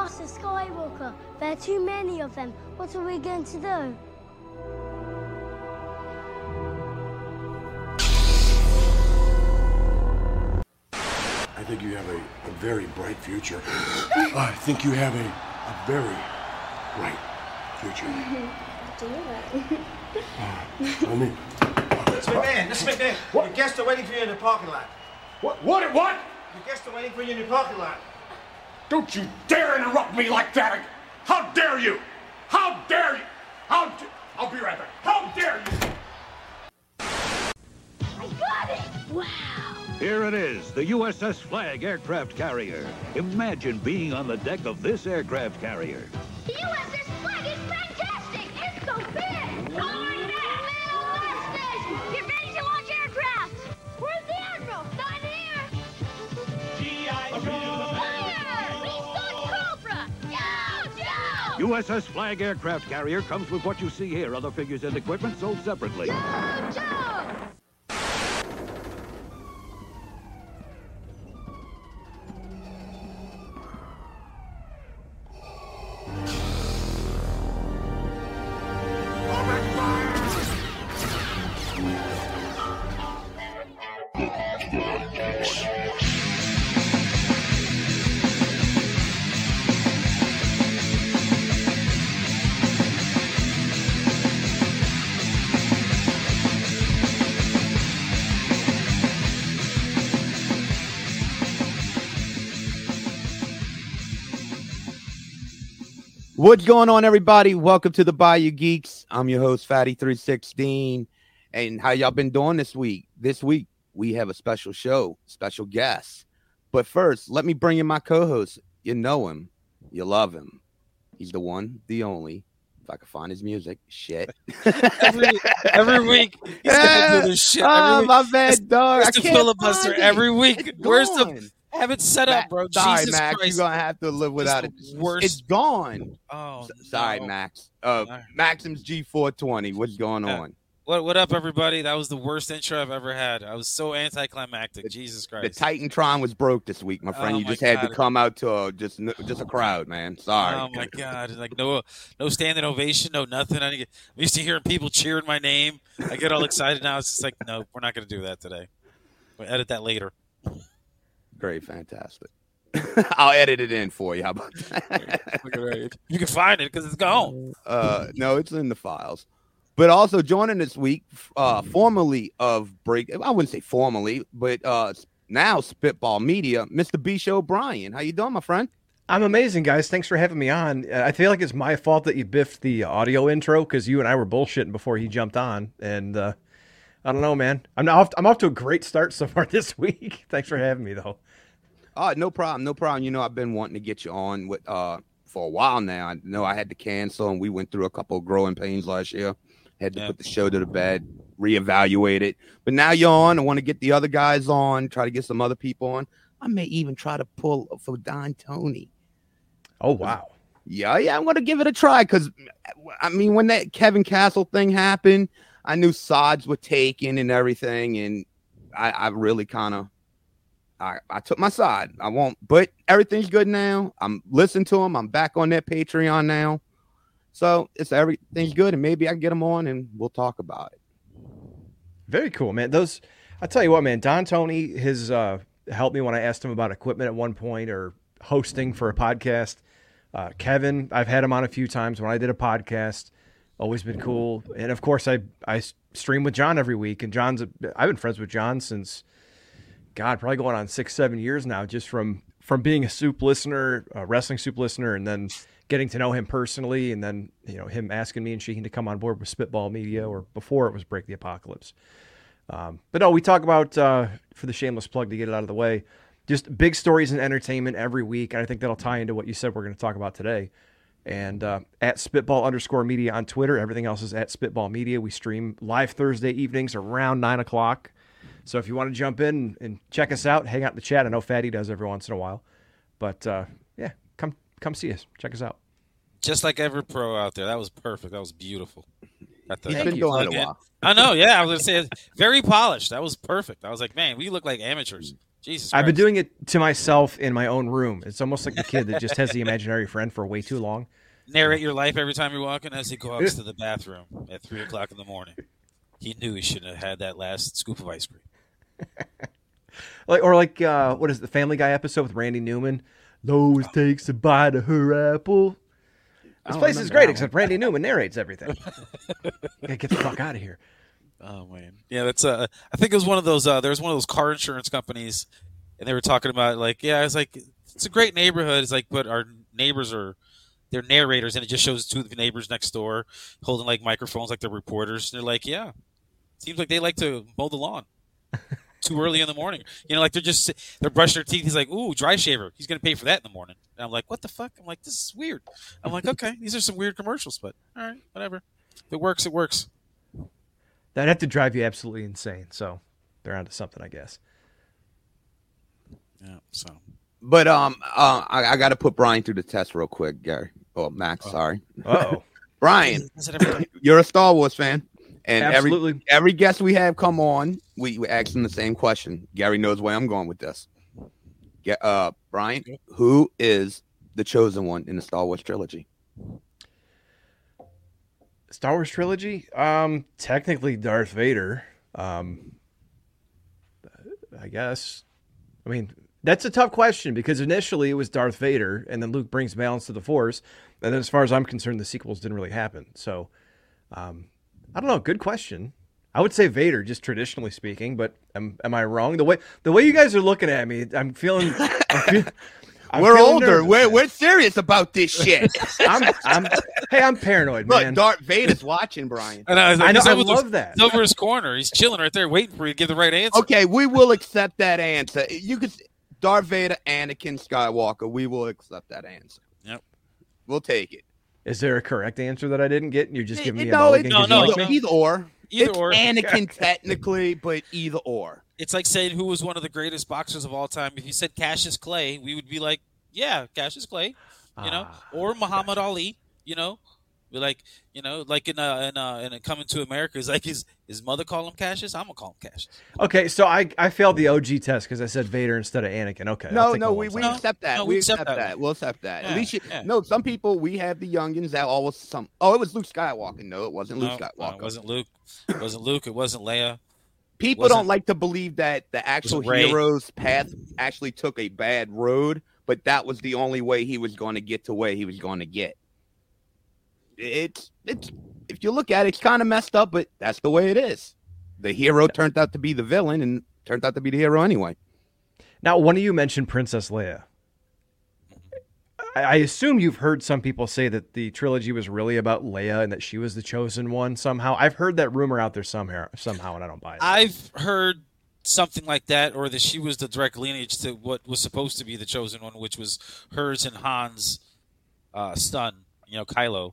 Master Skywalker. There are too many of them. What are we going to do? I think you have a, a very bright future. I think you have a, a very bright future. Do it. Uh, I mean, Mr. McMahon, Mr. McMahon, What? your guests are waiting for you in the parking lot. what, what, what? Your guests are waiting for you in the parking lot. Don't you dare interrupt me like that! How dare you! How dare you! How da- I'll be right back. How dare you! I got it! Wow! Here it is, the USS Flag aircraft carrier. Imagine being on the deck of this aircraft carrier. The USS USS Flag aircraft carrier comes with what you see here. Other figures and equipment sold separately. Go! Go! What's going on, everybody? Welcome to the Bayou Geeks. I'm your host, Phatty316. And how y'all been doing this week? This week, we have a special show, special guest. But first, let me bring in my co-host. You know him. You love him. He's the one, the only. If I could find his music. Shit. every, every week he's gonna do this shit. Every oh, week. my bad, It's- dog. I it's the can't filibuster every week. Where's the- Have it set up, bro. Sorry, Jesus Max. Christ. You're going to have to live without it. Worst. It's gone. oh, Sorry, no. Max. Uh. MaximusG420. What's going Yeah. on? What what up, everybody? That was the worst intro I've ever had. I was so anticlimactic. The- Jesus Christ. The TitanTron was broke this week, my friend. Oh you my just had to come out to a, just just a crowd, man. Sorry. Oh my god! Like no, no standing ovation, no nothing. I, didn't get, I'm used to hearing people cheering my name. I get all excited now. It's just like, no, we're not going to do that today. We'll edit that later. Great, fantastic. I'll edit it in for you. How about that? Look. You can find it because it's gone. uh, no, it's in the files. But also joining this week, uh, formerly of Break, I wouldn't say formally, but uh, now Spitball Media, Mr. B. Show Brian. How you doing, my friend? I'm amazing, guys. Thanks for having me on. Uh, I feel like it's my fault that you biffed the audio intro because you and I were bullshitting before he jumped on, and uh, I don't know, man. I'm off. I'm off to a great start so far this week. Thanks for having me, though. Oh, no problem, no problem. You know, I've been wanting to get you on with uh for a while now. I know I had to cancel, and we went through a couple of growing pains last year. Had to Yeah. put the show to the bed, reevaluate it. But now you're on. I want to get the other guys on. Try to get some other people on. I may even try to pull for Don Tony. Oh wow. Yeah, yeah, I'm gonna give it a try because I mean, when that Kevin Castle thing happened, I knew sides were taken and everything, and I, I really kind of, I, I took my side. I won't, but everything's good now. I'm listening to him. I'm back on that Patreon now, so it's everything's good, and maybe I can get him on and we'll talk about it. Very cool, man. Those. I tell you what, man. Don Tony has uh, helped me when I asked him about equipment at one point or hosting for a podcast. Uh, Kevin, I've had him on a few times when I did a podcast. Always been cool, and of course, I I stream with John every week. And John's, I've been friends with John since, God, probably going on six, seven years now. Just from from being a soup listener, a wrestling soup listener, and then getting to know him personally, and then you know him asking me and Sheen to come on board with Spitball Media, or before it was Break the Apocalypse. Um, but no, we talk about uh, for the shameless plug to get it out of the way. Just big stories and entertainment every week, and I think that'll tie into what you said we're going to talk about today. And uh, at Spitball underscore Media on Twitter, everything else is at Spitball Media. We stream live Thursday evenings around nine o'clock. So if you want to jump in and check us out, hang out in the chat. I know Fatty does every once in a while, but uh, yeah, come come see us, check us out. Just like every pro out there. That was perfect. That was beautiful. Got the- He's been the doing it a while. I know. Yeah, I was gonna say very polished. That was perfect. I was like, man, we look like amateurs. Jesus. I've been doing it to myself in my own room. It's almost like the kid that just has the imaginary friend for way too long. narrate your life every time you're walking as he goes to the bathroom at three o'clock in the morning. He knew he shouldn't have had that last scoop of ice cream. Like or like uh, what is it, the Family Guy episode with Randy Newman? Lois takes a bite of her apple. This place is great, except Randy Newman narrates everything. Gotta get the fuck out of here. Oh man, yeah, that's uh, I think it was one of those. Uh, there was one of those car insurance companies, and they were talking about like, yeah, it's like it's a great neighborhood. It's like, but our neighbors are they're narrators, and it just shows two of the neighbors next door holding like microphones, like they're reporters. And they're like, yeah, seems like they like to mow the lawn too early in the morning. You know, like they're just they're brushing their teeth. He's like, ooh, dry shaver. He's gonna pay for that in the morning. And I'm like, what the fuck? I'm like, this is weird. I'm like, okay, these are some weird commercials, but all right, whatever. If it works, it works. That'd have to drive you absolutely insane. So they're onto something, I guess. Yeah. So. But um, uh, I, I got to put Brian through the test real quick, Gary. Oh, Max, sorry. Oh, Brian, Is it every- you're a Star Wars fan, and every absolutely. every guest we have come on, we, we ask them the same question. Gary knows where I'm going with this. Get uh, Brian, who is the chosen one in the Star Wars trilogy? Star Wars trilogy. Um, technically Darth Vader. Um, I guess. I mean, that's a tough question because initially it was Darth Vader, and then Luke brings balance to the Force, and then as far as I'm concerned, the sequels didn't really happen. So, um, I don't know. Good question. I would say Vader, just traditionally speaking, but am, am I wrong? The way the way you guys are looking at me, I'm feeling. I'm feel- I'm we're feeling older. We're we're serious about this shit. I'm, I'm, hey, I'm paranoid, Look, man. Darth Vader's watching, Brian. I know. I, was like, I know. I over the- love that. He's over his corner. He's chilling right there, waiting for you to give the right answer. Okay, we will accept that answer. You could Darth Vader, Anakin Skywalker. We will accept that answer. Yep. We'll take it. Is there a correct answer that I didn't get? and You're just giving me a no, mulligan it's 'cause No, no, like either, either or. Either it's or. Anakin technically, but either or. It's like saying who was one of the greatest boxers of all time. If you said Cassius Clay, we would be like, yeah, Cassius Clay, you know, Ah, or Muhammad Ali, you know. Be like, you know, like in uh in uh in a Coming to America, is like his his mother call him Cassius. I'm gonna call him Cassius. Okay, so I, I failed the OG test because I said Vader instead of Anakin. Okay. No, no, we, we accept that. no, we we accept accept that. that. We'll accept that. Yeah, At least you, yeah. no. Some people we have the youngins that always some. Oh, it was Luke Skywalker. No, it wasn't Luke No, no, Skywalker. it wasn't Luke. It wasn't Luke. It wasn't Leia. People wasn't- don't like to believe that the actual hero's path actually took a bad road, but that was the only way he was going to get to where he was going to get. It's it's if you look at it, it's kind of messed up, but that's the way it is. The hero turned out to be the villain, and turned out to be the hero anyway. Now, one of you mentioned Princess Leia. I, I assume you've heard some people say that the trilogy was really about Leia and that she was the chosen one somehow. I've heard that rumor out there somehow, somehow, and I don't buy it. I've heard something like that, or that she was the direct lineage to what was supposed to be the chosen one, which was hers and Han's uh, son, you know, Kylo.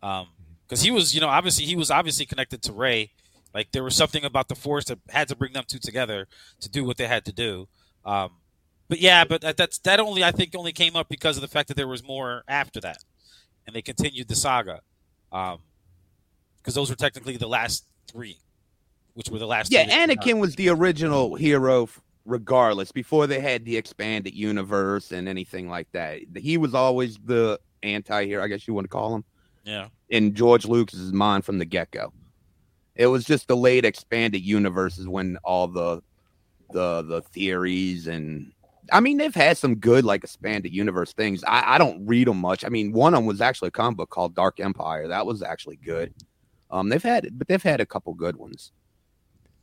Because he was, you know, obviously he was obviously connected to Rey. Like there was something about the Force that had to bring them two together to do what they had to do. Um, but yeah, but that, that's that only I think only came up because of the fact that there was more after that, and they continued the saga. Um, Because those were technically the last three, which were the last. Yeah, three that came. Anakin was the original hero, regardless. Before they had the expanded universe and anything like that, he was always the anti-hero. I guess you want to call him. Yeah. in George Lucas's mind from the get go. It was just the late expanded universes when all the the the theories and I mean they've had some good like expanded universe things. I, I don't read them much. I mean one of them was actually a comic book called Dark Empire. That was actually good. Um, they've had but they've had a couple good ones.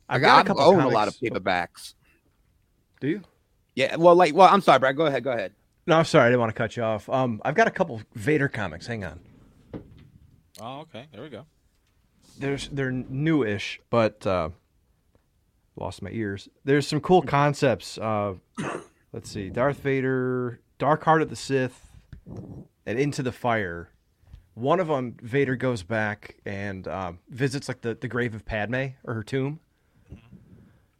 I I've got, a I couple own a lot of paperbacks. Do you? Yeah, well, like, well, I'm sorry, Brad. Go ahead. Go ahead. No, I'm sorry. I didn't want to cut you off. Um, I've got a couple Vader comics. Hang on. Oh, okay. There we go. There's they're newish, but uh, lost my ears. There's some cool concepts. Uh, let's see, Darth Vader, Dark Heart of the Sith, and Into the Fire. One of them, Vader goes back and um, visits like the, the grave of Padme or her tomb.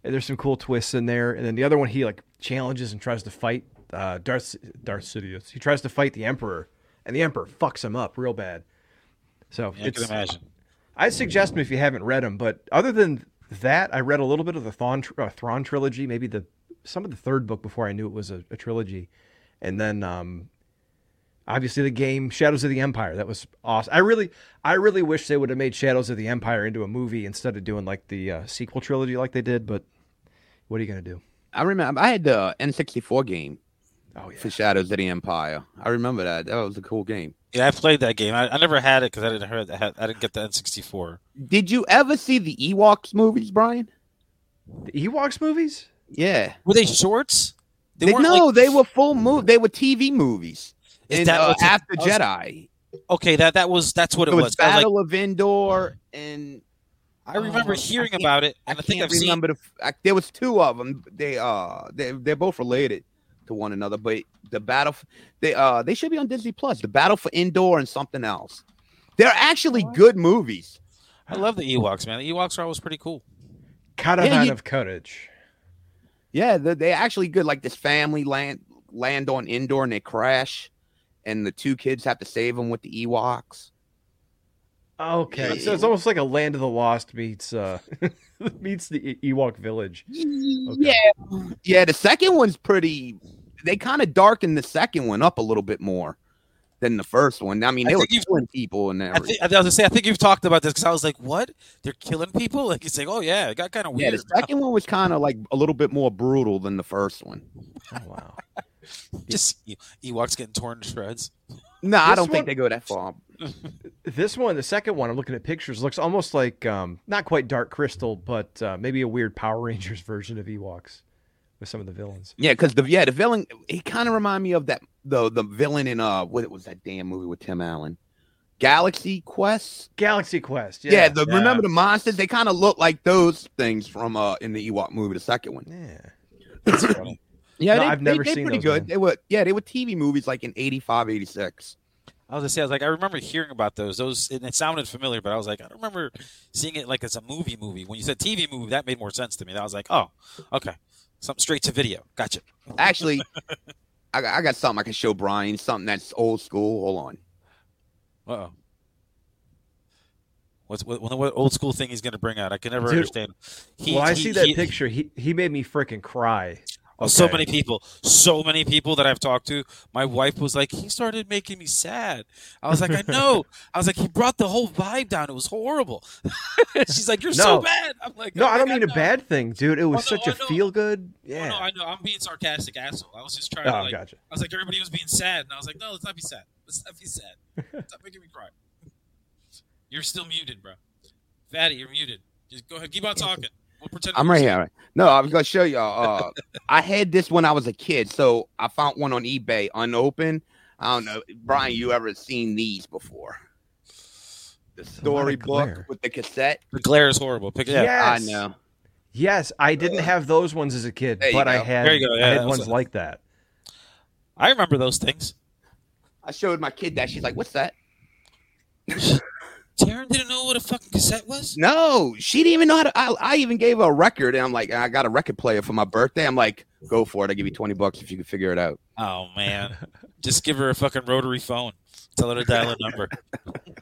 And there's some cool twists in there. And then the other one, he like challenges and tries to fight uh, Darth Darth Sidious. He tries to fight the Emperor, and the Emperor fucks him up real bad. So Yeah, I can imagine. I suggest them if you haven't read them. But other than that, I read a little bit of the Thrawn, uh, Thrawn trilogy, maybe the some of the third book before I knew it was a, a trilogy, and then um, obviously the game Shadows of the Empire. That was awesome. I really, I really wish they would have made Shadows of the Empire into a movie instead of doing like the uh, sequel trilogy like they did. But what are you gonna do? I remember I had the N64 game Oh yeah. for Shadows of the Empire. I remember that. That was a cool game. Yeah, I played that game. I, I never had it because I didn't hear I didn't get the N64. Did you ever see the Ewoks movies, Brian? The Ewoks movies? Yeah. Were they shorts? They, weren't no, like- they were full move. They were TV movies. Is And that uh, after was- Jedi, Okay, that that was that's what it, it was was. I, was like, Battle of Endor, and I remember Oh, hearing can't- about it, I and I, think can't I've seen. remember the. I, there was two of them. They uh, they they're both related to one another, but the battle, f- they uh, they should be on Disney Plus. The Battle for Endor and something else. They're actually good movies. I love the Ewoks, man. The Ewoks are always pretty cool. Caravan you- of Courage. Yeah, they're, they're actually good. Like this family land land on Endor and they crash, and the two kids have to save them with the Ewoks. Okay, so it's almost like a Land of the Lost meets uh meets the E- Ewok Village. Yeah, yeah. The second one's pretty. They kind of darkened the second one up a little bit more than the first one. I mean, I they were think you've- killing people and I, think, I was gonna say, I think you've talked about this because I was like, "What? They're killing people?" Like he's like, "Oh yeah, it got kind of weird." yeah, the second one was kind of like a little bit more brutal than the first one. Oh wow. Just Ewoks getting torn to shreds. No, I don't think they go that far. This one, the second one, I'm looking at pictures, looks almost like um not quite Dark Crystal, but uh, maybe a weird Power Rangers version of Ewoks with some of the villains. Yeah, because the yeah the villain he kind of remind me of that the the villain in uh what was that damn movie with Tim Allen, Galaxy Quest. Galaxy Quest. Yeah, Yeah. the remember the monsters? They kind of look like those things from uh in the Ewok movie, the second one. Yeah. Yeah, No, they, I've they- never they seen pretty those, good. man. They were yeah, they were TV movies like in 85, 86. I was gonna say, I was like, I remember hearing about those. Those and it sounded familiar, but I was like, I don't remember seeing it like as a movie. Movie. When you said TV movie, that made more sense to me. I was like, oh, okay, something straight to video. Gotcha. Actually, I got, I got something I can show Brian. Something that's old school. Hold on. Uh oh. What's what, what old school thing he's gonna bring out? I can never Dude, understand. He, Well, I he- see that he- picture. He he made me freaking cry. Oh, So many people, so many people that I've talked to. My wife was like, he started making me sad. I was like, I know. I was like, he brought the whole vibe down. It was horrible. She's like, you're so bad. I'm like, No, "Oh I don't God, mean a bad thing, dude. It was Oh, no, such I a feel good. Oh, Yeah. no, I know. I'm being sarcastic, asshole. I was just trying Oh, to like. gotcha. I was like, everybody was being sad, and I was like, no, let's not be sad. Let's not be sad. Stop making me cry. You're still muted, bro. Fatty, you're muted. Just go ahead, keep on talking. We'll. I'm we're right here. No, I was gonna show y'all. Uh, I had this when I was a kid, so I found one on eBay unopened. I don't know, Brian. You ever seen these before? The storybook with the cassette. The glare is horrible. Pick it up. I know. Yes, I didn't have those ones as a kid, There you but I had There you go, yeah, I that had ones a- like that. I remember those things. I showed my kid that. She's like, "What's that?" Taryn didn't know what a fucking cassette was. No, she didn't even know how to. I, I even gave her a record, and I'm like, I got a record player for my birthday. I'm like, go for it. I'll give you twenty bucks if you can figure it out. Oh man, just give her a fucking rotary phone. Tell her to dial a number.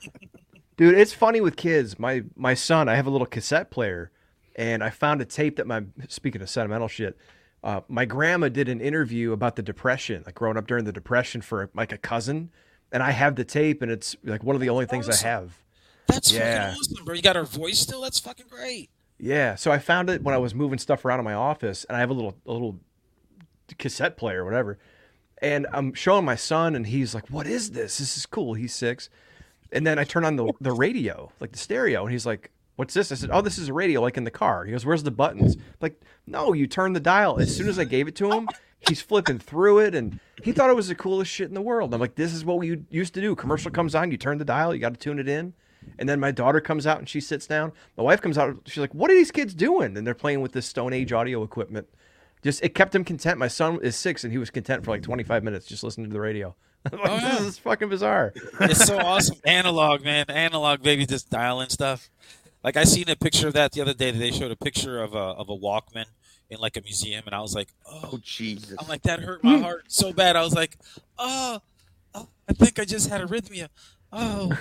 Dude, it's funny with kids. My my son, I have a little cassette player, and I found a tape that my speaking of sentimental shit, uh, my grandma did an interview about the depression, like growing up during the depression for like a cousin, and I have the tape, and it's like one of the only things I have. That's Yeah. fucking awesome, bro. You got her voice still. That's fucking great. Yeah, so I found it when I was moving stuff around in my office, and I have a little a little cassette player or whatever. And I'm showing my son, and he's like, "What is this? This is cool." He's six, and then I turn on the the radio, like the stereo, and he's like, "What's this?" I said, "Oh, this is a radio, like in the car." He goes, "Where's the buttons?" Like, no, you turn the dial. As soon as I gave it to him, he's flipping through it, and he thought it was the coolest shit in the world. I'm like, "This is what we used to do. Commercial comes on, you turn the dial, you got to tune it in." And then my daughter comes out and she sits down. My wife comes out. She's like, "What are these kids doing?" And they're playing with this Stone Age audio equipment. Just it kept him content. My son is six, and he was content for like 25 minutes just listening to the radio. Like, Oh, this is fucking bizarre. It's so awesome. Analog, man. Analog, baby. Just dialing stuff. Like I seen a picture of that the other day. They showed a picture of a of a Walkman in like a museum, and I was like, oh, Oh Jesus! I'm like that hurt my heart so bad. I was like, oh, oh I think I just had arrhythmia. Oh,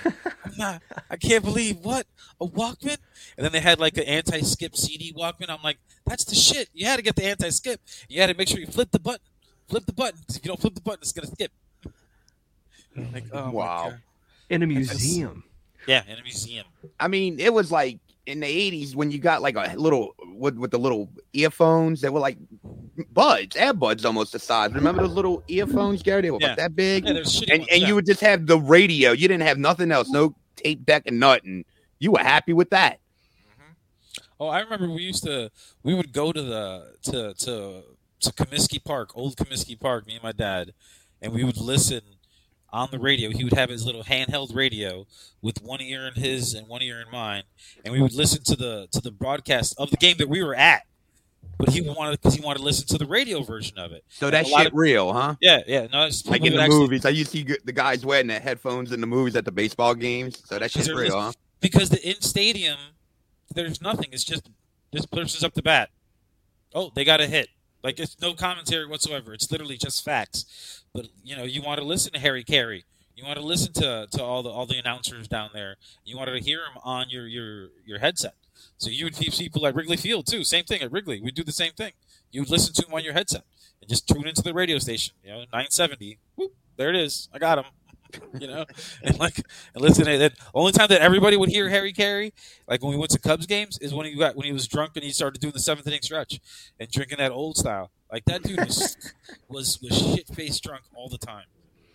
I'm not, I can't believe what a Walkman. And then they had like an anti-skip CD Walkman. I'm like, that's the shit. You had to get the anti-skip. You had to make sure you flip the button. Flip the button because if you don't flip the button, it's gonna skip. Oh like, oh Wow. In a museum. Yeah, in a museum. I mean, it was like in the '80s when you got like a little with with the little earphones that were like buds, buds almost the size. Remember those little earphones, Gary? They were Yeah. about that big, Yeah, and and you would just have the radio. You didn't have nothing else, no tape deck and nothing. You were happy with that. Mm-hmm. Oh, I remember we used to we would go to the to to to Comiskey Park, old Comiskey Park, me and my dad, and we would listen on the radio. He would have his little handheld radio with one ear in his and one ear in mine, and we would listen to the to the broadcast of the game that we were at. But he wanted because he wanted to listen to the radio version of it. So that shit of- real, huh? Yeah, yeah. No, it's, Like in the actually- movies, I used to see the guys wearing the headphones in the movies at the baseball games. So that shit's real, huh? because the in stadium there's nothing. It's just this person's up the bat. Oh, they got a hit. Like it's no commentary whatsoever. It's literally just facts. But you know, you want to listen to Harry Caray. You want to listen to, to all the all the announcers down there. You wanted to hear them on your your your headset. So you would see people at Wrigley Field too. Same thing at Wrigley. We do the same thing. You would listen to them on your headset and just tune into the radio station. You know, 970. There it is. I got him. You know, and like and listen. The only time that everybody would hear Harry Caray, like when we went to Cubs games, is when he got when he was drunk and he started doing the seventh inning stretch and drinking that old style. Like that dude was was was shit faced drunk all the time,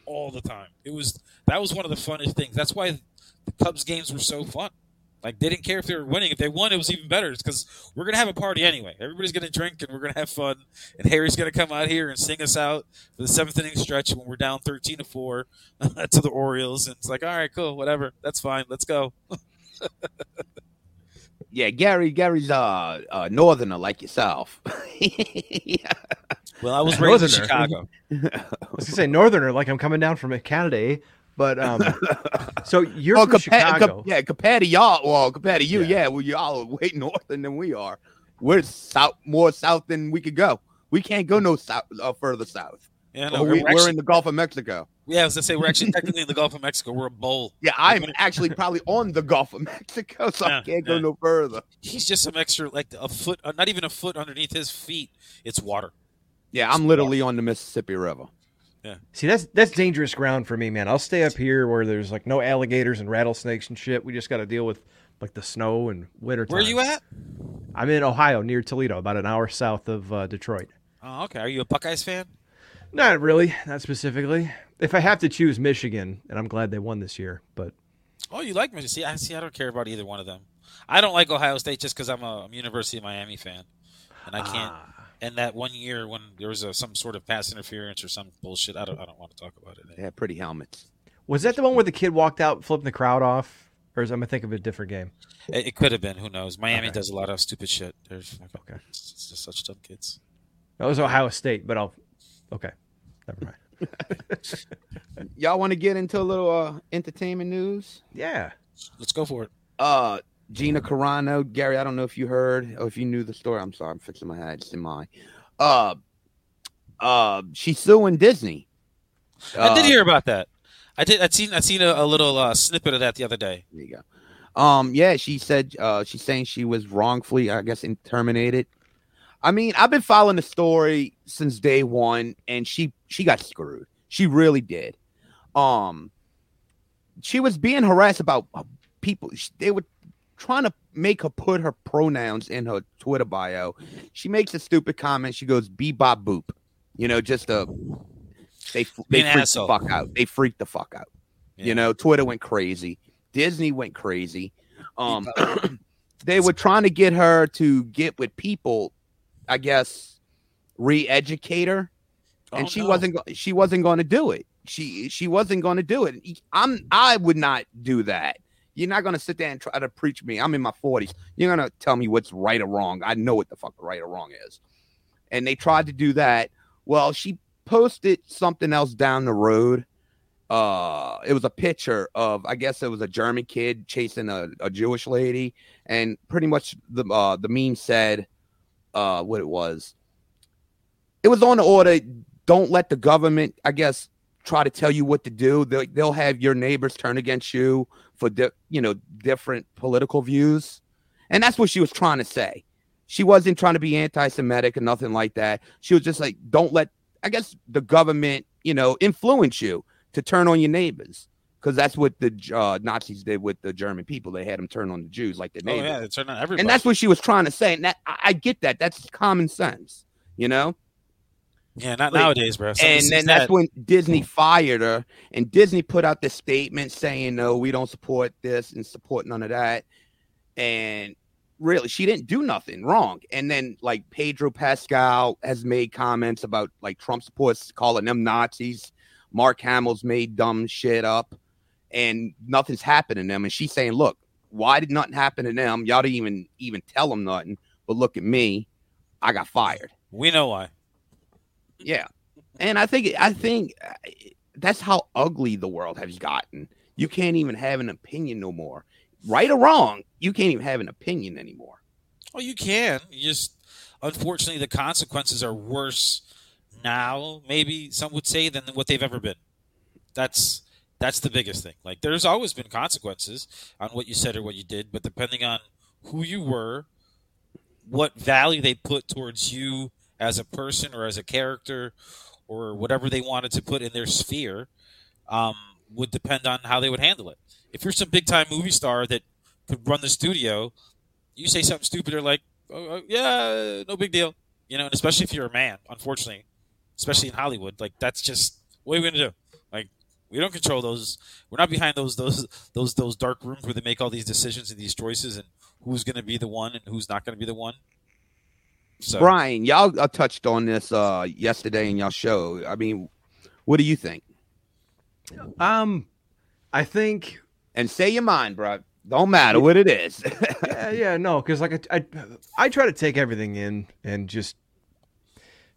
all the time. It was that was one of the funnest things. That's why the Cubs games were so fun. Like they didn't care if they were winning. If they won, it was even better. It's because we're gonna have a party anyway. Everybody's gonna drink and we're gonna have fun. And Harry's gonna come out here and sing us out for the seventh inning stretch when we're down thirteen to four to the Orioles. And it's like, all right, cool, whatever, that's fine. Let's go. Yeah, Gary. Gary's uh, uh northerner like yourself. yeah. Well, I was raised in Chicago. I was gonna say northerner, like I'm coming down from Canada, eh? But um, so you're Oh, from compa- Chicago. com- yeah, compared to y'all, well, compared to you, Yeah. yeah, well, y'all are way northern than we are. We're south, more south than we could go. We can't go no south, uh, further south. Yeah, no, we, we're, we're in the Gulf of Mexico. yeah, I was gonna say we're actually technically in the Gulf of Mexico. We're a bowl. Yeah, I'm actually probably on the Gulf of Mexico, so Yeah, I can't go no further. He's just some extra, like a foot, uh, not even a foot underneath his feet. It's water. Yeah, I'm literally on the Mississippi River. See, that's that's dangerous ground for me, man. I'll stay up here where there's like no alligators and rattlesnakes and shit. We just got to deal with like the snow and winter. Where are you at? I'm in Ohio, near Toledo, about an hour south of uh, Detroit. Oh, okay. Are you a Buckeyes fan? Not really, not specifically. If I have to choose Michigan, and I'm glad they won this year, but Oh, you like Michigan? See, I see. I don't care about either one of them. I don't like Ohio State just because I'm a I'm a University of Miami fan, and I can't. And that one year when there was a, some sort of pass interference or some bullshit, I don't I don't want to talk about it. They have pretty helmets. was that the one where the kid walked out, flipping the crowd off, or is I'm gonna think of a different game? It, it could have been. Who knows? Miami Okay. does a lot of stupid shit. There's Okay. It's it's just such dumb kids. That was Ohio State, but I'll. Okay, never mind. Y'all want to get into a little uh, entertainment news? Yeah, Let's go for it. Uh, Gina Carano, Gary. I don't know if you heard or if you knew the story. I'm sorry, I'm fixing my head. It's in my. Uh, uh, she's suing Disney. I did Uh, hear about that. I did. I'd seen. I'd seen a, a little uh, snippet of that the other day. There you go. Um, yeah, she said uh she's saying she was wrongfully, I guess, terminated. I mean, I've been following the story since day one, and she she got screwed. She really did. Um, she was being harassed about people. They were trying to make her put her pronouns in her Twitter bio. She makes a stupid comment. She goes "bebop boop," you know, just a they they freaked asshole. the fuck out. They freaked the fuck out. Yeah. You know, Twitter went crazy. Disney went crazy. Um, they were trying to get her to get with people, I guess, re-educate her, and Oh, she no. wasn't. Go- she wasn't going to do it. She she wasn't going to do it. I'm. I would not do that. You're not going to sit there and try to preach me. I'm in my 40s. You're going to tell me what's right or wrong. I know what the fuck right or wrong is. And they tried to do that. Well, she posted something else down the road uh it was a picture of i guess it was a german kid chasing a, a jewish lady and pretty much the uh the meme said uh what it was it was on the order don't let the government i guess try to tell you what to do. They'll, they'll have your neighbors turn against you for di- you know different political views, and that's what she was trying to say. She wasn't trying to be anti-Semitic or nothing like that. She was just like, don't let I guess the government you know influence you to turn on your neighbors because that's what the uh, Nazis did with the German people. They had them turn on the Jews like the Oh yeah, they turn on everybody. and that's what she was trying to say. And that I, I get that. That's common sense, you know. Yeah, not like- nowadays, bro. And then that's that- when Disney hmm. fired her, and Disney put out this statement saying, "No, we don't support this and support none of that." And really, she didn't do nothing wrong. And then, like Pedro Pascal has made comments about like Trump supports calling them Nazis. Mark Hamill's made dumb shit up, and nothing's happened to them. And she's saying, "Look, why did nothing happen to them? Y'all didn't even even tell them nothing. But look at me, I got fired." we know why. Yeah, and I think I think uh, that's how ugly the world has gotten. You can't even have an opinion no more, right or wrong. You can't even have an opinion anymore. Well, you can. You just unfortunately the consequences are worse now, maybe some would say, than what they've ever been. That's that's the biggest thing. Like there's always been consequences on what you said or what you did, but depending on who you were, what value they put towards you as a person or as a character or whatever they wanted to put in their sphere, um, would depend on how they would handle it. If you're some big time movie star that could run the studio, you say something stupid or like, oh, oh, yeah, no big deal. You know, and especially if you're a man, unfortunately, especially in Hollywood, like that's just what are we gonna do? Like we don't control those. We're not behind those those those those dark rooms where they make all these decisions and these choices and who's gonna be the one and who's not gonna be the one. So Brian, y'all uh, touched on this uh, yesterday in y'all show. I mean, what do you think? Um, I think And say your mind, bro. Don't matter what it is. yeah, yeah, no, because like I, I, I try to take everything in and just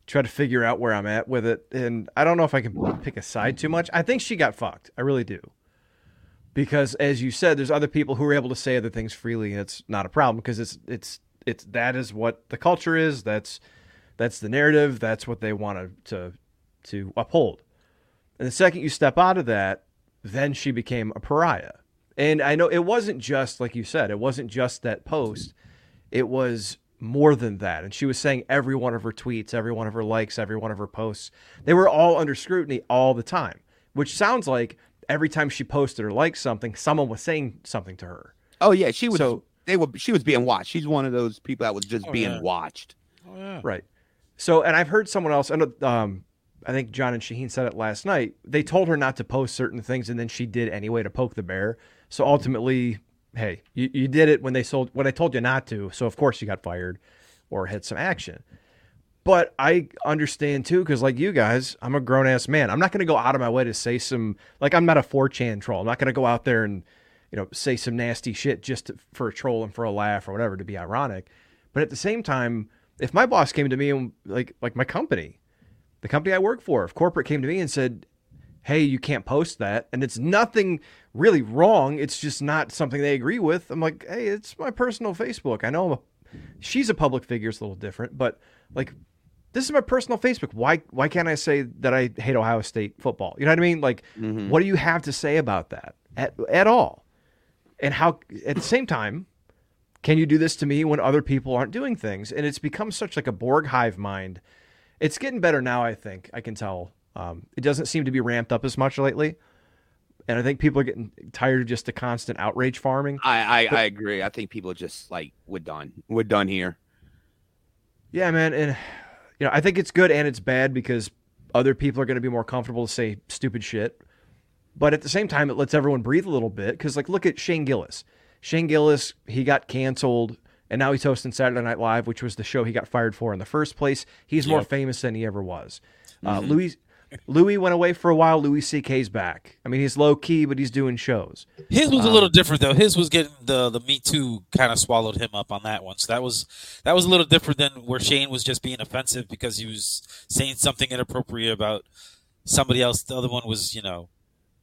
try to figure out where I'm at with it. And I don't know if I can pick a side too much. I think she got fucked. I really do. Because as you said, there's other people who are able to say other things freely, and it's not a problem because it's it's it's that is what the culture is. That's that's the narrative. That's what they want to to, to uphold. And the second you step out of that, then she became a pariah. And I know it wasn't just like you said, it wasn't just that post. It was more than that. And she was saying every one of her tweets, every one of her likes, every one of her posts, they were all under scrutiny all the time, which sounds like every time she posted or liked something, someone was saying something to her. oh yeah, she was. So- they were. She was being watched. She's one of those people that was just Oh, being yeah. watched. Oh, yeah. Right. So, and I've heard someone else, and um, I think John and Shaheen said it last night. They told her not to post certain things, and then she did anyway to poke the bear. So ultimately, hey, you, you did it when they sold when I told you not to. So of course you got fired or had some action. But I understand too, because like you guys, I'm a grown ass man. I'm not going to go out of my way to say some like I'm not a 4chan troll. I'm not going to go out there and you know say some nasty shit just to, for a troll and for a laugh or whatever to be ironic. But at the same time, if my boss came to me and like like my company, the company I work for, if corporate came to me and said, "Hey, you can't post that," and it's nothing really wrong, it's just not something they agree with. I'm like, "Hey, it's my personal Facebook. I know I'm a, she's a public figure, it's a little different, but like." This is my personal Facebook. Why why can't I say that I hate Ohio State football? You know what I mean? Like, mm-hmm. what do you have to say about that at at all? And how at the same time, can you do this to me when other people aren't doing things? And it's become such like a Borg hive mind. It's getting better now, I think. I can tell. Um, it doesn't seem to be ramped up as much lately. And I think people are getting tired of just the constant outrage farming. I, I I agree. I think people are just like we're done. We're done here. Yeah, man. And, you know, I think it's good and it's bad because other people are going to be more comfortable to say stupid shit. But at the same time, it lets everyone breathe a little bit. Because, like, look at Shane Gillis. Shane Gillis, he got canceled, and now he's hosting Saturday Night Live, which was the show he got fired for in the first place. He's more famous than he ever was. Uh, Louis Louis went away for a while. Louis C.K.'s back. I mean, he's low key, but he's doing shows. His was a Um, little different though. His was getting the the Me Too kind of swallowed him up on that one. So that was that was a little different than where Shane was just being offensive because he was saying something inappropriate about somebody else. The other one was you know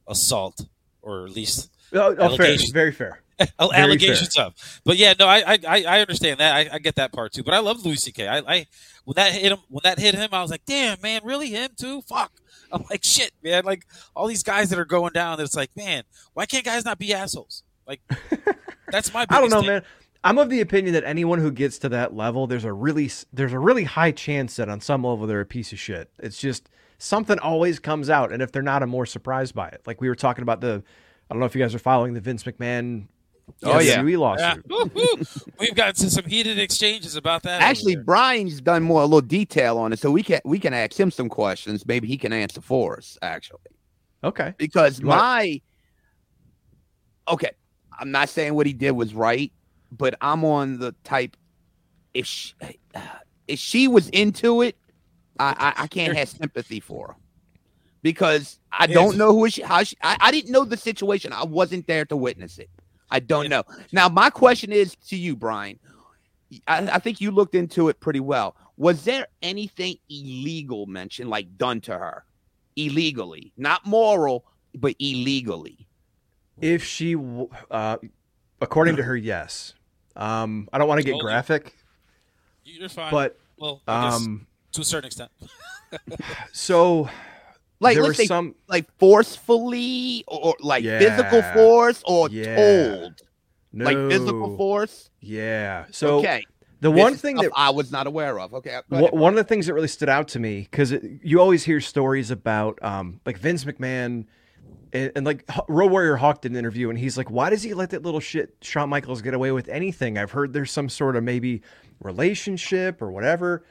assault or at least Oh, oh fair. Very fair. Allegations of. But yeah, no, I I, I understand that. I, I get that part too. But I love Louis C.K. I, I when that hit him when that hit him, I was like, damn man, really him too? Fuck. I'm like shit, man. Like all these guys that are going down. It's like, man, why can't guys not be assholes? Like that's my. I don't know, thing. man. I'm of the opinion that anyone who gets to that level, there's a really there's a really high chance that on some level they're a piece of shit. It's just something always comes out, and if they're not, I'm more surprised by it. Like we were talking about the, I don't know if you guys are following the Vince McMahon. Oh, yeah. WWE Yeah. lawsuit. Woo-hoo. We've got some heated exchanges about that. Actually. Brian's done more a little detail on it, so we can we can ask him some questions. Maybe he can answer for us. Actually, Okay. because You want- my okay, I'm not saying what he did was right, but I'm on the type. If she, if she was into it, I I, I can't have sympathy for her because I don't know who she how she. I, I didn't know the situation. I wasn't there to witness it. I don't know. Now my question is to you, Brian. I, I think you looked into it pretty well. Was there anything illegal mentioned, like done to her, illegally, not moral, but illegally? If she, uh, according to her, yes. Um, I don't want to get graphic, You're fine. but well, I guess um, to a certain extent. so Like there let's was say, some. like forcefully, or, or like Yeah. physical force, or Yeah. told, No. like physical force. Yeah. So okay, the one is thing that I was not aware of. Okay, go ahead. one of the things that really stood out to me because you always hear stories about um, like Vince McMahon and, and like H- Road Warrior Hawk did an interview and he's like, why does he let that little shit Shawn Michaels get away with anything? I've heard there's some sort of maybe relationship or whatever.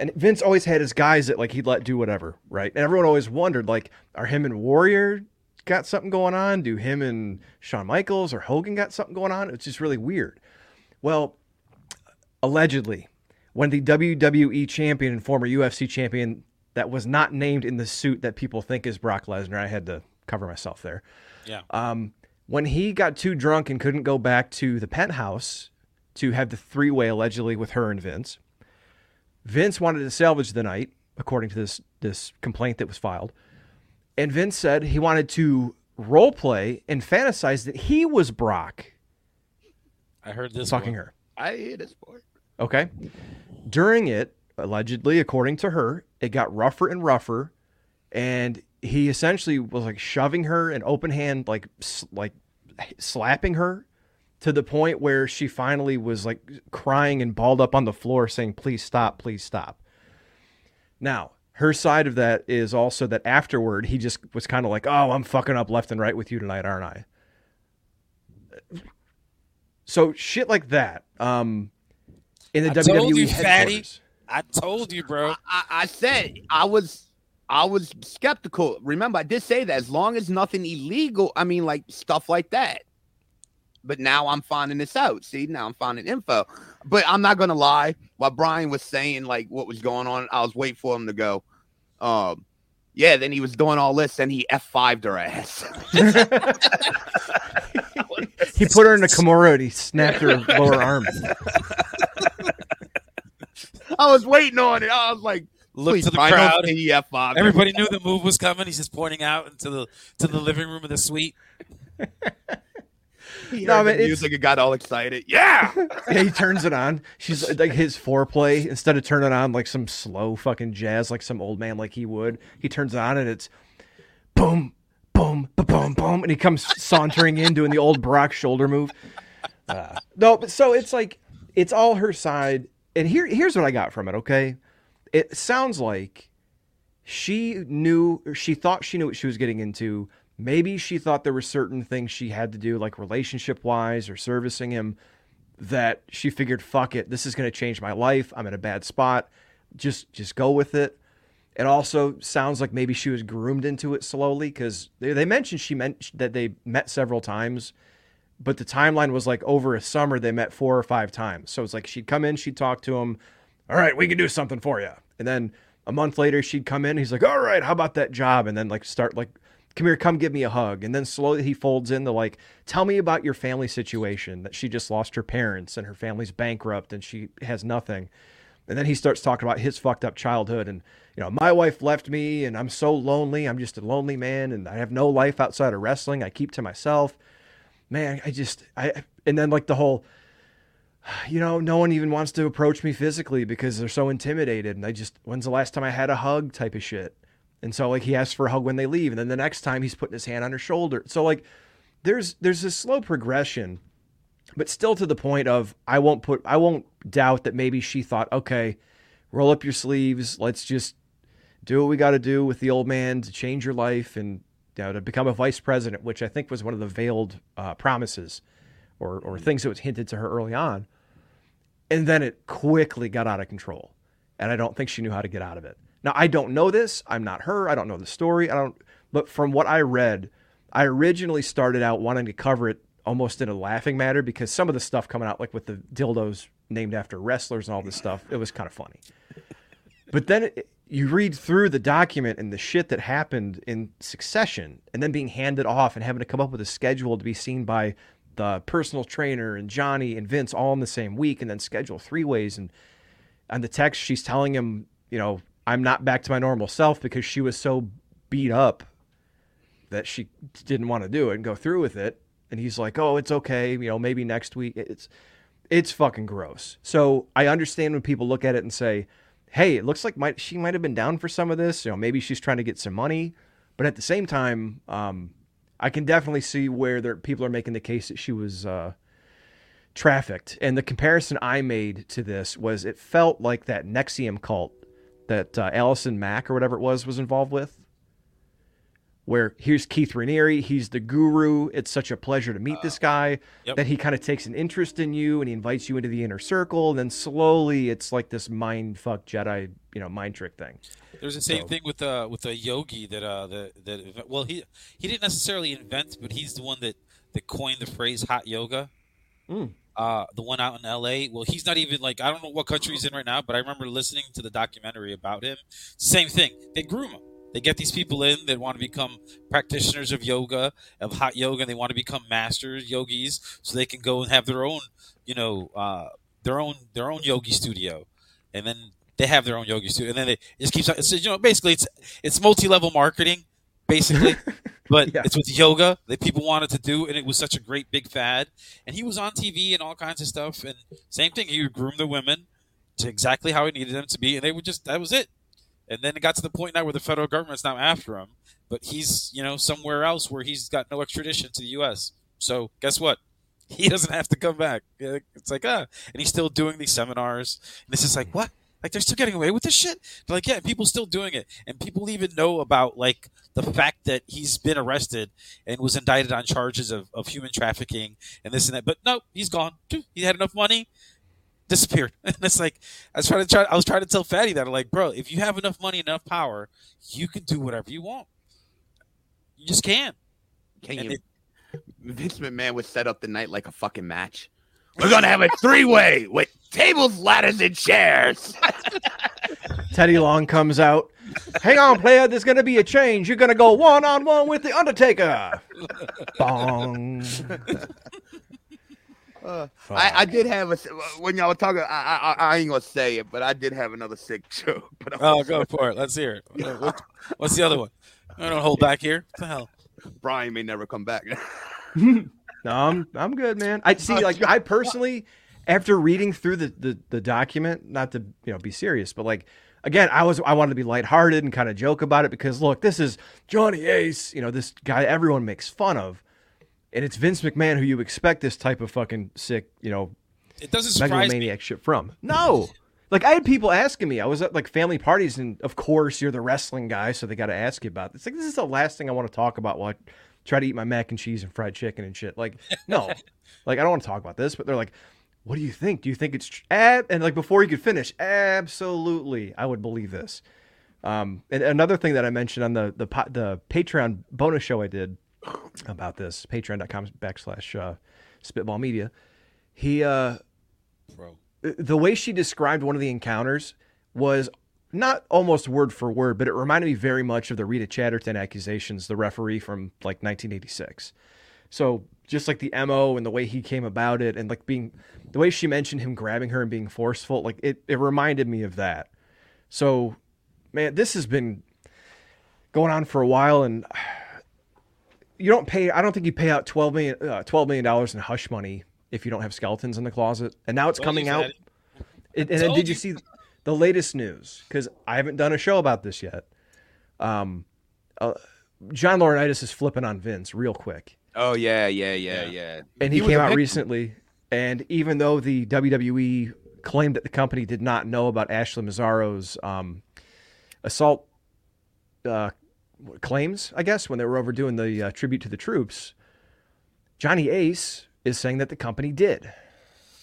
And Vince always had his guys that like he'd let do whatever, right? And everyone always wondered like, are him and Warrior got something going on? Do him and Shawn Michaels or Hogan got something going on? It's just really weird. Well, allegedly, when the WWE champion and former UFC champion that was not named in the suit that people think is Brock Lesnar, I had to cover myself there. Yeah. Um, when he got too drunk and couldn't go back to the penthouse to have the three way allegedly with her and Vince, Vince wanted to salvage the night, according to this this complaint that was filed. And Vince said he wanted to role play and fantasize that he was Brock I heard this. fucking her. I hear this part. Okay. During it, allegedly, according to her, it got rougher and rougher, and he essentially was like shoving her and open hand, like s- like slapping her, to the point where she finally was like crying and balled up on the floor, saying, "Please stop, please stop." Now, her side of that is also that afterward he just was kind of like, "Oh, I'm fucking up left and right with you tonight, aren't I?" So shit like that. Um, in the I WWE told you, fatty. I told you, bro. I, I said I was I was skeptical. Remember, I did say that as long as nothing illegal, I mean like stuff like that. But now I'm finding this out. See, now I'm finding info. But I'm not gonna lie. While Brian was saying like what was going on, I was waiting for him to go. Um, yeah. Then he was doing all this, and he f 5'd her ass. He put her in a Kimura and he snapped her lower arm. I was waiting on it. I was like, Look please, to the Brian, crowd. he f 5 Everybody knew the move was coming. He's just pointing out into the to the living room of the suite. He No, man, it's- music and got all excited. Yeah. Yeah, he turns it on. She's like his foreplay. Instead of turning on like some slow fucking jazz, like some old man like he would, he turns it on and it's boom, boom, ba boom, boom, and he comes sauntering in doing the old Brock shoulder move. Uh, no, but so it's like it's all her side. And here, here's what I got from it. Okay, it sounds like she knew, she thought she knew what she was getting into. Maybe she thought there were certain things she had to do, like relationship wise or servicing him that she figured, fuck it, this is going to change my life. I'm in a bad spot. Just just go with it. It also sounds like maybe she was groomed into it slowly because they, they mentioned she meant that they met several times, but the timeline was like over a summer they met four or five times. So it's like she'd come in, she'd talk to him, all right, we can do something for you, and then a month later she'd come in, he's like, all right, how about that job, and then like start like come here, come give me a hug. And then slowly he folds in into like, tell me about your family situation that she just lost her parents and her family's bankrupt and she has nothing. And then he starts talking about his fucked up childhood and, you know, my wife left me and I'm so lonely. I'm just a lonely man and I have no life outside of wrestling. I keep to myself. Man, I just, I, and then like the whole, you know, no one even wants to approach me physically because they're so intimidated. And I just, when's the last time I had a hug type of shit? And so like he asks for a hug when they leave, and then the next time he's putting his hand on her shoulder. So like there's there's a slow progression, but still to the point of I won't put I won't doubt that maybe she thought, okay, roll up your sleeves, let's just do what we got to do with the old man to change your life and you know, to become a vice president, which I think was one of the veiled uh, promises or or things that was hinted to her early on. And then it quickly got out of control, and I don't think she knew how to get out of it. Now, I don't know this. I'm not her. I don't know the story. I don't, but from what I read, I originally started out wanting to cover it almost in a laughing matter because some of the stuff coming out, like with the dildos named after wrestlers and all this stuff, it was kind of funny. But then it, you read through the document and the shit that happened in succession, and then being handed off and having to come up with a schedule to be seen by the personal trainer and Johnny and Vince all in the same week, and then schedule three ways. And on the text, she's telling him, you know, I'm not back to my normal self because she was so beat up that she didn't want to do it and go through with it. And he's like, "Oh, it's okay. You know, maybe next week." It's it's fucking gross. So I understand when people look at it and say, "Hey, it looks like she might have been down for some of this. You know, maybe she's trying to get some money." But at the same time, um, I can definitely see where there, people are making the case that she was uh, trafficked. And the comparison I made to this was it felt like that NXIVM cult that uh, Allison Mack or whatever it was was involved with. Where here's Keith Raniere, he's the guru. It's such a pleasure to meet this guy. yep. That he kind of takes an interest in you and he invites you into the inner circle. And then slowly, it's like this mind fuck Jedi, you know, mind trick thing. There's the same So- thing with uh with a yogi that uh that that well he he didn't necessarily invent but he's the one that that coined the phrase hot yoga. Mm. Uh, the one out in L.A. Well, he's not even like I don't know what country he's in right now, but I remember listening to the documentary about him. Same thing. They groom him. They get these people in that want to become practitioners of yoga, of hot yoga, and they want to become masters, yogis, so they can go and have their own, you know, uh, their own their own yogi studio, and then they have their own yogi studio, and then they it just keeps. It's, you know, basically it's it's multi level marketing, basically. But Yeah. it's with yoga that people wanted to do, and it was such a great big fad. And he was on TV and all kinds of stuff. And same thing, he would groom the women to exactly how he needed them to be, and they would just that was it. And then it got to the point now where the federal government's now after him, but he's you know somewhere else where he's got no extradition to the U.S. So guess what? He doesn't have to come back. It's like ah, and he's still doing these seminars, and it's just like what? Like they're still getting away with this shit? They're like, yeah, people still doing it, and people even know about like the fact that he's been arrested and was indicted on charges of, of human trafficking and this and that. But no, he's gone. He had enough money, disappeared. And it's like I was trying to try. I was trying to tell Phatty that, like, bro, if you have enough money, enough power, you can do whatever you want. You just can. Can And you? it- Vince McMahon would set up the night like a fucking match. We're gonna have a three-way with tables, ladders, and chairs. Teddy Long comes out. Hang on, player. There's going to be a change. You're going to go one on one with the Undertaker. Bong. I, I did have a when y'all were talking. I, I I ain't gonna say it, but I did have another sick joke. But I'm Oh, go for it. Let's hear it. What- What's the other one? I don't hold back here. What the hell? Brian may never come back. No, I'm I'm good, man. I see. Like I personally, after reading through the, the the document, not to you know be serious, but like again, I was I wanted to be lighthearted and kind of joke about it because look, this is Johnny Ace, you know, this guy everyone makes fun of, and it's Vince McMahon who you expect this type of fucking sick, you know, It doesn't surprise me. megalomaniac shit from. No. Like I had people asking me. I was at like family parties, and of course you're the wrestling guy, so they got to ask you about. this. Like this is the last thing I want to talk about while I try to eat my mac and cheese and fried chicken and shit. Like no, like I don't want to talk about this. But they're like, "What do you think? Do you think it's tr-? Ab-? and like before you could finish? Absolutely, I would believe this. Um, and another thing that I mentioned on the the the Patreon bonus show I did about this Patreon.com backslash uh, Spitball Media. He uh Bro. the way she described one of the encounters was not almost word for word, but it reminded me very much of the Rita Chatterton accusations, the referee from like 1986. So just like the mo and the way he came about it, and like being the way she mentioned him grabbing her and being forceful, like it, it reminded me of that. So, man, this has been going on for a while, and you don't pay. I don't think you pay out 12 million, uh, 12 million dollars in hush money if you don't have skeletons in the closet. And now it's coming out. It, and then did you you. see the latest news? Because I haven't done a show about this yet. Um, uh, John Laurinaitis is flipping on Vince real quick, Oh yeah, yeah, yeah, Yeah. yeah. and he, was came out recently. And even though the WWE claimed that the company did not know about Ashley Massaro's um, assault uh, claims, I guess when they were overdoing the uh, tribute to the troops, Johnny Ace is saying that the company did.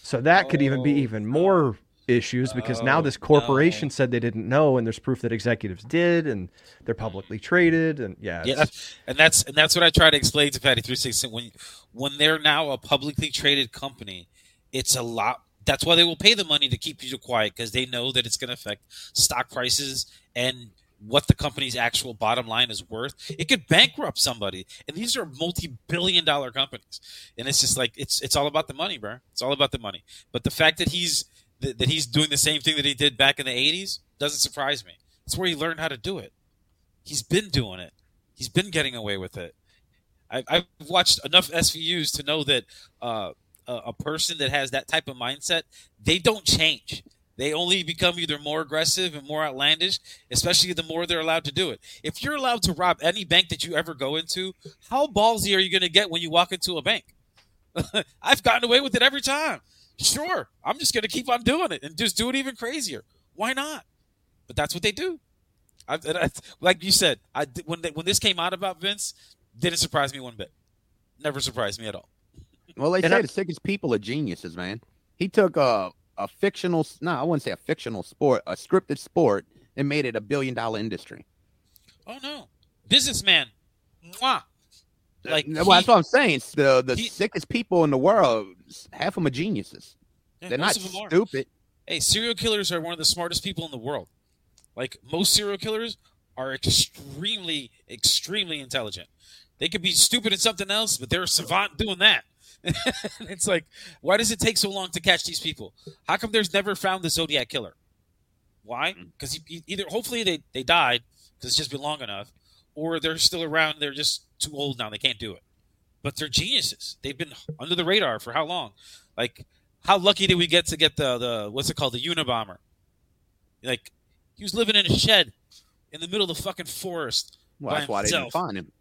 So that could even be Oh, even more issues because now Oh, this corporation no. said they didn't know, and there's proof that executives did, and they're publicly traded, and yeah, Yeah, and that's and that's what I try to explain to Phatty Three Sixty. When when they're now a publicly traded company, it's a lot. That's why they will pay the money to keep you quiet because they know that it's going to affect stock prices and what the company's actual bottom line is worth. It could bankrupt somebody, and these are multi-billion-dollar companies. And it's just like it's it's all about the money, bro. It's all about the money. But the fact that he's that, that he's doing the same thing that he did back in the '80s doesn't surprise me. It's where he learned how to do it. He's been doing it. He's been getting away with it. I, I've watched enough SVUs to know that uh, a person that has that type of mindset, they don't change. They only become either more aggressive and more outlandish, especially the more they're allowed to do it. If you're allowed to rob any bank that you ever go into, how ballsy are you going to get when you walk into a bank? I've gotten away with it every time. Sure, I'm just going to keep on doing it and just do it even crazier. Why not? But that's what they do. I, I, like you said, I when they, when this came out about Vince, didn't surprise me one bit. Never surprised me at all. Well, they And say I- the sickest people are geniuses, man. He took a a fictional, no, I wouldn't say a fictional sport, a scripted sport, and made it a billion dollar industry. Oh no, businessman, Mwah. Like well, he- that's what I'm saying. The the he- sickest people in the world, half of them are geniuses. yeah, They're not most of them are. stupid. Hey, serial killers are one of the smartest people in the world. Like most serial killers are extremely, extremely intelligent. They could be stupid at something else, but they're a savant doing that. it's like, why does it take so long to catch these people? How come there's never found the Zodiac killer? Why? Mm. Because either hopefully they, they died because it's just been long enough, or they're still around. They're just too old now. They can't do it. But they're geniuses. They've been under the radar for how long? Like, how lucky did we get to get the the what's it called the Unabomber? Like, he was living in a shed in the middle of the fucking forest. Well, by that's why they didn't himself. find him.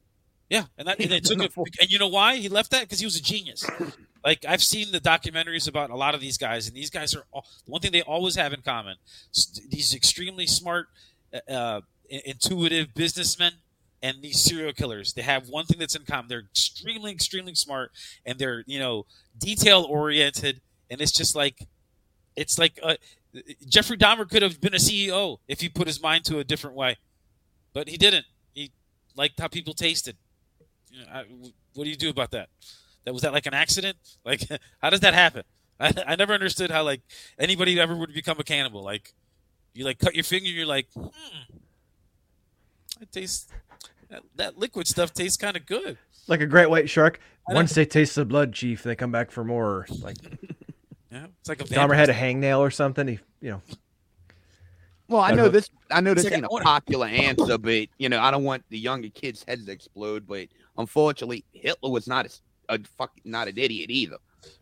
Yeah, and that and it took a, and you know why he left that because he was a genius. Like I've seen the documentaries about a lot of these guys, and these guys are all, one thing they always have in common: these extremely smart, uh, uh, intuitive businessmen and these serial killers. They have one thing that's in common: they're extremely, extremely smart, and they're you know detail oriented, and it's just like it's like uh, Jeffrey Dahmer could have been a CEO if he put his mind to a different way, but he didn't. He liked how people tasted. You know, I, what do you do about that? That was that like an accident? Like, how does that happen? I, I never understood how like anybody ever would become a cannibal. Like, you like cut your finger, you're like, hmm, it tastes that, that liquid stuff tastes kind of good. like a great white shark. Once they taste the blood, chief, they come back for more. Like Yeah, it's like a Dahmer had a hangnail or something. He, you know, Well, I But know who- this. I know this It's like ain't I a wanna- popular answer, but you know, I don't want the younger kids' heads to explode. But unfortunately, Hitler was not a, a fuck, not an idiot either.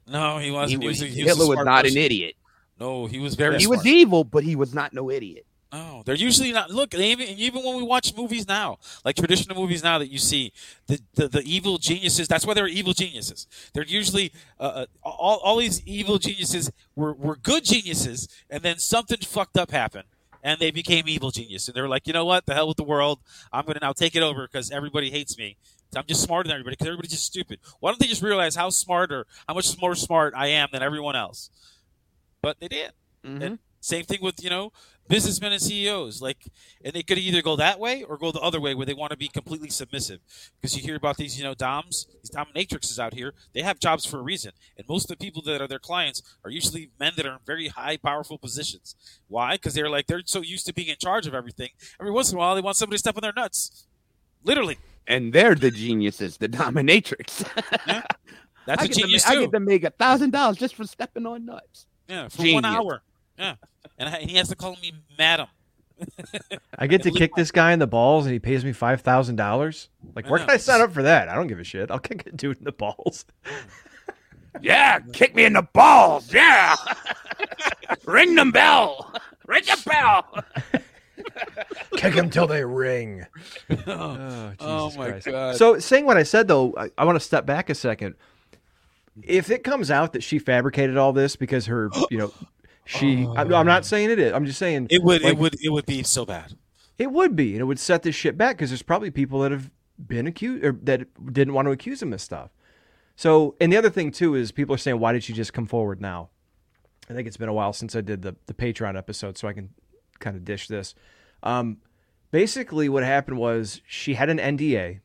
No, he He wasn't. He was, was, he was Hitler was not person. an idiot. No, he was very. he smart. was evil, but he was not no idiot. Oh, they're usually not. Look, even even when we watch movies now, like traditional movies now that you see, the the, the evil geniuses. That's why they're evil geniuses. They're usually uh, uh, all all these evil geniuses were were good geniuses, and then something fucked up happened, and they became evil geniuses. And they're like, you know what? The hell with the world. I'm going to now take it over because everybody hates me. I'm just smarter than everybody because everybody's just stupid. Why don't they just realize how smarter, how much more smart I am than everyone else? But they did. Mhm. And same thing with you know businessmen and CEOs. Like, and they could either go that way or go the other way, where they want to be completely submissive. Because you hear about these, you know, doms, these dominatrixes out here. They have jobs for a reason, and most of the people that are their clients are usually men that are in very high, powerful positions. Why? Because they're like they're so used to being in charge of everything. Every once in a while, they want somebody to step on their nuts. Literally, And they're the geniuses, the dominatrix. that's I a genius ma- I get to make a thousand dollars just for stepping on nuts. yeah, for Genius. one hour. Yeah, and I- and he has to call me madam. I get to kick this guy in the balls, and he pays me five thousand dollars. Like, where can I sign up for that? I don't give a shit. I'll kick a dude in the balls. Yeah, kick me in the balls. Yeah. Ring the bell. Ring the bell. Kick them till they ring. Oh, Oh, my Christ. God. So, saying what I said though, I, I want to step back a second. If it comes out that she fabricated all this because her, you know, she, I'm, I'm not saying it is. I'm just saying It would. like, it would. It would be so bad. It would be, and it would set this shit back because there's probably people that have been accused or that didn't want to accuse him of stuff. So, and the other thing too is people are saying, why did she just come forward now? I think it's been a while since I did the the Patreon episode, so I can kind of dish this. Um, basically, what happened was she had an NDA,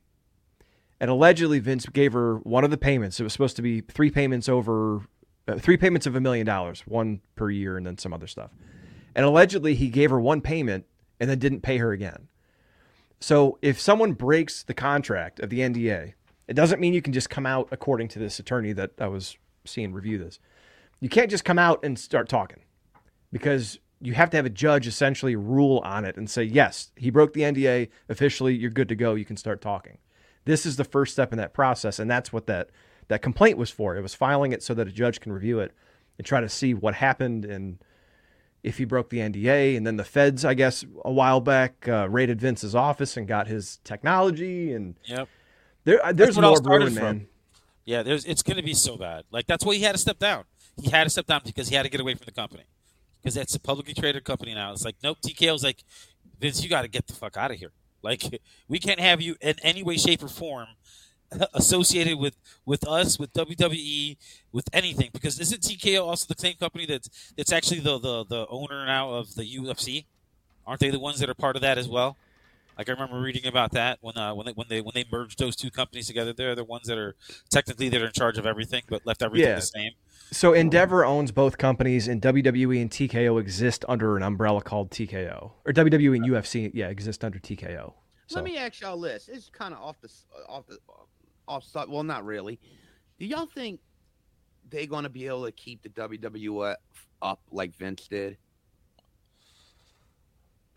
and allegedly Vince gave her one of the payments. It was supposed to be three payments over, uh, three payments of a million dollars, one per year, and then some other stuff. And allegedly, he gave her one payment and then didn't pay her again. So if someone breaks the contract of the NDA, it doesn't mean you can just come out, according to this attorney that I was seeing review this. You can't just come out and start talking because you have to have a judge essentially rule on it and say, yes, he broke the NDA. Officially, you're good to go. You can start talking. This is the first step in that process. And that's what that, that complaint was for. It was filing it so that a judge can review it and try to see what happened and if he broke the NDA. And then the feds, I guess, a while back uh, raided Vince's office and got his technology. And Yep. there, there's was more brewing, man. Yeah. There's. It's going to be so bad. Like that's why he had to step down. He had to step down because he had to get away from the company. Because that's a publicly traded company now. It's like nope. TKO's like Vince, you got to get the fuck out of here. Like we can't have you in any way, shape, or form associated with with us, with WWE, with anything. Because isn't TKO also the same company that's that's actually the the, the owner now of the UFC? Aren't they the ones that are part of that as well? Like I remember reading about that when uh, when they when they when they merged those two companies together. They're the ones that are technically that are in charge of everything, but left everything Yeah. the same. So Endeavor owns both companies, and WWE and TKO exist under an umbrella called TKO, or WWE and UFC, yeah, exist under TKO. So Let me ask y'all this. It's kind of off the off the off. Well, not really. Do y'all think they're going to be able to keep the WWF up like Vince did?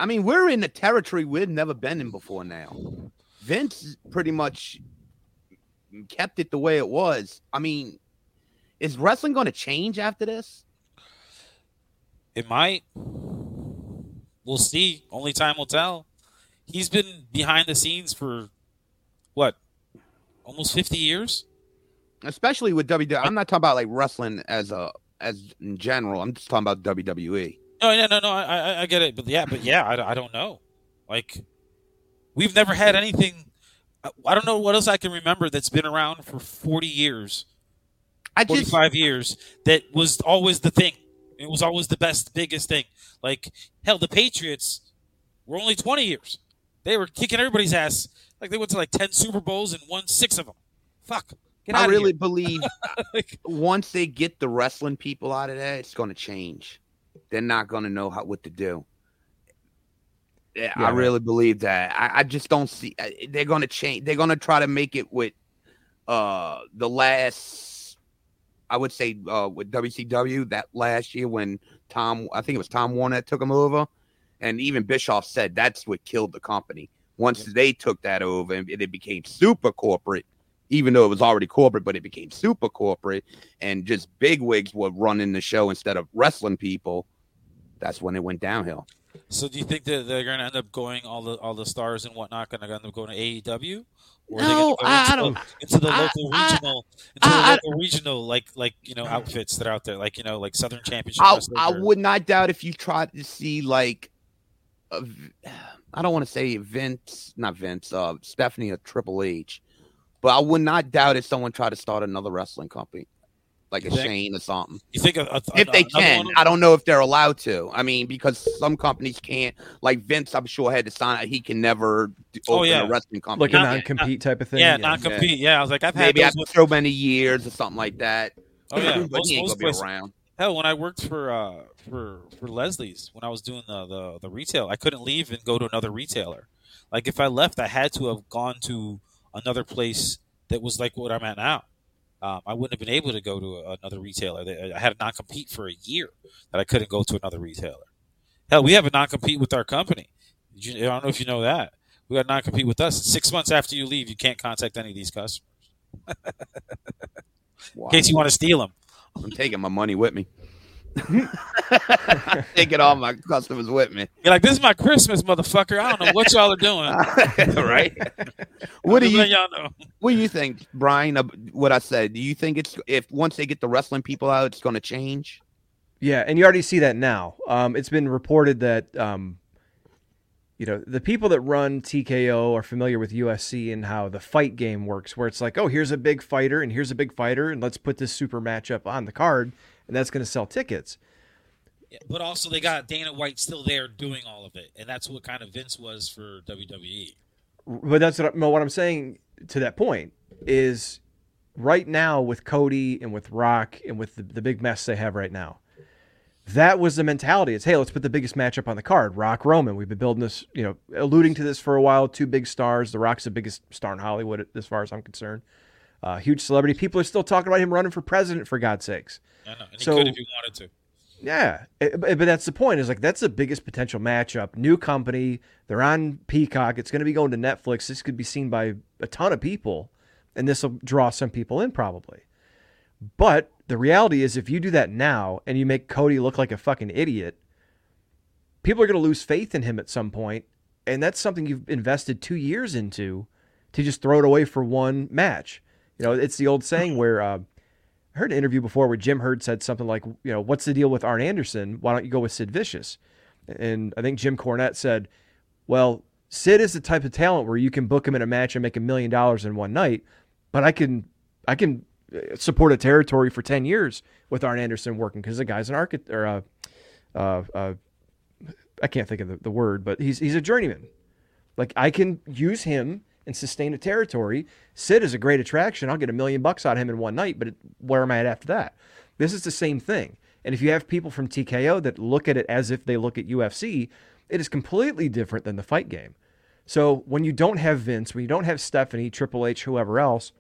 I mean, we're in the territory we've never been in before now. Vince pretty much kept it the way it was. I mean, is wrestling going to change after this? It might. We'll see. Only time will tell. He's been behind the scenes for what? Almost 50 years? Especially with WWE. I'm not talking about like wrestling as a as in general. I'm just talking about. WWE. No, no, no, no. I, I, I get it, but yeah, but yeah, I, I don't know. Like, we've never had anything. I, I don't know what else I can remember that's been around for 40 years, I just 45 years that was always the thing. It was always the best, biggest thing. Like, hell, the Patriots were only 20 years. They were kicking everybody's ass. Like, they went to like 10 Super Bowls and won six of them. Fuck. Get I out really of believe. Like, once they get the wrestling people out of there, it's going to change. They're not going to know how what to do. Yeah, Yeah, I right. really believe that. I, I just don't see. uh, They're going to change. They're going to try to make it with uh the last. I would say uh with WCW that last year when Tom, I think it was Tom Warner that took him over, and even Bischoff said that's what killed the company. Once they took that over and it became super corporate, even though it was already corporate, but it became super corporate and just big wigs were running the show instead of wrestling people. That's when it went downhill. So do you think that they're going to end up going all the all the stars and whatnot going to end up going to AEW? Or No, go I- I into, don't- the, into the local I- regional into the I- local regional like like you know outfits that are out there like you know like Southern Championship. I, I would not doubt if you tried to see like, a V- I don't want to say Vince, not Vince, uh, Stephanie or Triple H, but I would not doubt if someone tried to start another wrestling company, like a You think? Shane or something. You think a, a, If they can, one- I don't know if they're allowed to. I mean, because some companies can't. Like Vince, I'm sure had to sign. He can never d- Oh, open yeah. a wrestling company. like a non-compete type of thing. yeah, non compete. Yeah, I was like I've had maybe those after with, so many years or something like that. oh yeah, but most, he ain't most gonna be places- around. Hell, when I worked for uh for for Leslie's when I was doing the, the the retail, I couldn't leave and go to another retailer. Like if I left, I had to have gone to another place that was like what I'm at now. Um, I wouldn't have been able to go to a, another retailer. I had a non compete for a year that I couldn't go to another retailer. Hell, we have a non compete with our company. You, I don't know if you know that. We got a non compete with us. Six months after you leave, you can't contact any of these customers. Wow. in case you want to steal them. I'm taking my money with me. taking all my customers with me. You're like, this is my Christmas, motherfucker. I don't know what y'all are doing. right? What do you y'all know? What do you think, Brian? What I said? Do you think it's if once they get the wrestling people out, it's going to change? Yeah, and you already see that now. Um, it's been reported that um, you know the people that run TKO are familiar with UFC and how the fight game works, where it's like, oh, here's a big fighter and here's a big fighter, and let's put this super matchup on the card, and that's going to sell tickets. Yeah, but also they got Dana White still there doing all of it, and that's what kind of Vince was for. WWE. But that's what, I, no, what I'm saying to that point is right now with Cody and with Rock and with the, the big mess they have right now. That was the mentality. It's hey, let's put the biggest matchup on the card. Rock Roman. We've been building this, you know, alluding to this for a while. Two big stars. The Rock's the biggest star in Hollywood as far as I'm concerned. Uh, huge celebrity. People are still talking about him running for president for God's sakes. I know, and he So- could if he wanted to. Yeah, it- but but that's the point. Is like that's the biggest potential matchup. New company, they're on Peacock. It's going to be going to Netflix. This could be seen by a ton of people, and this will draw some people in probably. But the reality is, if you do that now and you make Cody look like a fucking idiot, people are going to lose faith in him at some point, and that's something you've invested two years into to just throw it away for one match. You know, it's the old saying where. Uh, I heard an interview before where Jim Herd said something like, you know, what's the deal with Arn Anderson? Why don't you go with Sid Vicious? And I think Jim Cornette said, well, Sid is the type of talent where you can book him in a match and make a million dollars in one night, but I can, I can uh, support a territory for 10 years with Arn Anderson working because the guy's an architect or a, uh, uh, I can't think of the, the word, but he's, he's a journeyman. Like I can use him and sustain a territory. Sid is a great attraction. I'll get a million bucks out of him in one night, but it, where am I at after that? This is the same thing. And if you have people from TKO that look at it as if they look at UFC, it is completely different than the fight game. So when you don't have Vince, when you don't have Stephanie, Triple H, whoever else,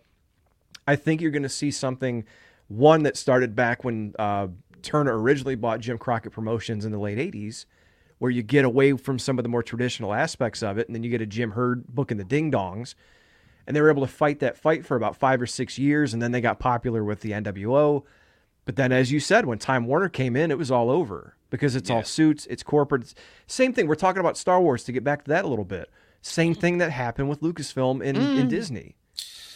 I think you're going to see something, one that started back when uh, Turner originally bought Jim Crockett Promotions in the late 80s, where you get away from some of the more traditional aspects of it, and then you get a Jim Herd booking the ding dongs. And they were able to fight that fight for about five or six years, and then they got popular with the NWO. But then, as you said, when Time Warner came in, it was all over because it's all suits, it's corporate. It's- Same thing. We're talking about Star Wars to get back to that a little bit. Same thing that happened with Lucasfilm in, in Disney.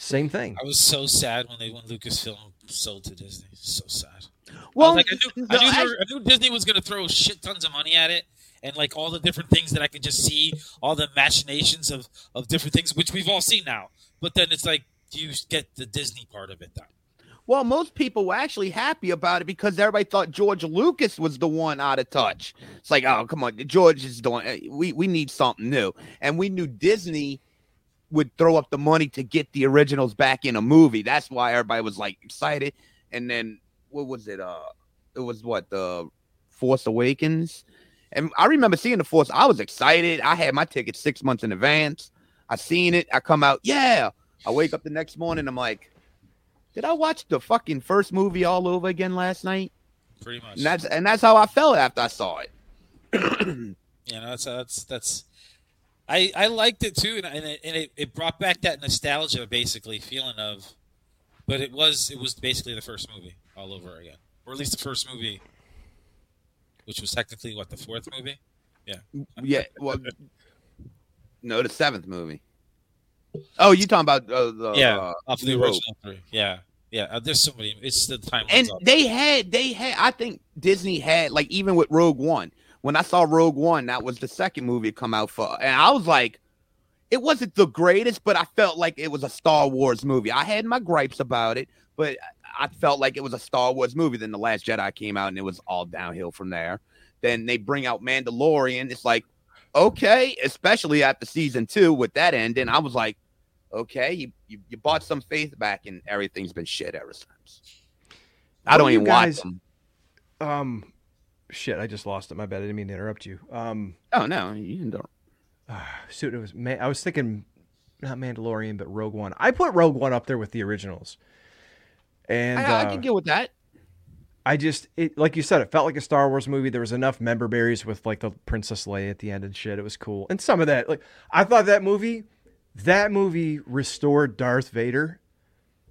Same thing. I was so sad when they when Lucasfilm sold to Disney. So sad. Well, I, like, I, knew, I, knew I- were- I knew Disney was going to throw shit tons of money at it, and like all the different things that I could just see, all the machinations of of different things, which we've all seen now. But then it's like, do you get the Disney part of it done? Well, most people were actually happy about it because everybody thought George Lucas was the one out of touch. It's like, oh, come on, George is doing. Eh, we we need something new, and we knew Disney would throw up the money to get the originals back in a movie. That's why everybody was like excited. And then what was it? Uh, it was what the Force Awakens, and I remember seeing the Force. I was excited. I had my ticket six months in advance. I seen it. I come out, yeah. I wake up the next morning. I'm like, did I watch the fucking first movie all over again last night? Pretty much. And that's and that's how I felt after I saw it. You know, that's that's that's. I I liked it too, and, and, it, and it, it brought back that nostalgia, basically feeling of. But it was it was basically the first movie all over again, or at least the first movie, which was technically what the fourth movie. Yeah, Yeah, well, no, the seventh movie. Oh, you talking about uh, the yeah, uh, off the original three. Yeah, yeah. Uh, there's so many. It's the time. and they had they had i think disney had like even with rogue one when i saw rogue one that was the second movie come out for and i was like it wasn't the greatest but i felt like it was a star wars movie. I had my gripes about it but i felt like it was a star wars movie. Then the last jedi came out and it was all downhill from there. Then they bring out mandalorian. It's like okay especially after season two with that ending i was like okay you, you, you bought some faith back and everything's been shit ever since. I don't do even guys- watch them. Um, shit, I just lost it. My bad. I didn't mean to interrupt you. Um, Oh no, you don't. Suit. It was. I, was thinking not Mandalorian, but Rogue One. I put Rogue One up there with the originals. And I, I uh, can get with that. I just it like you said, it felt like a Star Wars movie. There was enough member berries with like the Princess Leia at the end and shit. It was cool, and some of that, like I thought that movie, that movie restored Darth Vader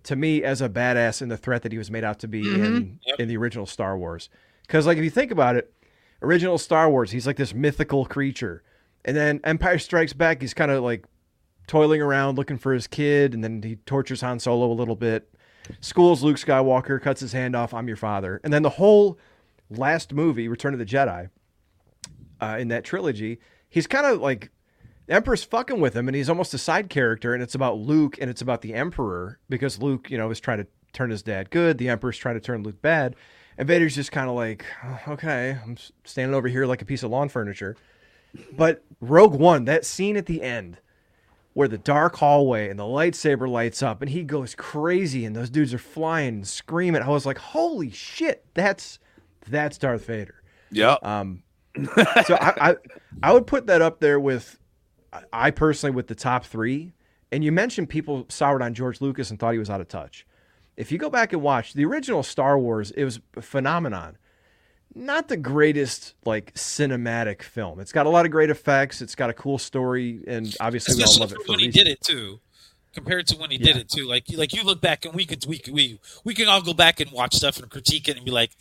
to me as a badass and the threat that he was made out to be in Yep. in the original Star Wars. Because like if you think about it, original Star Wars, he's like this mythical creature, and then Empire Strikes Back, he's kind of like toiling around looking for his kid, and then he tortures Han Solo a little bit. Schools Luke Skywalker, cuts his hand off. I'm your father, and then the whole last movie, Return of the Jedi, uh, in that trilogy, he's kind of like the Emperor's fucking with him, and he's almost a side character, and it's about Luke and it's about the Emperor because Luke, you know, is trying to turn his dad good. The Emperor's trying to turn Luke bad, and Vader's just kind of like, "Oh, okay, I'm standing over here like a piece of lawn furniture. But Rogue One, that scene at the end where the dark hallway and the lightsaber lights up and he goes crazy and those dudes are flying and screaming. I was like, holy shit, that's that's Darth Vader. Yeah. Um, so I, I I would put that up there with I personally with the top three. And you mentioned people soured on George Lucas and thought he was out of touch. If you go back and watch the original Star Wars, it was a phenomenon. Not the greatest like cinematic film. It's got a lot of great effects. It's got a cool story, and obviously we all love it for when he did it too, compared to when he did it too. Like like you look back and we could we could, we we can all go back and watch stuff and critique it and be like,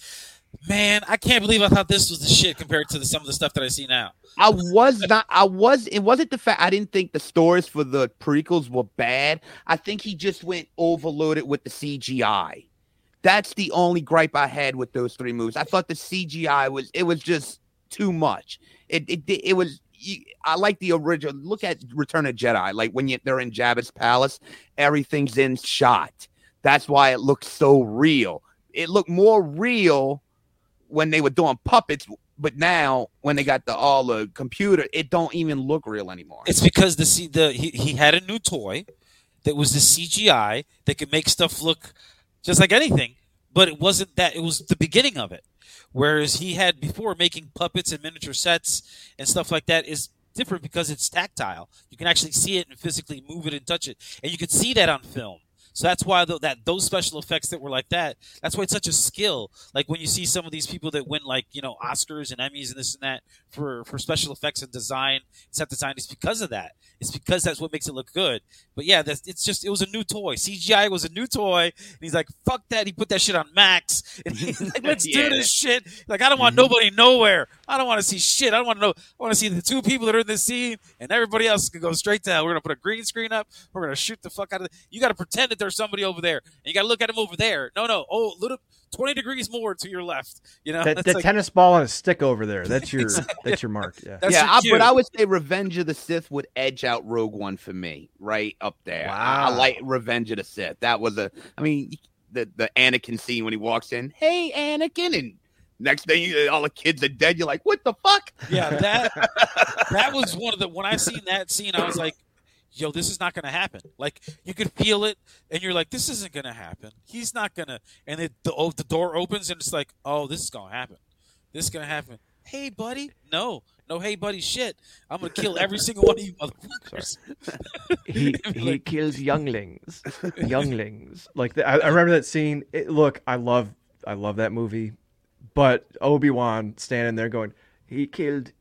man, I can't believe I thought this was the shit compared to the, some of the stuff that I see now. I was not. I was. It wasn't the fact I didn't think the stories for the prequels were bad. I think he just went overloaded with the CGI. That's the only gripe I had with those three movies. I thought the CGI was. It was just too much. It. It. It, was. I like the original. Look at Return of Jedi. Like when you, they're in Jabba's palace, everything's in shot. That's why it looks so real. It looked more real when they were doing puppets but now when they got the all the computer it don't even look real anymore It's because the the he, he had a new toy that was the CGI that could make stuff look just like anything, but it wasn't that. It was the beginning of it. Whereas he had before making puppets and miniature sets and stuff like that is different because it's tactile. You can actually see it and physically move it and touch it, and you can see that on film. So that's why tho- that those special effects that were like that. That's why it's such a skill. Like when you see some of these people that win like you know Oscars and Emmys and this and that for for special effects and design, set design. It's because of that. It's because that's what makes it look good. But yeah, that's it's just it was a new toy. CGI was a new toy, and he's like, "Fuck that!" He put that shit on Max, and he's like, "Let's Yeah. do this shit." Like, I don't want mm-hmm. nobody nowhere. I don't want to see shit. I don't want to know. I want to see the two people that are in this scene, and everybody else can go straight down. We're gonna put a green screen up. We're gonna shoot the fuck out of. The, you got to pretend that there's somebody over there, and you got to look at him over there. No, no. Oh, little twenty degrees more to your left. You know, That, That's that like- tennis ball on a stick over there. That's your that's your mark. Yeah. That's yeah I, but i would say revenge of the sith would edge out rogue one for me right up there I, I like revenge of the sith that was a i mean the the anakin scene when he walks in hey anakin and next thing you, all the kids are dead you're like what the fuck Yeah, that that was one of the when I seen that scene, I was like, "Yo, this is not going to happen." Like you could feel it, and you're like, "This isn't going to happen. He's not going to." And it, the oh, the door opens, and it's like, "Oh, this is going to happen. This is going to happen." Hey, buddy, no, no, hey, buddy, shit! I'm gonna kill every single one of you motherfuckers. he he kills younglings, younglings. Like the, I, I remember that scene. It, look, I love I love that movie, but Obi Wan standing there going, he killed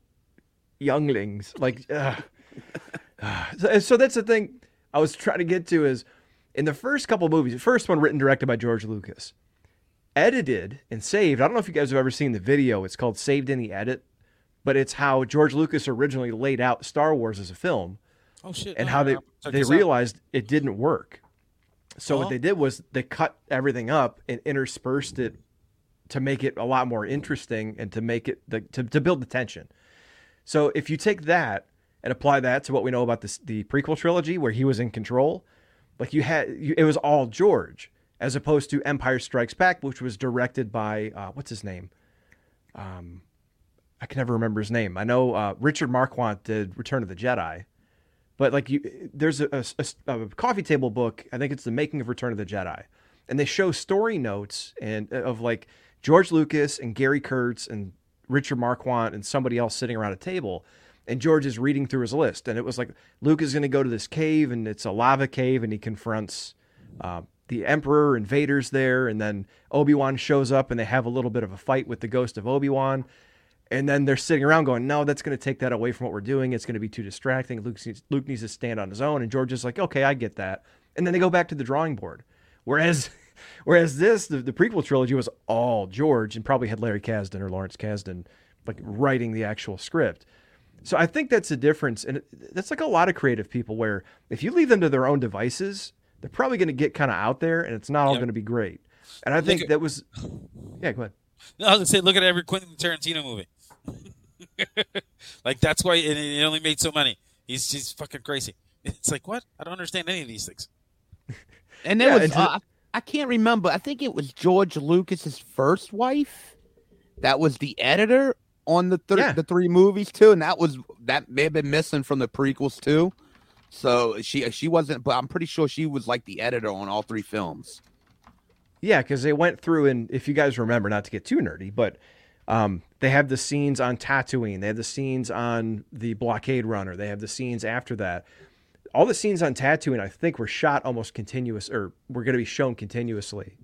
younglings. Like, so, so that's the thing I was trying to get to is in the first couple movies. The first one written directed by George Lucas, edited and saved. I don't know if you guys have ever seen the video. It's called Saved in the Edit, but it's how George Lucas originally laid out Star Wars as a film Oh shit! and no, how they they this out. realized it didn't work. So Well- what they did was they cut everything up and interspersed it to make it a lot more interesting and to make it the, to to build the tension. So if you take that and apply that to what we know about this the prequel trilogy where he was in control, like you had you, it was all George as opposed to Empire Strikes Back, which was directed by uh, what's his name. Um, I can never remember his name. I know uh, Richard Marquand did Return of the Jedi, but like you, there's a, a- a- coffee table book. I think it's the making of Return of the Jedi, and they show story notes and uh, of like George Lucas and Gary Kurtz and Richard Marquand and somebody else sitting around a table. And George is reading through his list, and it was like Luke is going to go to this cave, and it's a lava cave, and he confronts uh, the Emperor and Vader's there, and then Obi Wan shows up, and they have a little bit of a fight with the ghost of Obi Wan, and then they're sitting around going, "No, that's going to take that away from what we're doing. It's going to be too distracting. Luke needs, Luke needs to stand on his own." And George is like, "Okay, I get that." And then they go back to the drawing board. Whereas, whereas this the, the prequel trilogy was all George and probably had Larry Kasdan or Lawrence Kasdan like writing the actual script. So I think that's a difference, and that's like a lot of creative people where if you leave them to their own devices, they're probably going to get kind of out there, and it's not all going to be great. And I Look think at- that was, yeah, go ahead. No, I was gonna say, look at every Quentin Tarantino movie. like that's why it, it only made so many. He's he's fucking crazy. It's like what? I don't understand any of these things. And there Yeah, was and to- uh, I can't remember. I think it was George Lucas's first wife that was the editor on the Yeah. the three movies too, and that was that may have been missing from the prequels too. So she she wasn't, but I'm pretty sure she was like the editor on all three films. Yeah, because they went through, and if you guys remember, not to get too nerdy, but um, they have the scenes on Tatooine, they have the scenes on the blockade runner, they have the scenes after that. All the scenes on Tatooine, I think, were shot almost continuous, or were going to be shown continuously.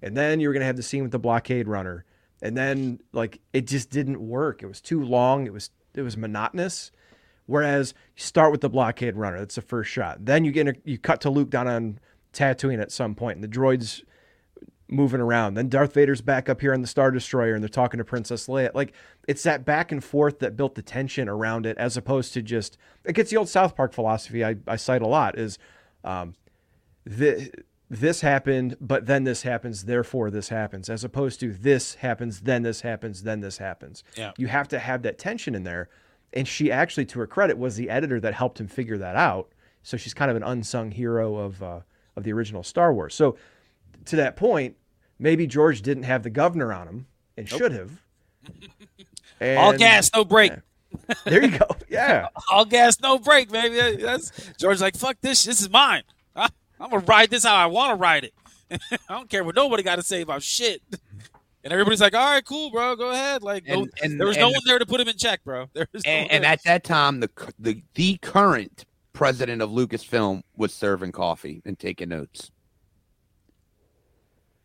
And then you were going to have the scene with the blockade runner, and then like it just didn't work. It was too long. It was it was monotonous. Whereas you start with the blockade runner, that's the first shot. Then you get a, you cut to Luke down on Tatooine at some point, and the droids moving around. Then Darth Vader's back up here on the Star Destroyer and they're talking to Princess Leia. Like it's that back and forth that built the tension around it as opposed to just it gets the old South Park philosophy I, I cite a lot is um this, this happened, but then this happens, therefore this happens, as opposed to this happens, then this happens, then this happens. Yeah. You have to have that tension in there. And she actually, to her credit, was the editor that helped him figure that out. So she's kind of an unsung hero of uh, of the original Star Wars. So to that point, maybe George didn't have the governor on him and should have. All gas, no break. There you go. Yeah. All gas, no break, baby. That's George's like, fuck this. This is mine. I, I'm gonna ride this how I want to ride it. I don't care what nobody got to say about shit. And everybody's like, all right, cool, bro. Go ahead. Like, no- And- and- there was no one there to put him in check, bro. There was no And, one and at that time, the the the current president of Lucasfilm was serving coffee and taking notes.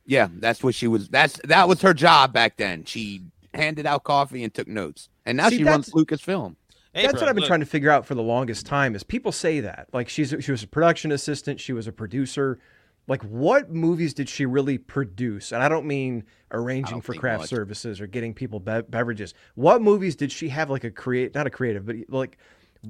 Yeah, that's what she was. That's that was her job back then. She handed out coffee and took notes, and now See, she runs that's- Lucasfilm. Hey, That's bro, what I've been look, trying to figure out for the longest time. Is people say that like she's she was a production assistant, she was a producer. Like, what movies did she really produce? And I don't mean arranging don't for craft much. services or getting people be- beverages. What movies did she have like a create, not a creative, but like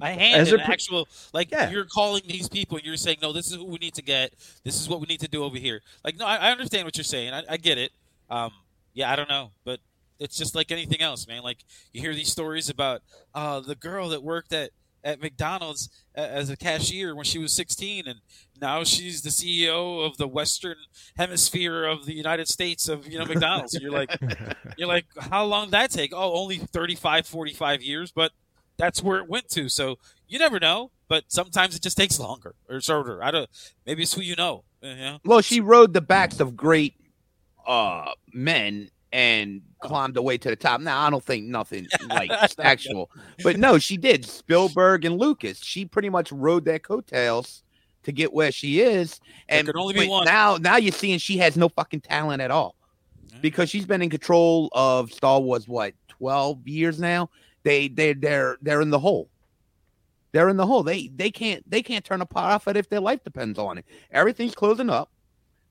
a hand as an actual like Yeah. you're calling these people and you're saying no this is who we need to get. This is what we need to do over here. Like no i, I understand what you're saying. I, I get it. Um yeah i don't know but it's just like anything else man. Like you hear these stories about uh the girl that worked at at mcdonald's as a cashier when she was 16 and now she's the ceo of the western hemisphere of the united states of you know mcdonald's. You're like you're like how long did that take? Oh only 35 45 years but that's where it went to. So you never know, but sometimes it just takes longer or shorter. I don't. Maybe it's who you know. You know? Well, she rode the backs of great uh men and climbed the way to the top. Now I don't think nothing like actual, but no, she did. Spielberg and Lucas. She pretty much rode their coattails to get where she is. There And could only be one. now, now you're seeing she has no fucking talent at all because she's been in control of Star Wars what twelve years now. They they they're they're in the hole. They're in the hole. They they can't they can't turn a profit if their life depends on it. Everything's closing up.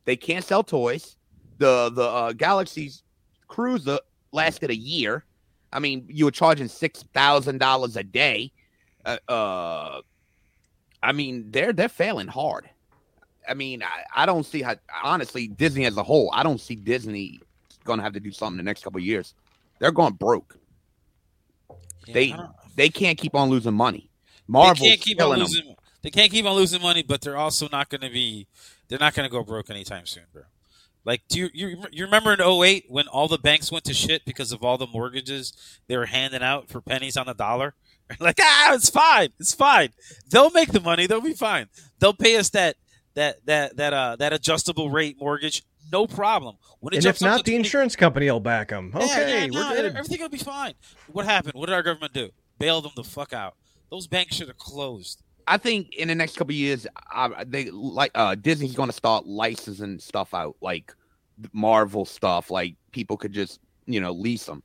They can't sell toys. The the uh, Galaxy's cruiser lasted a year. I mean, you were charging six thousand dollars a day. Uh, uh, I mean, they're they're failing hard. I mean, I, I don't see how honestly Disney as a whole. I don't see Disney gonna have to do something the next couple years. They're going broke. Yeah, They they can't keep on losing money. they Marvel can't keep on killing them. losing. They can't keep on losing money, but they're also not going to be. They're not going to go broke anytime soon, bro. Like, do you, you you remember in 08 when all the banks went to shit because of all the mortgages they were handing out for pennies on the dollar? like, ah, it's fine, it's fine. They'll make the money. They'll be fine. They'll pay us that that that that uh that adjustable rate mortgage, no problem. When it and if not, the 20 insurance company will back them. Okay, yeah, yeah, we're no, good. Everything will be fine. What happened? What did our government do? Bail them the fuck out. Those banks should have closed. I think in the next couple of years, I, they like uh, Disney's going to start licensing stuff out, like Marvel stuff. Like people could just you know lease them.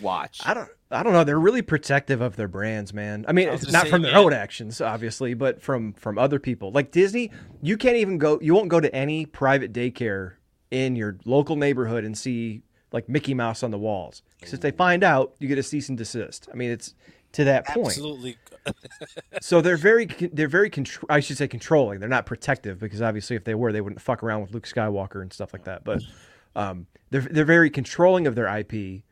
Watch. I don't. I don't know. They're really protective of their brands, man. I mean, I it's not from their man. own actions, obviously, but from from other people. Like Disney, you can't even go. You won't go to any private daycare in your local neighborhood and see like Mickey Mouse on the walls. Because if they find out, you get a cease and desist. I mean, it's to that point. Absolutely. So they're very they're very contr- I should say controlling. They're not protective because obviously if they were, they wouldn't fuck around with Luke Skywalker and stuff like that. But um, they're they're very controlling of their IP.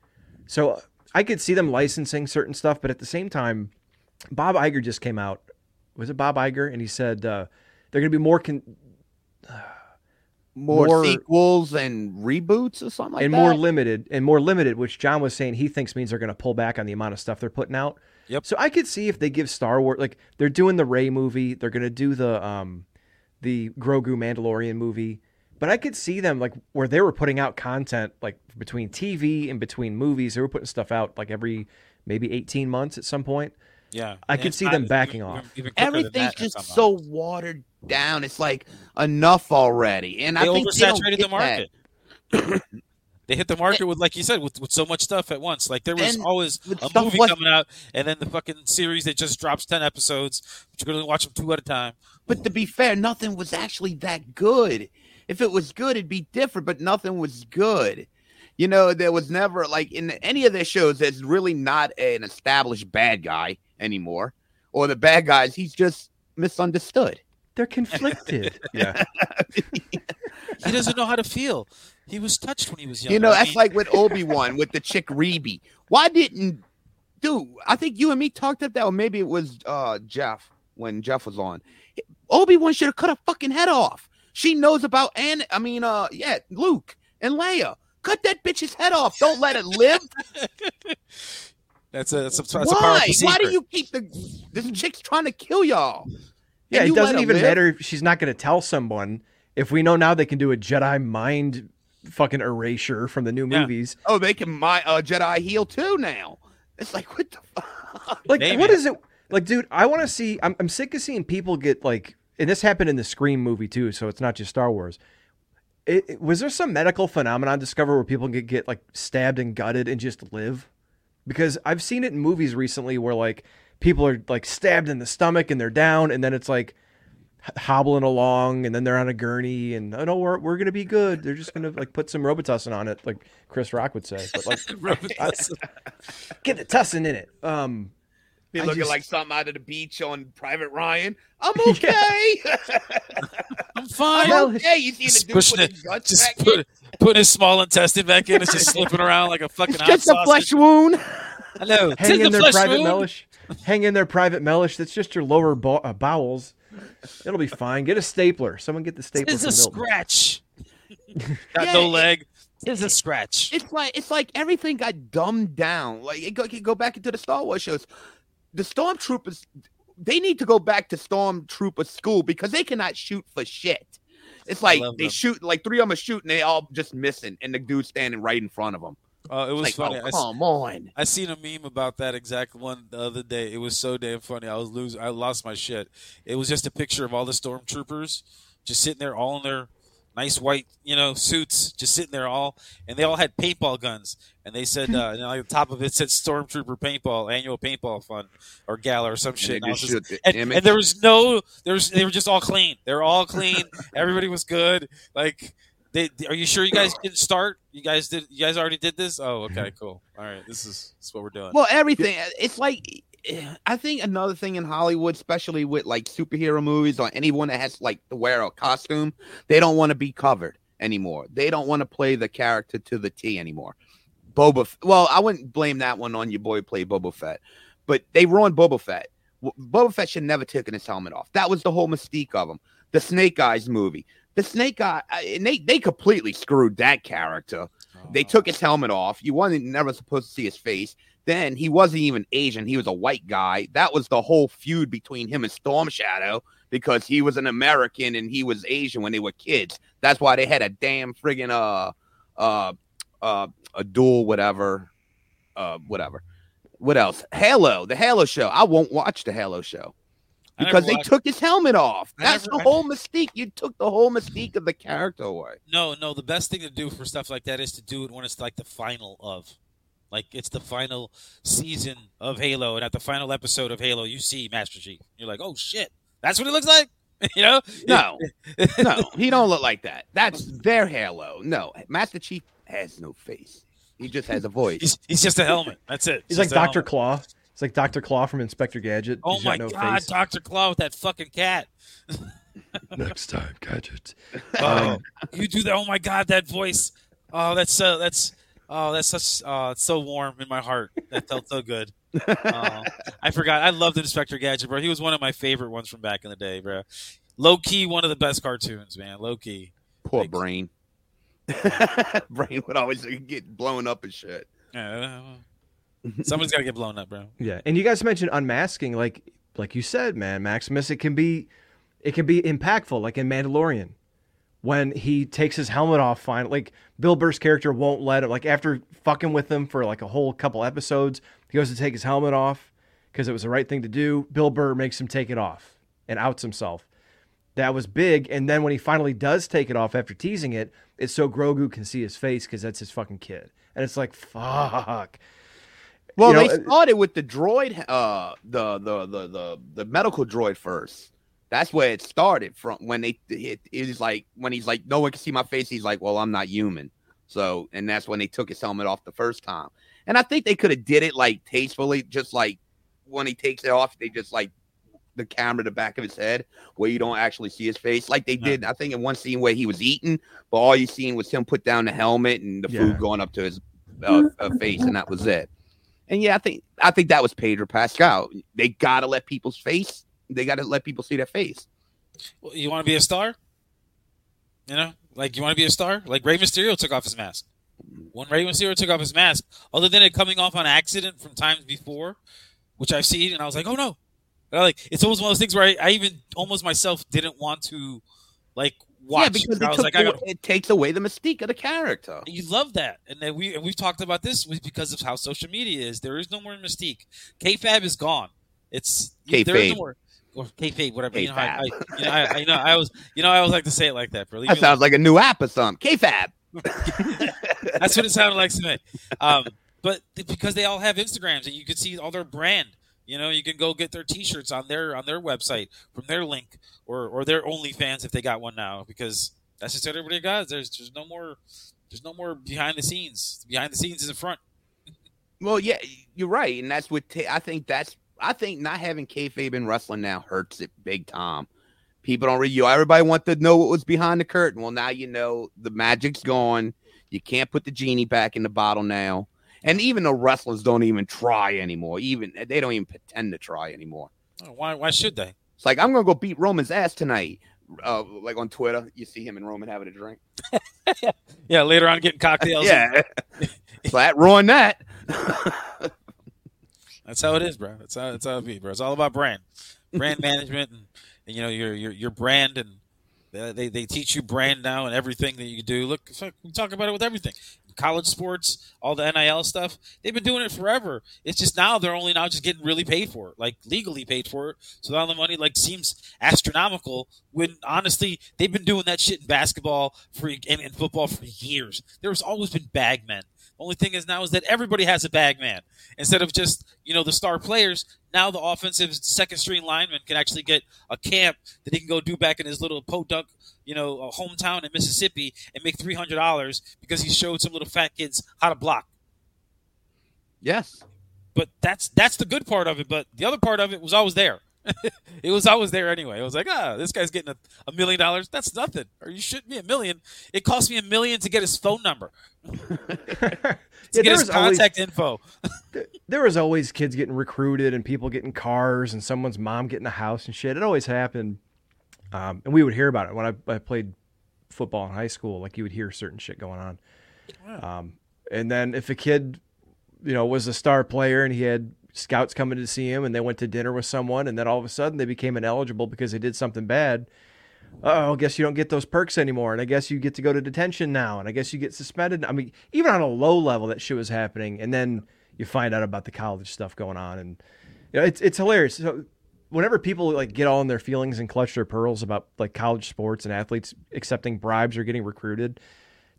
So I could see them licensing certain stuff, but at the same time, Bob Iger just came out. Was it Bob Iger? And he said uh, they're going to be more con- more, more- sequels and reboots or something like and that. more limited and more limited, which John was saying he thinks means they're going to pull back on the amount of stuff they're putting out. Yep. So I could see if they give Star Wars like they're doing the Rey movie, they're going to do the um the Grogu Mandalorian movie, but I could see them like where they were putting out content like between TV and between movies, they were putting stuff out like every maybe 18 months at some point. Yeah. I And could see them backing even- off. even Everything's just somehow. so watered down. It's like enough already, and they I think they don't oversaturated get the market. they hit the market with, like you said, with, with so much stuff at once. Like there was And always a movie was- coming out, and then the fucking series that just drops ten episodes, but you're gonna watch them two at a time. But to be fair, nothing was actually that good. If it was good, it'd be different, but nothing was good. You know, there was never like in any of their shows, there's really not an established bad guy anymore. Or the bad guys, he's just misunderstood. They're conflicted. yeah. He doesn't know how to feel. He was touched when he was young. You know, I that's mean, like with Obi Wan with the chick Reva. Why didn't, dude? I think you and me talked about that, or maybe it was uh Jeff when Jeff was on. Obi Wan should have cut a fucking head off. She knows about and I mean, uh, yeah, Luke and Leia. Cut that bitch's head off. Don't let it live. that's a that's a, that's Why? powerful Why do you keep the this chick's trying to kill y'all? Yeah, it doesn't her even live? matter if she's not going to tell someone. If we know now they can do a Jedi mind fucking erasure from the new Yeah. movies. Oh, they can my uh, Jedi heal too now. It's like what the fuck? Like, Maybe. what is it? Like, dude, I want to see. I'm, I'm sick of seeing people get like, and this happened in the Scream movie too. So it's not just Star Wars. It, it- was there some medical phenomenon discovered where people get get like stabbed and gutted and just live? Because I've seen it in movies recently where like people are like stabbed in the stomach and they're down, and then it's like hobbling along, and then they're on a gurney, and oh no, we're we're gonna be good. They're just gonna like put some Robitussin on it, like Chris Rock would say. But like, get the tussin in it. Um, Be looking just- like something out of the beach on Private Ryan. I'm okay. I'm fine. I'm okay. You see just the dude pushing put it, his guts just back put, in? putting his small intestine back in. It's just slipping around like a fucking It's hot just a sausage. flesh wound. Hello, hang tis in the their private wound. mellish. Hang in their private mellish. That's just your lower bow- uh, bowels. It'll be fine. Get a stapler. Someone get the stapler Tis a Milton. scratch. Got Yeah, no leg. It's a scratch. It's like it's like everything got dumbed down. Like it go, it go back into the Star Wars shows. The stormtroopers, they need to go back to stormtrooper school because they cannot shoot for shit. It's like they them. shoot, like three of them are shooting, they all just missing, and the dude standing right in front of them. Uh, it was Like, funny. oh, I s- come on. I seen a meme about that exact one the other day. It was so damn funny. I was losing. I lost my shit. It was just a picture of all the stormtroopers just sitting there, all in their nice white, you know, suits, just sitting there, all, and they all had paintball guns. And they said, uh, you know, like the top of it said "Stormtrooper Paintball Annual Paintball Fun or Gala or some shit. they And, just just- shoot the and- and there was no, there was, they were just all clean. They were all clean. Everybody was good. Like. They, are you sure you guys didn't start? You guys did. You guys already did this. Oh, okay, cool. All right, this is this is what we're doing. Well, everything. It's like Eh, I think another thing in Hollywood, especially with like superhero movies or anyone that has like to wear a costume, they don't want to be covered anymore. They don't want to play the character to the T anymore. Boba. F- Well, I wouldn't blame that one on your boy played Boba Fett, but they ruined Boba Fett. Boba Fett should never taken his helmet off. That was the whole mystique of him. The Snake Eyes movie. The Snake Eye, and they they completely screwed that character. They oh. took his helmet off. You wasn't never supposed to see his face. Then he wasn't even Asian. He was a white guy. That was the whole feud between him and Storm Shadow because he was an American and he was Asian when they were kids. That's why they had a damn friggin' uh uh uh a duel, whatever. Uh whatever. What else? Halo, the Halo show. I won't watch the Halo show because they watched- took his helmet off. That's never- the whole mystique. You took the whole mystique of the character away. No, no. The best thing to do for stuff like that is to do it when it's like the final of. Like it's the final season of Halo, and at the final episode of Halo, you see Master Chief. You're like, oh shit, that's what it looks like. you know? No, no, he don't look like that. That's their Halo. No, Master Chief has no face. He just has a voice. He's, he's just a helmet. That's it. He's like Doctor. Claw. It's like Doctor Claw from Inspector Gadget. Oh He's my got no god, face. Doctor Claw with that fucking cat. Next time, Gadget. Oh, um, you do that. Oh my god, that voice. Oh, that's so. That's oh, that's such. Oh, it's so warm in my heart. That felt so good. Oh, I forgot. I loved Inspector Gadget, bro. He was one of my favorite ones from back in the day, bro. Low key, one of the best cartoons, man. Low key. Poor Like- Brain. Brain would always get blown up and shit. Yeah. Uh, Somebody's got to get blown up, bro. Yeah, and you guys mentioned unmasking, like like you said, man, Maximus. It can be, it can be impactful, like in Mandalorian, when he takes his helmet off. Finally, like Bill Burr's character won't let him. Like after fucking with him for like a whole couple episodes, he goes to take his helmet off because it was the right thing to do. Bill Burr makes him take it off and outs himself. That was big, and then when he finally does take it off after teasing it, it's so Grogu can see his face because that's his fucking kid, and it's like fuck. Well, You know, they uh, started with the droid, uh, the, the the the the medical droid first. That's where it started from. When they it, it was like when he's like, no one can see my face. He's like, well, I'm not human. So, and that's when they took his helmet off the first time. And I think they could have did it like tastefully, just like when he takes it off, they just like the camera the back of his head where you don't actually see his face, like they Yeah. did. I think in one scene where he was eating, but all you seen was him put down the helmet and the Yeah. food going up to his uh, uh, face, and that was it. And yeah, I think I think that was Pedro Pascal. They gotta let people's face. They gotta let people see their face. Well, you want to be a star? You know, like you want to be a star? Like Rey Mysterio took off his mask. When Rey Mysterio took off his mask, other than it coming off on accident from times before, which I've seen, and I was like, oh no, And I like it's almost one of those things where I, I even almost myself didn't want to like watch. Yeah, because I it, was took like, I away- got it takes away the mystique of the character. you love that, and then we and we've talked about this because of how social media is. There is no more mystique. K-Fab is gone. It's there is no more or K-Fab, whatever. You know, I, I, K-Fab. you know, I, I know, I always, you know, I always like to say it like that, bro. Leave That alone. sounds like a new app or something. K-Fab. That's what it sounded like to me. Um, but th- because they all have Instagrams and you can see all their brand, you know, you can go get their T-shirts on their on their website from their link or or their OnlyFans if they got one now because that's just everybody got. There's there's no more there's no more behind the scenes. Behind the scenes is in front. Well, yeah, you're right, and that's what ta- I think. That's I think not having kayfabe in wrestling now hurts it big time. People don't really. You everybody want to know what was behind the curtain. Well, now you know the magic's gone. You can't put the genie back in the bottle now, and even the wrestlers don't even try anymore. Even they don't even pretend to try anymore. Oh, Why why should they? It's like I'm gonna go beat Roman's ass tonight. Uh, like on Twitter, you see him and Roman having a drink. Yeah, later on getting cocktails. Yeah, so that ruined that. That's how it is, bro. That's how that's how it be, bro. It's all about brand, brand management, and, and you know your your your brand, and they, they they teach you brand now and everything that you do. Look, we talk about it with everything. College sports, all the NIL stuff. They've been doing it forever. It's just now they're only now just getting really paid for it, like legally paid for it. So now the money like seems astronomical. When honestly, they've been doing that shit in basketball for and in football for years. There's always been bag men. Only thing is now is that everybody has a bag man instead of just you know the star players. Now the offensive second string lineman can actually get a camp that he can go do back in his little podunk, you know, uh, hometown in Mississippi and make three hundred dollars because he showed some little fat kids how to block. yes. But that's that's the good part of it. But the other part of it was always there. it was always there anyway. It was like, ah, this guy's getting a, a million dollars. That's nothing. Or you shouldn't be a million. It cost me a million to get his phone number, to Yeah, get there his was always- contact info. there was always kids getting recruited and people getting cars and someone's mom getting a house and shit. It always happened. Um, and we would hear about it when I, I played football in high school. Like you would hear certain shit going on. Um, and then if a kid, you know, was a star player and he had scouts coming to see him and they went to dinner with someone and then all of a sudden they became ineligible because they did something bad. Oh, I guess you don't get those perks anymore, and I guess you get to go to detention now, and I guess you get suspended. I mean, even on a low level, that shit was happening, and then you find out about the college stuff going on, and you know, it's it's hilarious. So whenever people like get all in their feelings and clutch their pearls about like college sports and athletes accepting bribes or getting recruited,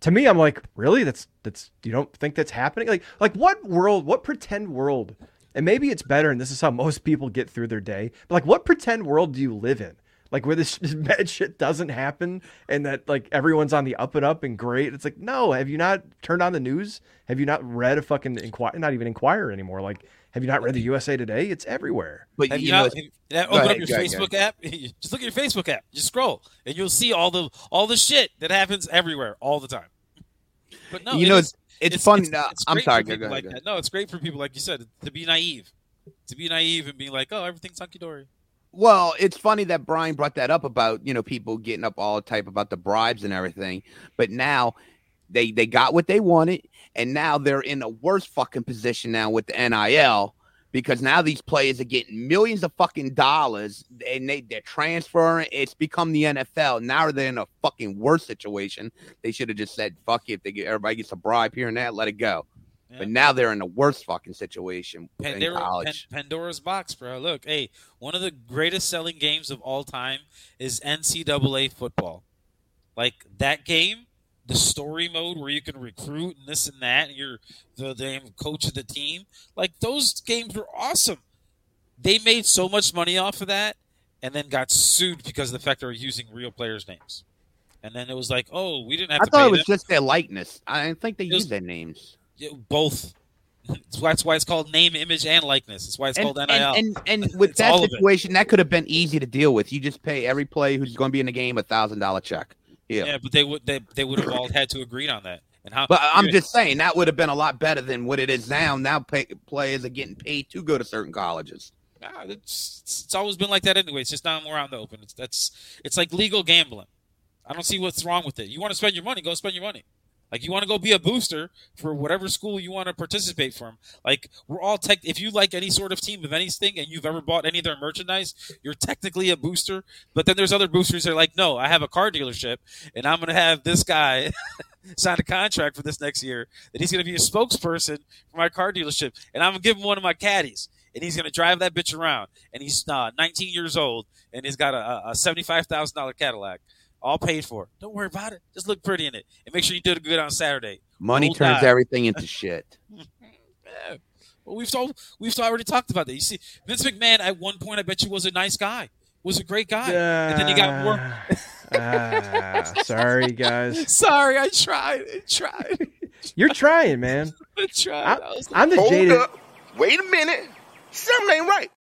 to me, I'm like, really? That's that's you don't think that's happening? Like like what world? What pretend world? And maybe it's better, and this is how most people get through their day. But like, what pretend world do you live in? Like where this, this bad shit doesn't happen, and that like everyone's on the up and up and great. It's like, no, have you not turned on the news? Have you not read a fucking inquire? Not even inquire anymore. Like, have you not read the USA Today? It's everywhere. But Have you, you know, not, it's- open ahead, up your go ahead, Facebook app. Just look at your Facebook app. Just scroll, and you'll see all the all the shit that happens everywhere all the time. But no, you it know, is- it's, it's, fun. uh, I'm sorry. Go, go, like go. that. No, it's great for people like you said to be naive, to be naive and be like, oh, everything's hunky dory. Well, it's funny that Brian brought that up about you know people getting up all type about the bribes and everything, but now they they got what they wanted, and now they're in a worse fucking position now with the NIL because now these players are getting millions of fucking dollars and they they're transferring. It's become the NFL. Now they're in a fucking worse situation. They should have just said fuck it. If they get everybody gets a bribe here and there, let it go. Yeah. But now they're in a worse fucking situation in Pandora, Pan. Pandora's box, bro. Look, hey, one of the greatest selling games of all time is NCAA football. Like that game, the story mode where you can recruit and this and that, and you're the damn coach of the team. Like those games were awesome. They made so much money off of that, and then got sued because of the fact they were using real players' names. And then it was like, oh, we didn't have I to thought pay it was them. just their likeness. I didn't think they It was- used their names. Yeah, both. That's why it's called name, image, and likeness. That's why it's and, called NIL. and, and, and with It's that all of it. situation, that could have been easy to deal with. You just pay every player who's going to be in the game a thousand dollar check. Yeah. Yeah, but they would they, they would have all had to agree on that. And how? But I'm just saying that would have been a lot better than what it is now. Now pay, players are getting paid to go to certain colleges. Nah, it's, it's always been like that anyway. It's just now more out in the open. It's that's it's like legal gambling. I don't see what's wrong with it. You want to spend your money, go spend your money. Like you want to go be a booster for whatever school you want to participate from. Like we're all tech. If you like any sort of team of anything and you've ever bought any of their merchandise, you're technically a booster. But then there's other boosters that are like, no, I have a car dealership and I'm going to have this guy sign a contract for this next year that he's going to be a spokesperson for my car dealership and I'm going to give him one of my caddies and he's going to drive that bitch around and he's uh, 19 years old and he's got a, a $75,000 Cadillac all paid for. Don't worry about it. Just look pretty in it and make sure you did good on Saturday. Money Roll turns Tide. everything into shit. Yeah. Well, we've told, we've already talked about that. You see, Vince McMahon at one point, I bet you was a nice guy, was a great guy, and then he got more. Ah, sorry, guys. Sorry, I tried. I tried. You're trying, man. I tried. I, I was I'm the Hold jaded. up. Wait a minute. Something ain't right.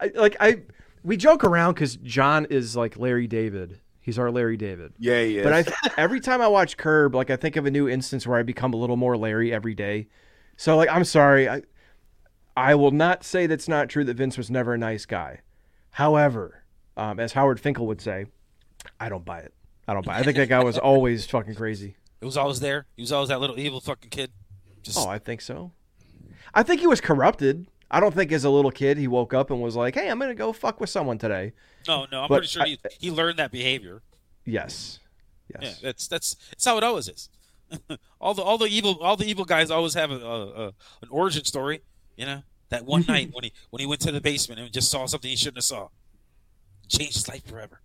I, like I, we joke around because John is like Larry David. He's our Larry David. Yeah, yeah. But I, every time I watch Curb, like I think of a new instance where I become a little more Larry every day. So like, I'm sorry, I, I will not say that's not true that Vince was never a nice guy. However, um, as Howard Finkel would say, I don't buy it. I don't buy. It. I think that guy was always fucking crazy. It was always there. He was always that little evil fucking kid. Just Oh, I think so. I think he was corrupted. I don't think as a little kid he woke up and was like, "Hey, I'm gonna go fuck with someone today." no, no. I'm but pretty sure I- he he learned that behavior. Yes, Yeah, yes. that's that's that's how it always is. all the all the evil all the evil guys always have a, a, a an origin story. You know, that one mm-hmm. night when he when he went to the basement and just saw something he shouldn't have saw, changed his life forever.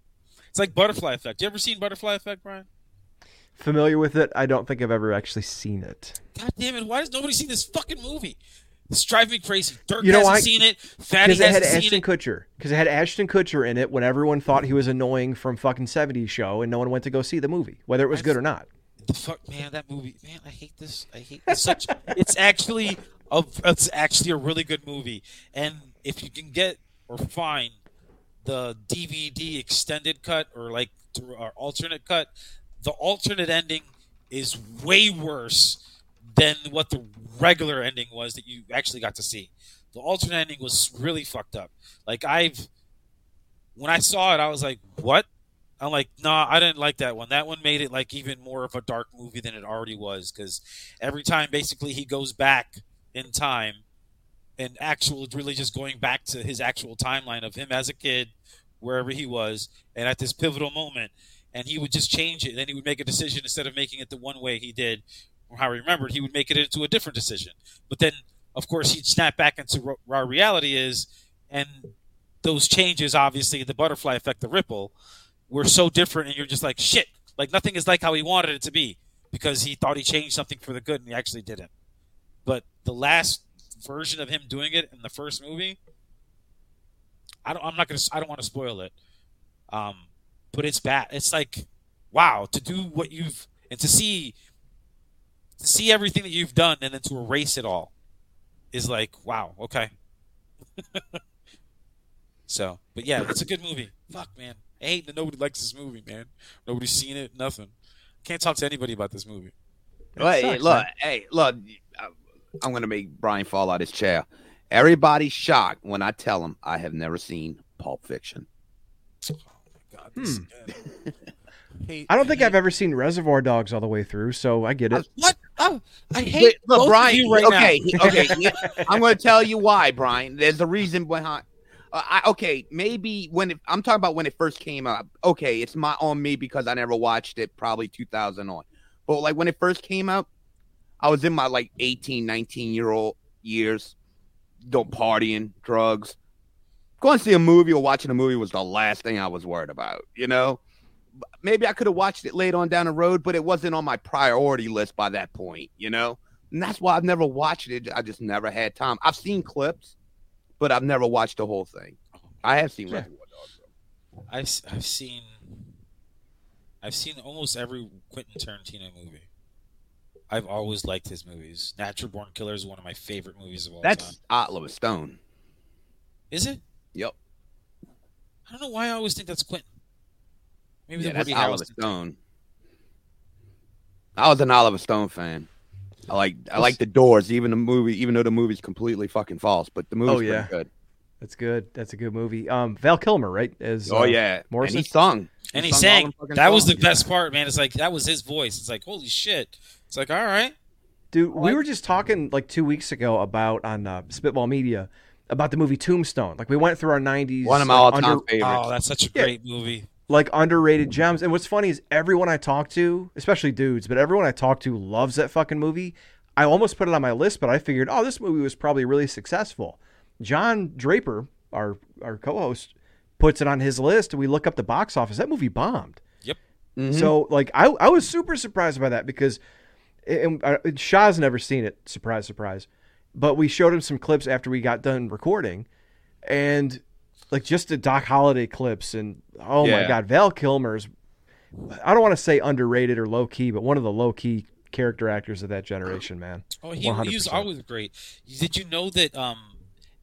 It's like butterfly effect. You ever seen butterfly effect, Brian? Familiar with it? I don't think I've ever actually seen it. God damn it! Why has nobody seen this fucking movie? It's driving me crazy. Dirk You know hasn't why? seen it. Phatty Because it had hasn't seen Ashton it. Kutcher. Because it had Ashton Kutcher in it when everyone thought he was annoying from fucking '70s show, and no one went to go see the movie, whether it was good or not. the fuck, man, that movie, man, I hate this. I hate this. Such. it's actually a, it's actually a really good movie, and if you can get or find the DVD extended cut or like or alternate cut, the alternate ending is way worse than what the regular ending was that you actually got to see. The alternate ending was really fucked up. Like I've when I saw it, I was like, "What?" I'm like, nah, I didn't like that one. That one made it like even more of a dark movie than it already was because every time basically he goes back in time and actual really just going back to his actual timeline of him as a kid, wherever he was, and at this pivotal moment, and he would just change it. Then he would make a decision instead of making it the one way he did, or how he remembered, he would make it into a different decision. But then, of course, he'd snap back into our reality is, and those changes, obviously, the butterfly effect, the ripple, were so different, and you're just like shit. Like nothing is like how he wanted it to be because he thought he changed something for the good, and he actually didn't. But the last version of him doing it in the first movie, I don't. I'm not gonna. I don't want to spoil it. Um, but it's bad. It's like, wow, to do what you've and to see, to see everything that you've done, and then to erase it all, is like, wow, okay. so, but yeah, it's a good movie. Fuck, man. I hate that nobody likes this movie, man. Nobody's seen it. Nothing. Can't talk to anybody about this movie. Hey, sucks, look, man. hey, look. I'm gonna make Brian fall out of his chair. Everybody's shocked when I tell them I have never seen Pulp Fiction. Oh my god, this hmm. again. Hate- I don't think hate- I've ever seen Reservoir Dogs all the way through, so I get it. What? Oh, I hate Wait, look, both Brian. right okay, now. okay. I'm going to tell you why, Brian. There's a reason behind. Uh, I, okay, maybe when it, I'm talking about when it first came out. Okay, it's my on me because I never watched it. Probably 2000 on, but like when it first came out, I was in my like 18, 19 year old years, don't partying, drugs. Going to see a movie or watching a movie was the last thing I was worried about. You know, maybe I could have watched it later on down the road, but it wasn't on my priority list by that point, you know? And that's why I've never watched it. I just never had time. I've seen clips, but I've never watched the whole thing. I have seen Yeah. Reservoir Dogs. though. I've I've seen I've seen almost every Quentin Tarantino movie. I've always liked his movies. Natural Born Killer is one of my favorite movies of all time. That's Oliver Stone. Is it? Yep. I don't know why I always think that's Quentin. Maybe Yeah, the that's Woody Oliver Harrelson. Stone. I was an Oliver Stone fan. I like I like the Doors, even the movie, even though the movie's completely fucking false, but the movie's Oh, pretty yeah. good. That's good. That's a good movie. Um, Val Kilmer, right? As Oh uh, yeah, Morrison? and he sung, And he sung sang. them fucking That was the songs. best part, man. It's like that was his voice. It's like holy shit. It's like all right. Dude, we were just talking like two weeks ago about on uh, Spitball Media about the movie Tombstone. Like we went through our '90s, One of my like, all-time under- favorites. Oh, that's such a Yeah. great movie. Like underrated gems. And what's funny is everyone I talk to, especially dudes, but everyone I talk to loves that fucking movie. I almost put it on my list, but I figured, oh, this movie was probably really successful. John Draper, our our co-host, puts it on his list, and we look up the box office. That movie bombed. Yep. So like I I was super surprised by that because and, uh, Shah's never seen it. Surprise, surprise. But we showed him some clips after we got done recording, and like just the Doc Holliday clips, and oh my God, Val Kilmer's. I don't want to say underrated or low key, but one of the low key character actors of that generation, man. Oh, he, he was always great. Did you know that um,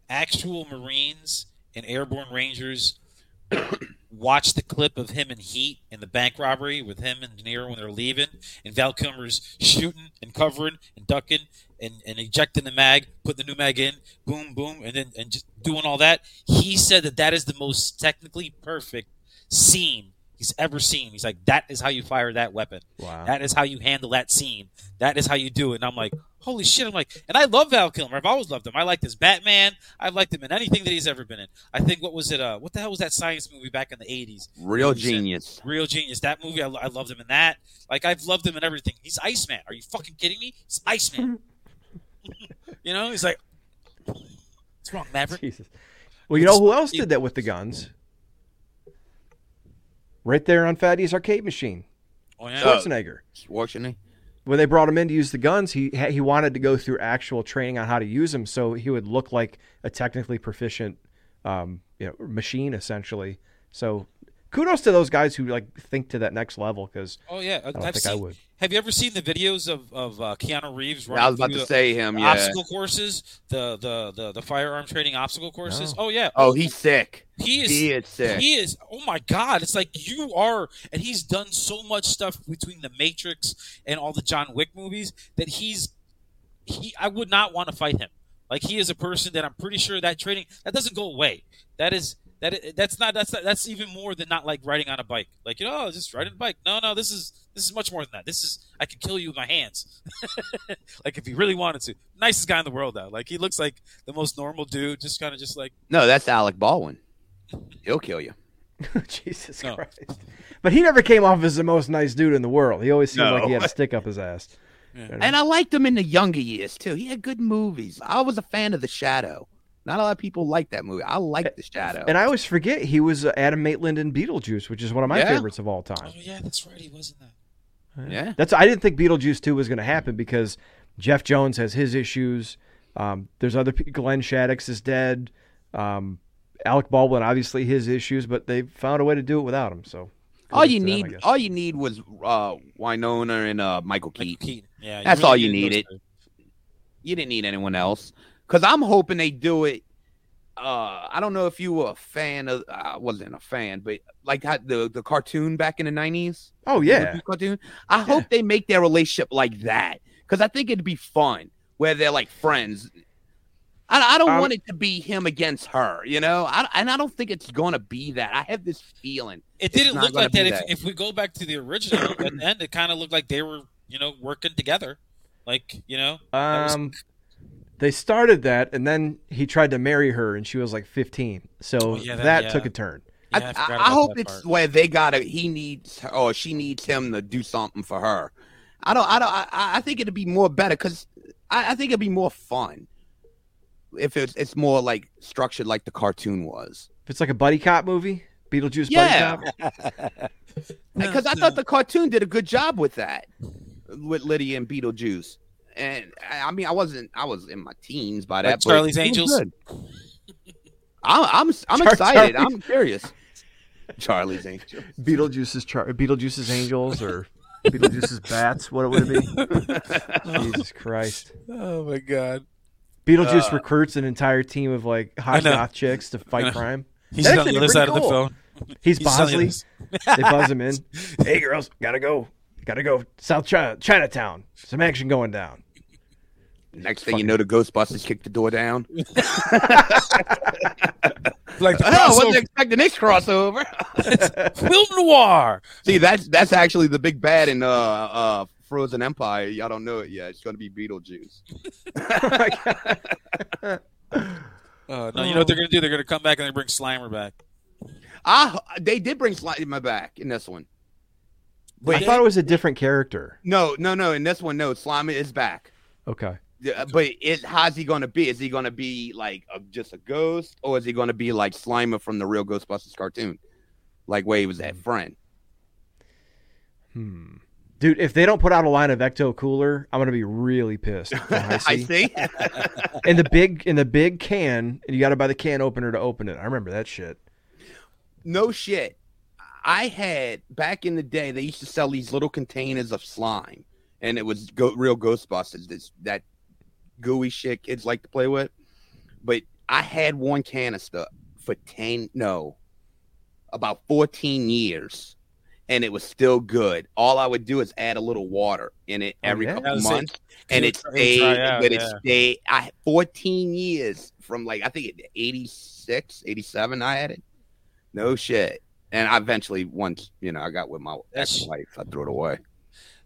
actual Marines and airborne Rangers watched the clip of him in Heat and the bank robbery with him and De Niro when they're leaving, and Val Kilmer's shooting and covering and ducking and, and ejecting the mag, putting the new mag in, boom, boom, and then and just doing all that. He said that that is the most technically perfect scene he's ever seen. He's like, that is how you fire that weapon. Wow. That is how you handle that scene. That is how you do it. And I'm like, holy shit. I'm like, and I love Val Kilmer. I've always loved him. I liked his Batman. I've liked him in anything that he's ever been in. I think, what was it? Uh, what the hell was that science movie back in the 80s? Real What was it? genius. Real genius. That movie, I, I loved him in that. Like, I've loved him in everything. He's Iceman. Are you fucking kidding me? He's Iceman. you know, he's like, what's wrong, Maverick? Jesus. Well, you know who else did that with the guns? Right there on Phatty's arcade machine, Oh, yeah. Schwarzenegger. Schwarzenegger. when they brought him in to use the guns, he he wanted to go through actual training on how to use them, so he would look like a technically proficient, um, you know, machine essentially. So, kudos to those guys who like think to that next level because Oh yeah, don't I've think I would. Have you ever seen the videos of of uh, Keanu Reeves? running I was about to the- say him. Yeah. obstacle courses, the, the the the firearm training obstacle courses. Oh yeah. Oh, he's sick. he is. He is sick. He is. Oh my God! It's like you are, and he's done so much stuff between the Matrix and all the John Wick movies that he's. He, I would not want to fight him. Like he is a person that I'm pretty sure that training that doesn't go away. That is that that's not that's not, that's even more than not like riding on a bike. Like you know, oh, just riding a bike. No, no, this is this is much more than that. This is I can kill you with my hands. like if he really wanted to. Nicest guy in the world though. Like he looks like the most normal dude. Just kind of just like No, that's Alec Baldwin. He'll kill you. Jesus No. Christ. But he never came off as the most nice dude in the world. He always seemed No. like he had a stick up his ass. And I liked him in the younger years too. He had good movies. I was a fan of The Shadow. Not a lot of people like that movie. I like The Shadow. And I always forget he was uh, Adam Maitland in Beetlejuice, which is one of my Yeah. favorites of all time. Oh yeah, that's right. He wasn't that. yeah. That's I didn't think Beetlejuice two was going to happen because Jeff Jones has his issues. Um, there's other people. Glenn Shadix is dead. Um, Alec Baldwin obviously his issues, but they found a way to do it without him. So all you to them, need, all you need was uh, Winona and uh, Michael Michael Keaton. Keaton. Yeah, That's all you needed needed. those two. You didn't need anyone else. Because I'm hoping they do it. Uh, I don't know if you were a fan of. I wasn't a fan, but like how the the cartoon back in the '90s. oh yeah, cartoon. I hope they make their relationship like that because I think it'd be fun where they're like friends. I, I don't Um, want it to be him against her, you know. I, and I don't think it's gonna be that. I have this feeling. It didn't look like that. be If, that. if we go back to the original, at the end, it kind of looked like they were, you know, working together. Like, you know, that was- um, they started that, and then he tried to marry her, and she was like 15. So Oh, yeah, that- that yeah. took a turn. yeah, I, I, I, forgot I about hope it's part. where they gotta. He needs her, or she needs him to do something for her. I don't. I don't. I, I think it'd be more better because I, I think it'd be more fun if it's it's more like structured like the cartoon was. If it's like a buddy cop movie, Beetlejuice Yeah. buddy cop. Because I thought the cartoon did a good job with that, with Lydia and Beetlejuice. And I I mean, I wasn't. I was in my teens by that. Like but Charlie's it Angels? I'm I'm I'm Char- excited. Charlie- I'm curious. Charlie's Angels. Beetlejuice's Char- Beetlejuice's Angels or Beetlejuice's Bats. What would it be? Jesus Christ. Oh my god, Beetlejuice Uh, recruits an entire team of like I hot know. goth chicks to fight crime. he's That's on the other side pretty of the phone. He's He's Bosley. They buzz him in. Hey girls, gotta go. Gotta go. South China, Chinatown. Some action going down. Next thing you know, the Ghostbusters kick the door down. Like the Oh, I wasn't crossover, expecting this crossover. film noir. See, that's that's actually the big bad in uh uh Frozen Empire. Y'all don't know it yet. It's going to be Beetlejuice. Uh, no, you know what they're gonna do? They're gonna come back and they bring Slimer back. Ah, they did bring Slimer back in this one. I thought it was a different character. No, no, no. In this one, no. Slimer is back. Okay. Yeah, but it, how's he going to be? Is he going to be like a, just a ghost, or is he going to be like Slimer from the real Ghostbusters cartoon, like where he was that friend? Hmm. Dude, if they don't put out a line of Ecto Cooler, I'm gonna be really pissed. I see. in the big in the big can, and you got to buy the can opener to open it. I remember that shit. no shit. I had back in the day. They used to sell these little containers of slime, and it was go, real Ghostbusters. This that gooey shit kids like to play with. But I had one canister for ten, no, about fourteen years, and it was still good. All I would do is add a little water in it Oh, every yeah? Couple months, and it it'll try- it'll stayed. out, but it stayed. I fourteen years from like I think it 86, 87 I had it. No shit. And I eventually, once you know, I got with my ex-wife, I threw it away.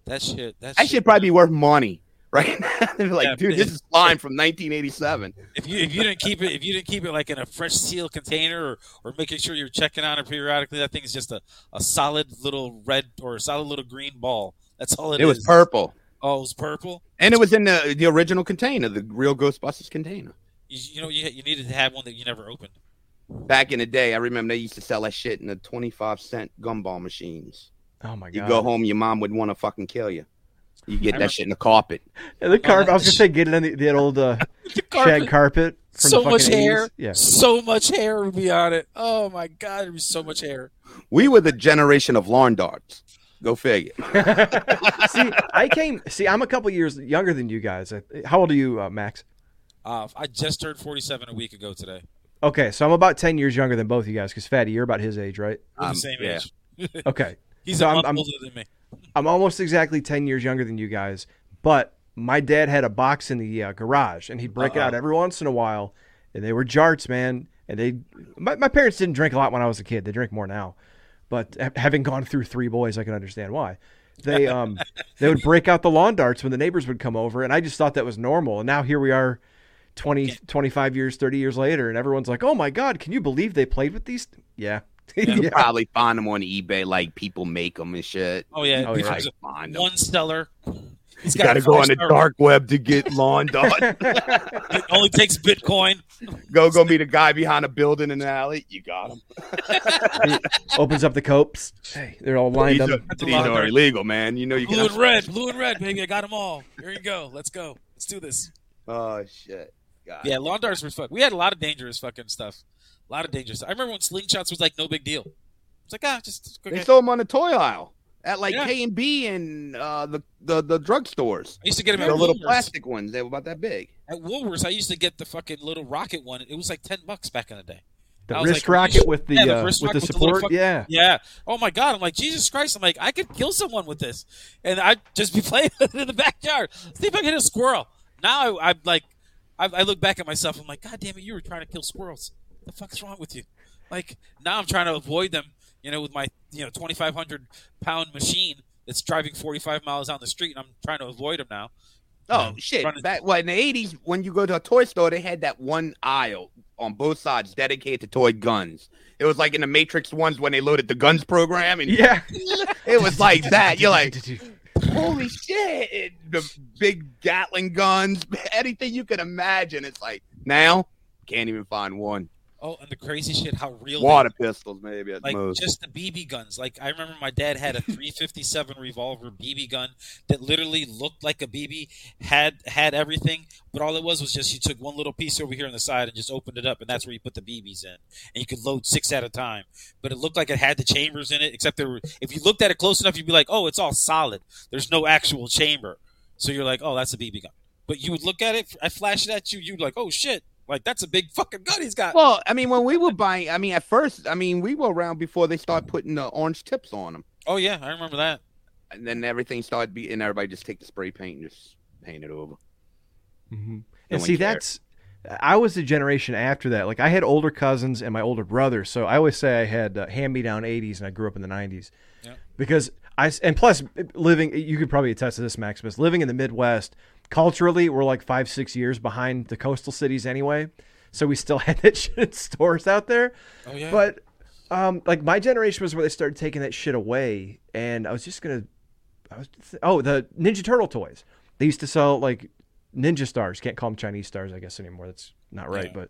That shit. That, That shit should probably be worth money, right? They're like, Yeah, dude, this is slime from 1987. If you if you didn't keep it if you didn't keep it like in a fresh seal container or, or making sure you're checking on it periodically, that thing is just a, a solid little red or a solid little green ball. That's all it It was purple, Oh, it was purple. and it was in the the original container, the real Ghostbusters container. You, you know you you needed to have one that you never opened. Back in the day, I remember they used to sell that shit in the 25 cent gumball machines. Oh my god. You go home, your mom would want to fucking kill you. You get I that shit in the carpet. And the carpet. I was that gonna say get it on the, that old uh, The shag carpet. From so the much fucking 80s. hair. Yeah. So much hair would be on it. Oh my god, there'd be so much hair. We were the generation of lawn darts. Go figure. see, I came. See, I'm a couple years younger than you guys. How old are you, uh, Max? Uh, I just turned 47 a week ago today. Okay, so I'm about ten years younger than both of you guys. Because Phatty, you're about his age, right? We're Um, the same yeah. age. Okay, He's So a I'm- I'm- older than me. I'm almost exactly ten years younger than you guys. But my dad had a box in the uh, garage, and he'd break it out every once in a while, and they were jarts, man. And they, my, my parents didn't drink a lot when I was a kid. They drink more now, but ha- having gone through three boys, I can understand why. They um they would break out the lawn darts when the neighbors would come over, and I just thought that was normal. And now here we are. 20, 25 years, 30 years later, and everyone's like, oh my God, can you believe they played with these? Yeah. You yeah. probably find them on eBay, like people make them and shit. Oh yeah, Oh, because yeah. Like, find 'em. one stellar. He's You got got to go on the dark web to get lawn done. It only takes Bitcoin. go go meet a guy behind a building in the alley. You got him. He opens up the copes. Hey, they're all lined These up. are, these are illegal, man. You know you Blue can. and red, blue and red, baby. I got them all. Here you go. Let's go. Let's do this. Oh shit. God. Yeah, lawn darts were fuck. We had a lot of dangerous fucking stuff. A lot of dangerous. I remember when slingshots was like no big deal. It's like ah, just They okay. sold them on the toy aisle at like Yeah. K and B and uh, the the the drugstores. I used to get them The little Woolworths. plastic ones. They were about that big. At Woolworths, I used to get the fucking little rocket one. It was like ten bucks back in the day. The I was wrist like, rocket with the, Yeah, the uh, with the rocket with the little support. yeah. Yeah. Oh my god. I'm like Jesus Christ. I'm like I could kill someone with this, and I'd just be playing in the backyard. See if I can hit a squirrel. Now I, I'm like, I, I look back at myself. I'm like, God damn it, you were trying to kill squirrels. What the fuck's wrong with you? Like now I'm trying to avoid them. You know, with my you know 2,500 pound machine that's driving 45 miles down the street, and I'm trying to avoid them now. Oh Um, shit! running- Back well in the eighties, when you go to a toy store, they had that one aisle on both sides dedicated to toy guns. It was like in the Matrix ones when they loaded the guns program, and Yeah. it was like that. You're like, holy shit! The big Gatling guns, anything you can imagine. It's like now can't even find one. Oh, and the crazy shit, how real Water pistols, maybe at like most. just the BB guns. Like I remember my dad had a 357 revolver BB gun that literally looked like a BB, had had everything, but all it was was just you took one little piece over here on the side and just opened it up, and that's where you put the BBs in, and you could load six at a time. But it looked like it had the chambers in it, except there were. If you looked at it close enough, you'd be like, oh, it's all solid. There's no actual chamber, so you're like, oh, that's a BB gun. But you would look at it, I flash it at you, you'd like, oh shit, like that's a big fucking gun he's got. Well, I mean, when we were buying, I mean, at first, I mean, we were around before they start putting the orange tips on them, Oh yeah, I remember that. and then everything started being. And everybody just take the spray paint and just paint it over. hmm No And see, cared. that's I was the generation after that. Like I had older cousins and my older brother, so I always say I had uh, hand-me-down '80s, and I grew up in the '90s. Yeah. Because I and plus living, you could probably attest to this, Maximus. Living in the Midwest, culturally, we're like five, six years behind the coastal cities anyway. So we still had that shit in stores out there. Oh yeah. But um, like my generation was where they started taking that shit away, and I was just gonna, I was oh the Ninja Turtle toys. They used to sell like Ninja Stars. Can't call them Chinese stars, I guess anymore. That's not right. Yeah.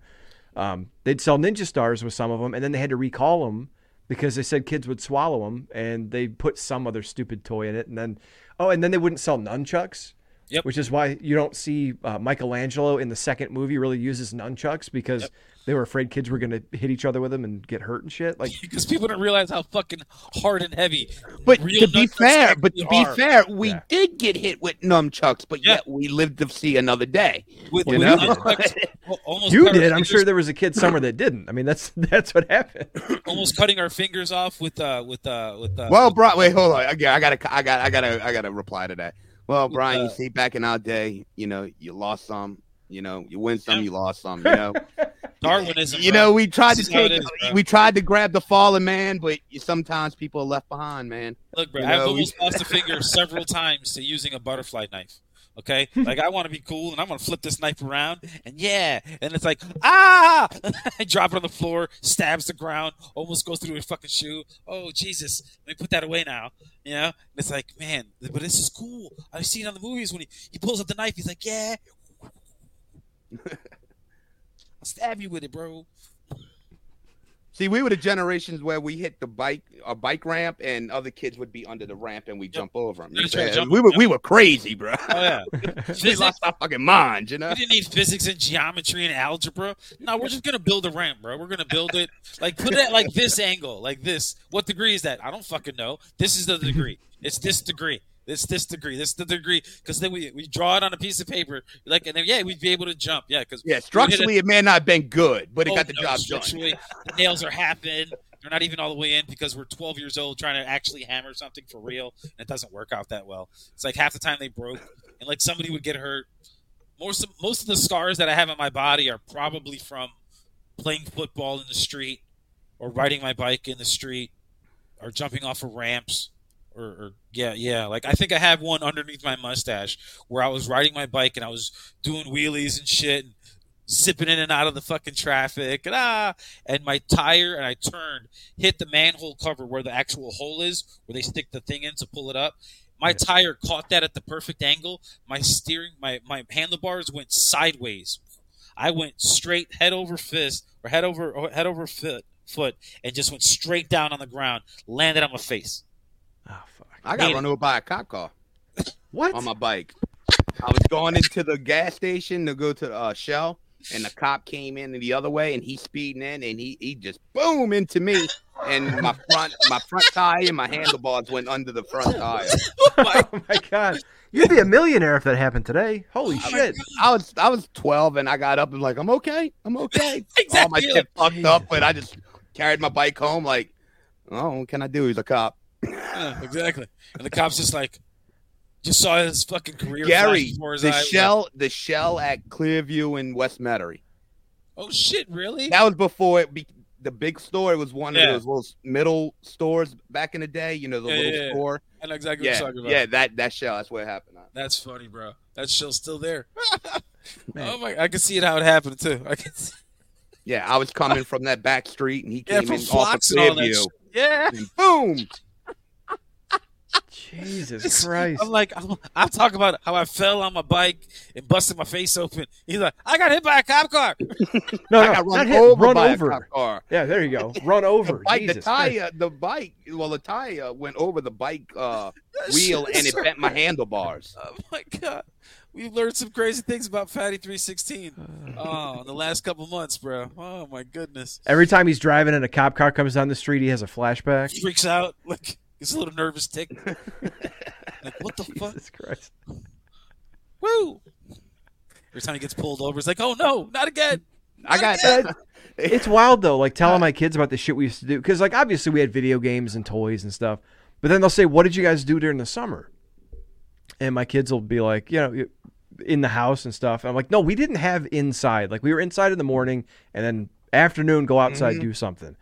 But um, they'd sell Ninja Stars with some of them, and then they had to recall them because they said kids would swallow them, and they put some other stupid toy in it, and then oh, and then they wouldn't sell nunchucks. Yep. Which is why you don't see uh, Michelangelo in the second movie really uses nunchucks because Yep. they were afraid kids were going to hit each other with them and get hurt and shit. Like because people don't realize how fucking hard and heavy. But real to be fair, but to actually be are. fair, we Yeah. did get hit with nunchucks, but Yeah. yet we lived to see another day. with, You with nunchucks, almost You did. I'm sure there was a kid somewhere that didn't. I mean, that's that's what happened. almost cutting our fingers off with uh with uh with uh. Well, with- Brian, wait, hold on. I got, I got, I got, I got, I got to reply to that. Well, Brian, you see, back in our day, you know, you lost some, you know, you win some, you lost some, you know. Darwinism. you bro. know, we tried This to is how it take, is, we tried to grab the fallen man, but you, sometimes people are left behind, man. Look, bro, you I've know, almost lost a finger several times to using a butterfly knife. Okay, like I want to be cool and I'm gonna flip this knife around and yeah, and it's like ah, I drop it on the floor, stabs the ground, almost goes through a fucking shoe. Oh Jesus, let me put that away now. You know, and it's like man, but this is cool. I've seen it on the movies when he, he pulls up the knife, he's like yeah, I'll stab you with it, bro. See, we were the generations where we hit the bike, a bike ramp, and other kids would be under the ramp, and we jump over them. Right, jump- we were, yep. we were crazy, bro. Oh yeah, we lost our fucking minds, you know. We didn't need physics and geometry and algebra. No, we're just gonna build a ramp, bro. We're gonna build it like put it at like this angle, like this. What degree is that? I don't fucking know. This is the degree. It's this degree. It's this degree. This the degree. Because then we we draw it on a piece of paper, like, and then yeah, we'd be able to jump. Yeah, because Yeah, structurally, it may not have been good, but it oh, got the job done. structurally, The nails are half in. They're not even all the way in because we're 12 years old trying to actually hammer something for real, and it doesn't work out that well. It's like half the time they broke, and like somebody would get hurt. Most of, most of the scars that I have on my body are probably from playing football in the street, or riding my bike in the street, or jumping off of ramps. Or, or yeah, yeah. Like I think I have one underneath my mustache where I was riding my bike and I was doing wheelies and shit, and zipping in and out of the fucking traffic, and ah, and my tire and I turned, hit the manhole cover where the actual hole is, where they stick the thing in to pull it up, My tire caught that at the perfect angle. My steering, my my handlebars went sideways. I went straight head over fist or head over or head over foot foot and just went straight down on the ground. Landed on my face. Oh fuck. I got Made run over by a cop car What? on my bike. I was going into the gas station to go to uh, Shell, and the cop came in the other way, and he's speeding in, and he he just boom into me, and my front my front tire and my handlebars went under the front tire. oh my god. You'd be a millionaire if that happened today. Holy shit. I was I was twelve, and I got up and like I'm okay, I'm okay. All my shit fucked up, but I just carried my bike home. Like, oh, what can I do? He's a cop. Yeah, exactly. And the cop's just like, just saw his fucking career Gary, his the shell, the shell at Clearview in West Metairie. Oh shit! Really? That was before it be, the big store. It was one Yeah. of those little middle stores back in the day. You know, the Yeah, little yeah, store. I know exactly Yeah, what you're talking about. yeah, that that shell. That's where it happened. at. That's funny, bro. That show's still there. oh my! I can see it how it happened too. I can see, Yeah, I was coming from that back street, and he came in off of Fox and all that. Clearview. Yeah. and boom. Jesus Christ. I'm like, I'm, I'm talking about how I fell on my bike and busted my face open. He's like, I got hit by a cop car. No, I no, got run hit, over run by over. a cop car. Yeah, there you go. Run over. The bike, the Jesus Christ. tire, the bike. Well, the tire went over the bike uh, wheel, and it bent my handlebars. Oh my god, we've learned some crazy things about Phatty316. Oh, in the last couple months, bro. Oh my goodness, Every time he's driving and a cop car comes down the street, he has a flashback. freaks out. Like gets a little nervous tick. like what the fuck? Jesus Christ. Woo! Every time he gets pulled over, it's like, oh no, not again. I got Yeah, It's wild though, like telling my kids about the shit we used to do. Because like obviously we had video games and toys and stuff, but then they'll say, "What did you guys do during the summer?" And my kids will be like, you know, in the house and stuff. And I'm like, no, we didn't have inside. Like we were inside in the morning, and then afternoon go outside Mm-hmm. do something.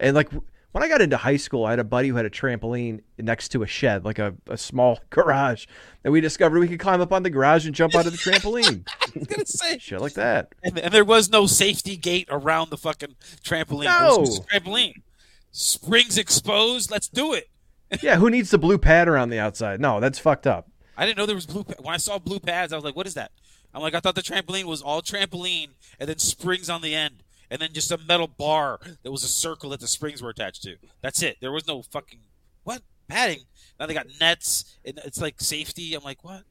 And like when I got into high school, I had a buddy who had a trampoline next to a shed, like a, a small garage, and we discovered we could climb up on the garage and jump out of the trampoline. I was gonna say, shit like that. and, and there was no safety gate around the fucking trampoline. It was just a trampoline. Springs exposed. Let's do it. Yeah, who needs the blue pad around the outside? No, that's fucked up. I didn't know there was blue. Pa- when I saw blue pads, I was like, "What is that?" I'm like, I thought the trampoline was all trampoline and then springs on the end, and then just a metal bar that was a circle that the springs were attached to. That's it. There was no fucking what padding. Now they got nets and it's like safety. I'm like, what?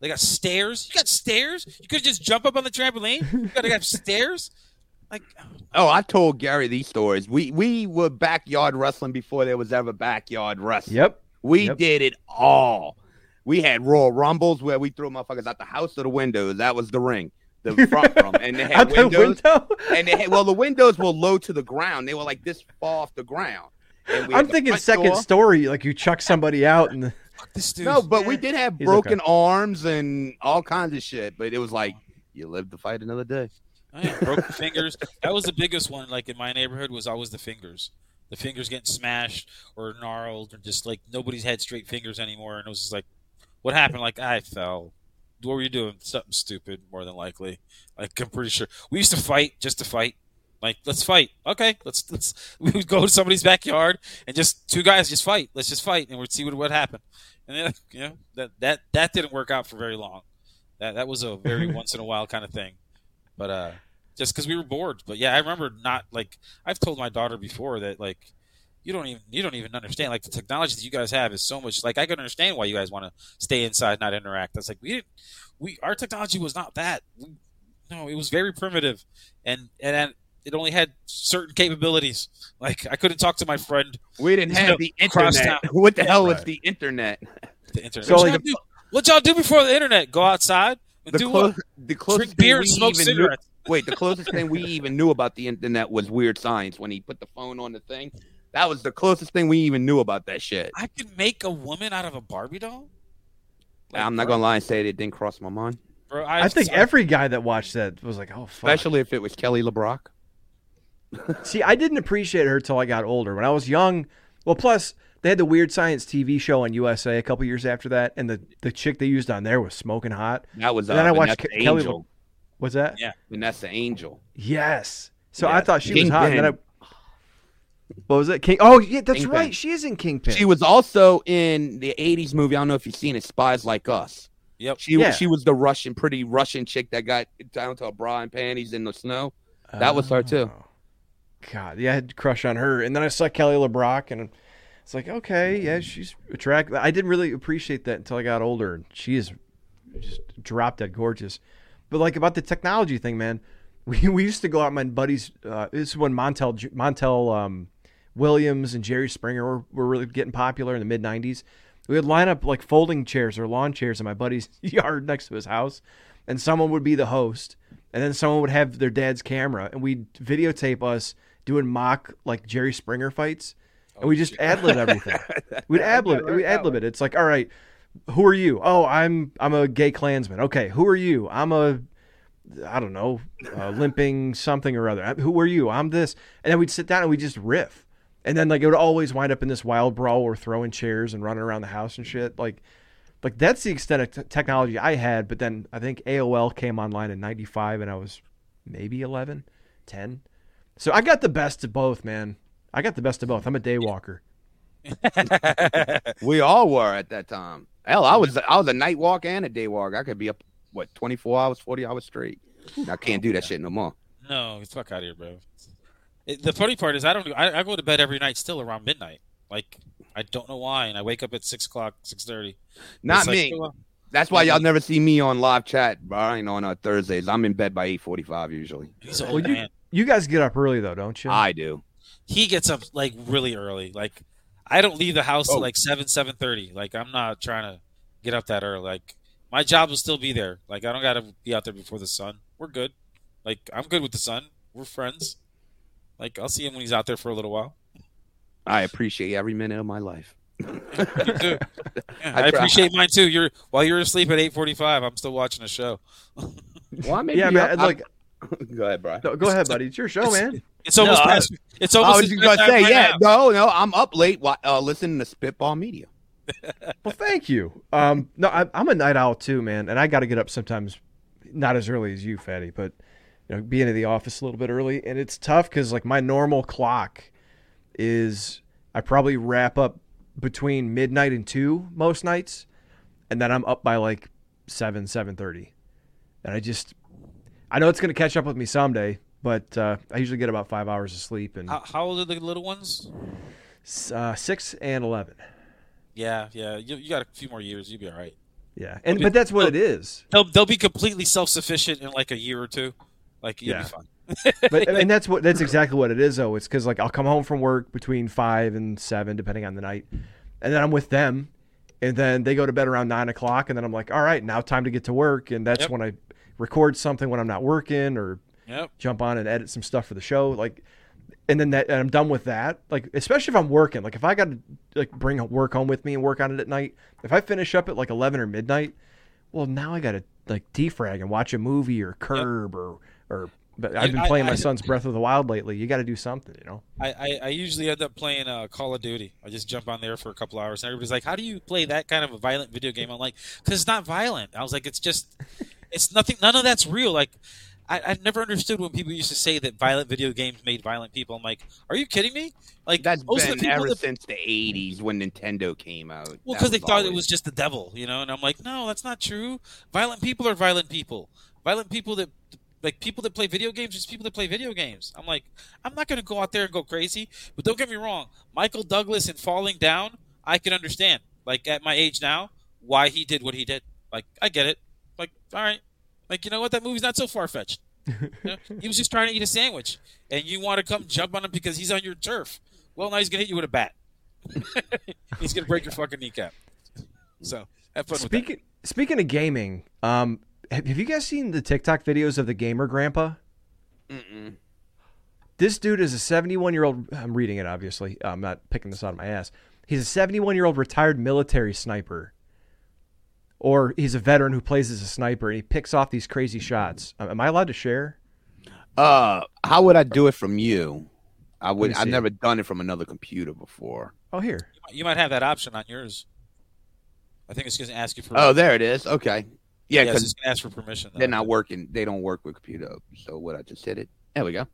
They got stairs. You got stairs. You could just jump up on the trampoline. You gotta have stairs. Like, oh. oh, I told Gary these stories. We we were backyard wrestling before there was ever backyard wrestling. Yep. We Yep. did it all. We had Royal Rumbles where we threw motherfuckers out the house or the windows. That was the ring, the front room, and they had Out the windows. window? And they had, well, the windows were low to the ground. They were like this far off the ground. And we I'm thinking second door. story, like you chuck somebody out and the, fuck this dude. No, but we did have He's broken arms and all kinds of shit. But it was like you live to fight another day. I yeah, broken fingers. That was the biggest one. Like in my neighborhood, was always the fingers. The fingers getting smashed or gnarled, or just like nobody's had straight fingers anymore. And it was just like, what happened? Like I fell. What were you doing? Something stupid, more than likely. Like I'm pretty sure we used to fight just to fight. Like let's fight. Okay, let's let's we would go to somebody's backyard and just two guys just fight. Let's just fight and we'd see what what happened. And then you know that that that didn't work out for very long. That that was a very once in a while kind of thing. But uh, just because we were bored. But yeah, I remember not like I've told my daughter before that like you don't even you don't even understand like the technology that you guys have is so much like I can understand why you guys want to stay inside not interact. That's like we didn't we our technology was not that. We, no, it was very primitive, and and it only had certain capabilities. Like I couldn't talk to my friend We didn't have no the internet. What the hell was the internet? the internet. So, what, like, y'all do, what y'all do before the internet? Go outside and The, do what? the closest Drink beer and smoke even knew- Wait, the closest thing we even knew about the internet was Weird Science when he put the phone on the thing. That was the closest thing we even knew about that shit. I could make a woman out of a Barbie doll. Like, I'm not bro, gonna lie and say it didn't cross my mind, Bro, I, I think I- every guy that watched that was like, "Oh, fuck." especially if it was Kelly LeBrock. See, I didn't appreciate her till I got older. When I was young, well, plus they had the Weird Science TV show on USA a couple years after that, and the the chick they used on there was smoking hot. That was uh, And then I watched Vanessa Ke- Kelly Angel. Le- What's that? Yeah. Vanessa Angel. Yes. So Yeah, I thought she was King hot, and then I, Ben. What was it? King. Oh yeah, that's Kingpin. right. She is in Kingpin. She was also in the '80s movie. I don't know if you've seen it, Spies Like Us. Yep. She Yeah. she was the Russian, pretty Russian chick that got down to a bra and panties in the snow. That was her too. Oh. God, yeah, I had a crush on her, and then I saw Kelly LeBrock, and it's like, okay, yeah, she's attractive. I didn't really appreciate that until I got older. and She is just drop dead gorgeous. But like about the technology thing, man, we we used to go out. My buddies, uh, this is when Montel Montel um, Williams and Jerry Springer were, were really getting popular in the mid '90s. We would line up like folding chairs or lawn chairs in my buddy's yard next to his house, and someone would be the host, and then someone would have their dad's camera, and we'd videotape us doing mock like Jerry Springer fights, and we just ad lib everything. We'd ad lib, we ad lib it. It's like, all right, who are you? Oh, I'm I'm a gay Klansman. Okay, who are you? I'm a I don't know, uh, limping something or other. Who are you? I'm this, and then we'd sit down and we just riff, and then like it would always wind up in this wild brawl. We're throwing chairs and running around the house and shit. Like, like that's the extent of t- technology I had. But then I think AOL came online in '95, and I was maybe 11, 10. So I got the best of both, man. I got the best of both. I'm a day walker. We all were at that time. Hell, I was I was a night walk and a day walk. I could be up what 24 hours, 40 hours straight. I can't do that shit no more. No, get fuck out of here, bro. It, the funny part is, I don't. I, I go to bed every night still around midnight. Like I don't know why, and I wake up at six o'clock, six thirty. Not me. That's why y'all never see me on live chat, Brian, on uh, Thursdays. I'm in bed by 8:45 usually. He's an Well, old you you guys get up early though, don't you? I do. He gets up like really early. Like I don't leave the house Oh. till like seven, seven thirty. Like I'm not trying to get up that early. Like my job will still be there. Like I don't got to be out there before the sun. We're good. Like I'm good with the sun. We're friends. Like I'll see him when he's out there for a little while. I appreciate every minute of my life. You do. Yeah, I I, appreciate mine too. You're while you're asleep at eight forty-five. I'm still watching a show. Well, I may yeah, man. up- Like, go ahead, Brian. no, go ahead, buddy. It's your show, man. It's almost No, I- past. It's I almost. was his just gonna bedtime say, right yeah, now. no, no, I'm up late uh, listening to Spitball Media. Well, thank you. Um, no, I, I'm a night owl too, man, and I got to get up sometimes, not as early as you, Phatty, but you know, being in the office a little bit early, and it's tough because like my normal clock is I probably wrap up between midnight and two most nights, and then I'm up by like seven, seven thirty, and I just I know it's gonna catch up with me someday, but uh, I usually get about five hours of sleep and How, how old are the little ones? uh, six and eleven. Yeah, yeah. You, you got a few more years. You'll be all right. Yeah, and Okay. but that's what it is. They'll they'll be completely self sufficient in like a year or two. Like you'll Yeah. be fine. but and that's what that's exactly what it is though. It's because like I'll come home from work between five and seven, depending on the night, and then I'm with them, and then they go to bed around nine o'clock, and then I'm like, all right, now time to get to work, and that's Yep. when I record something when I'm not working or Yep. jump on and edit some stuff for the show, like. And then that, and I'm done with that. Like, especially if I'm working. Like, if I got to like bring work home with me and work on it at night. If I finish up at like 11 or midnight, well, now I got to like defrag and watch a movie or Curb or or. But I've been I- playing I- my son's Breath of the Wild lately. You got to do something, you know. I, I, I usually end up playing uh, Call of Duty. I just jump on there for a couple hours, and everybody's like, "How do you play that kind of a violent video game?" I'm like, "Cause it's not violent." I was like, "It's just, it's nothing. None of that's real." Like, I, I never understood when people used to say that violent video games made violent people. I'm like, "Are you kidding me?" Like, That's most of been the people ever that since the '80s when Nintendo came out. Well, because they was thought it was just the devil, you know. And I'm like, no, that's not true. Violent people are violent people. Violent people that, like, people that play video games, just people that play video games. I'm like, I'm not going to go out there and go crazy. But don't get me wrong, Michael Douglas and falling down, I can understand. Like at my age now, why he did what he did. Like I get it. Like all right, like you know what, that movie's not so far fetched. he was just trying to eat a sandwich, and you want to come jump on him because he's on your turf. Well, now he's gonna hit you with a bat. he's gonna break your fucking kneecap. So have fun with Speaking speaking of gaming, um, have, have you guys seen the TikTok videos of the gamer grandpa? Mm-mm. This dude is a 71 year old. I'm reading it, obviously. I'm not picking this out of my ass. He's a 71 year old retired military sniper, or he's a veteran who plays as a sniper and he picks off these crazy shots. Um, Am I allowed to share? Uh, how would I do it from you? I would. I've never done it from another computer before. Oh, here. You might have that option on yours. I think it's going to ask you for. Oh, there it is. Okay. Yeah, yeah, it's because going to ask for permission. though. they're not working. They don't work with computer. So what? I just hit it. There we go.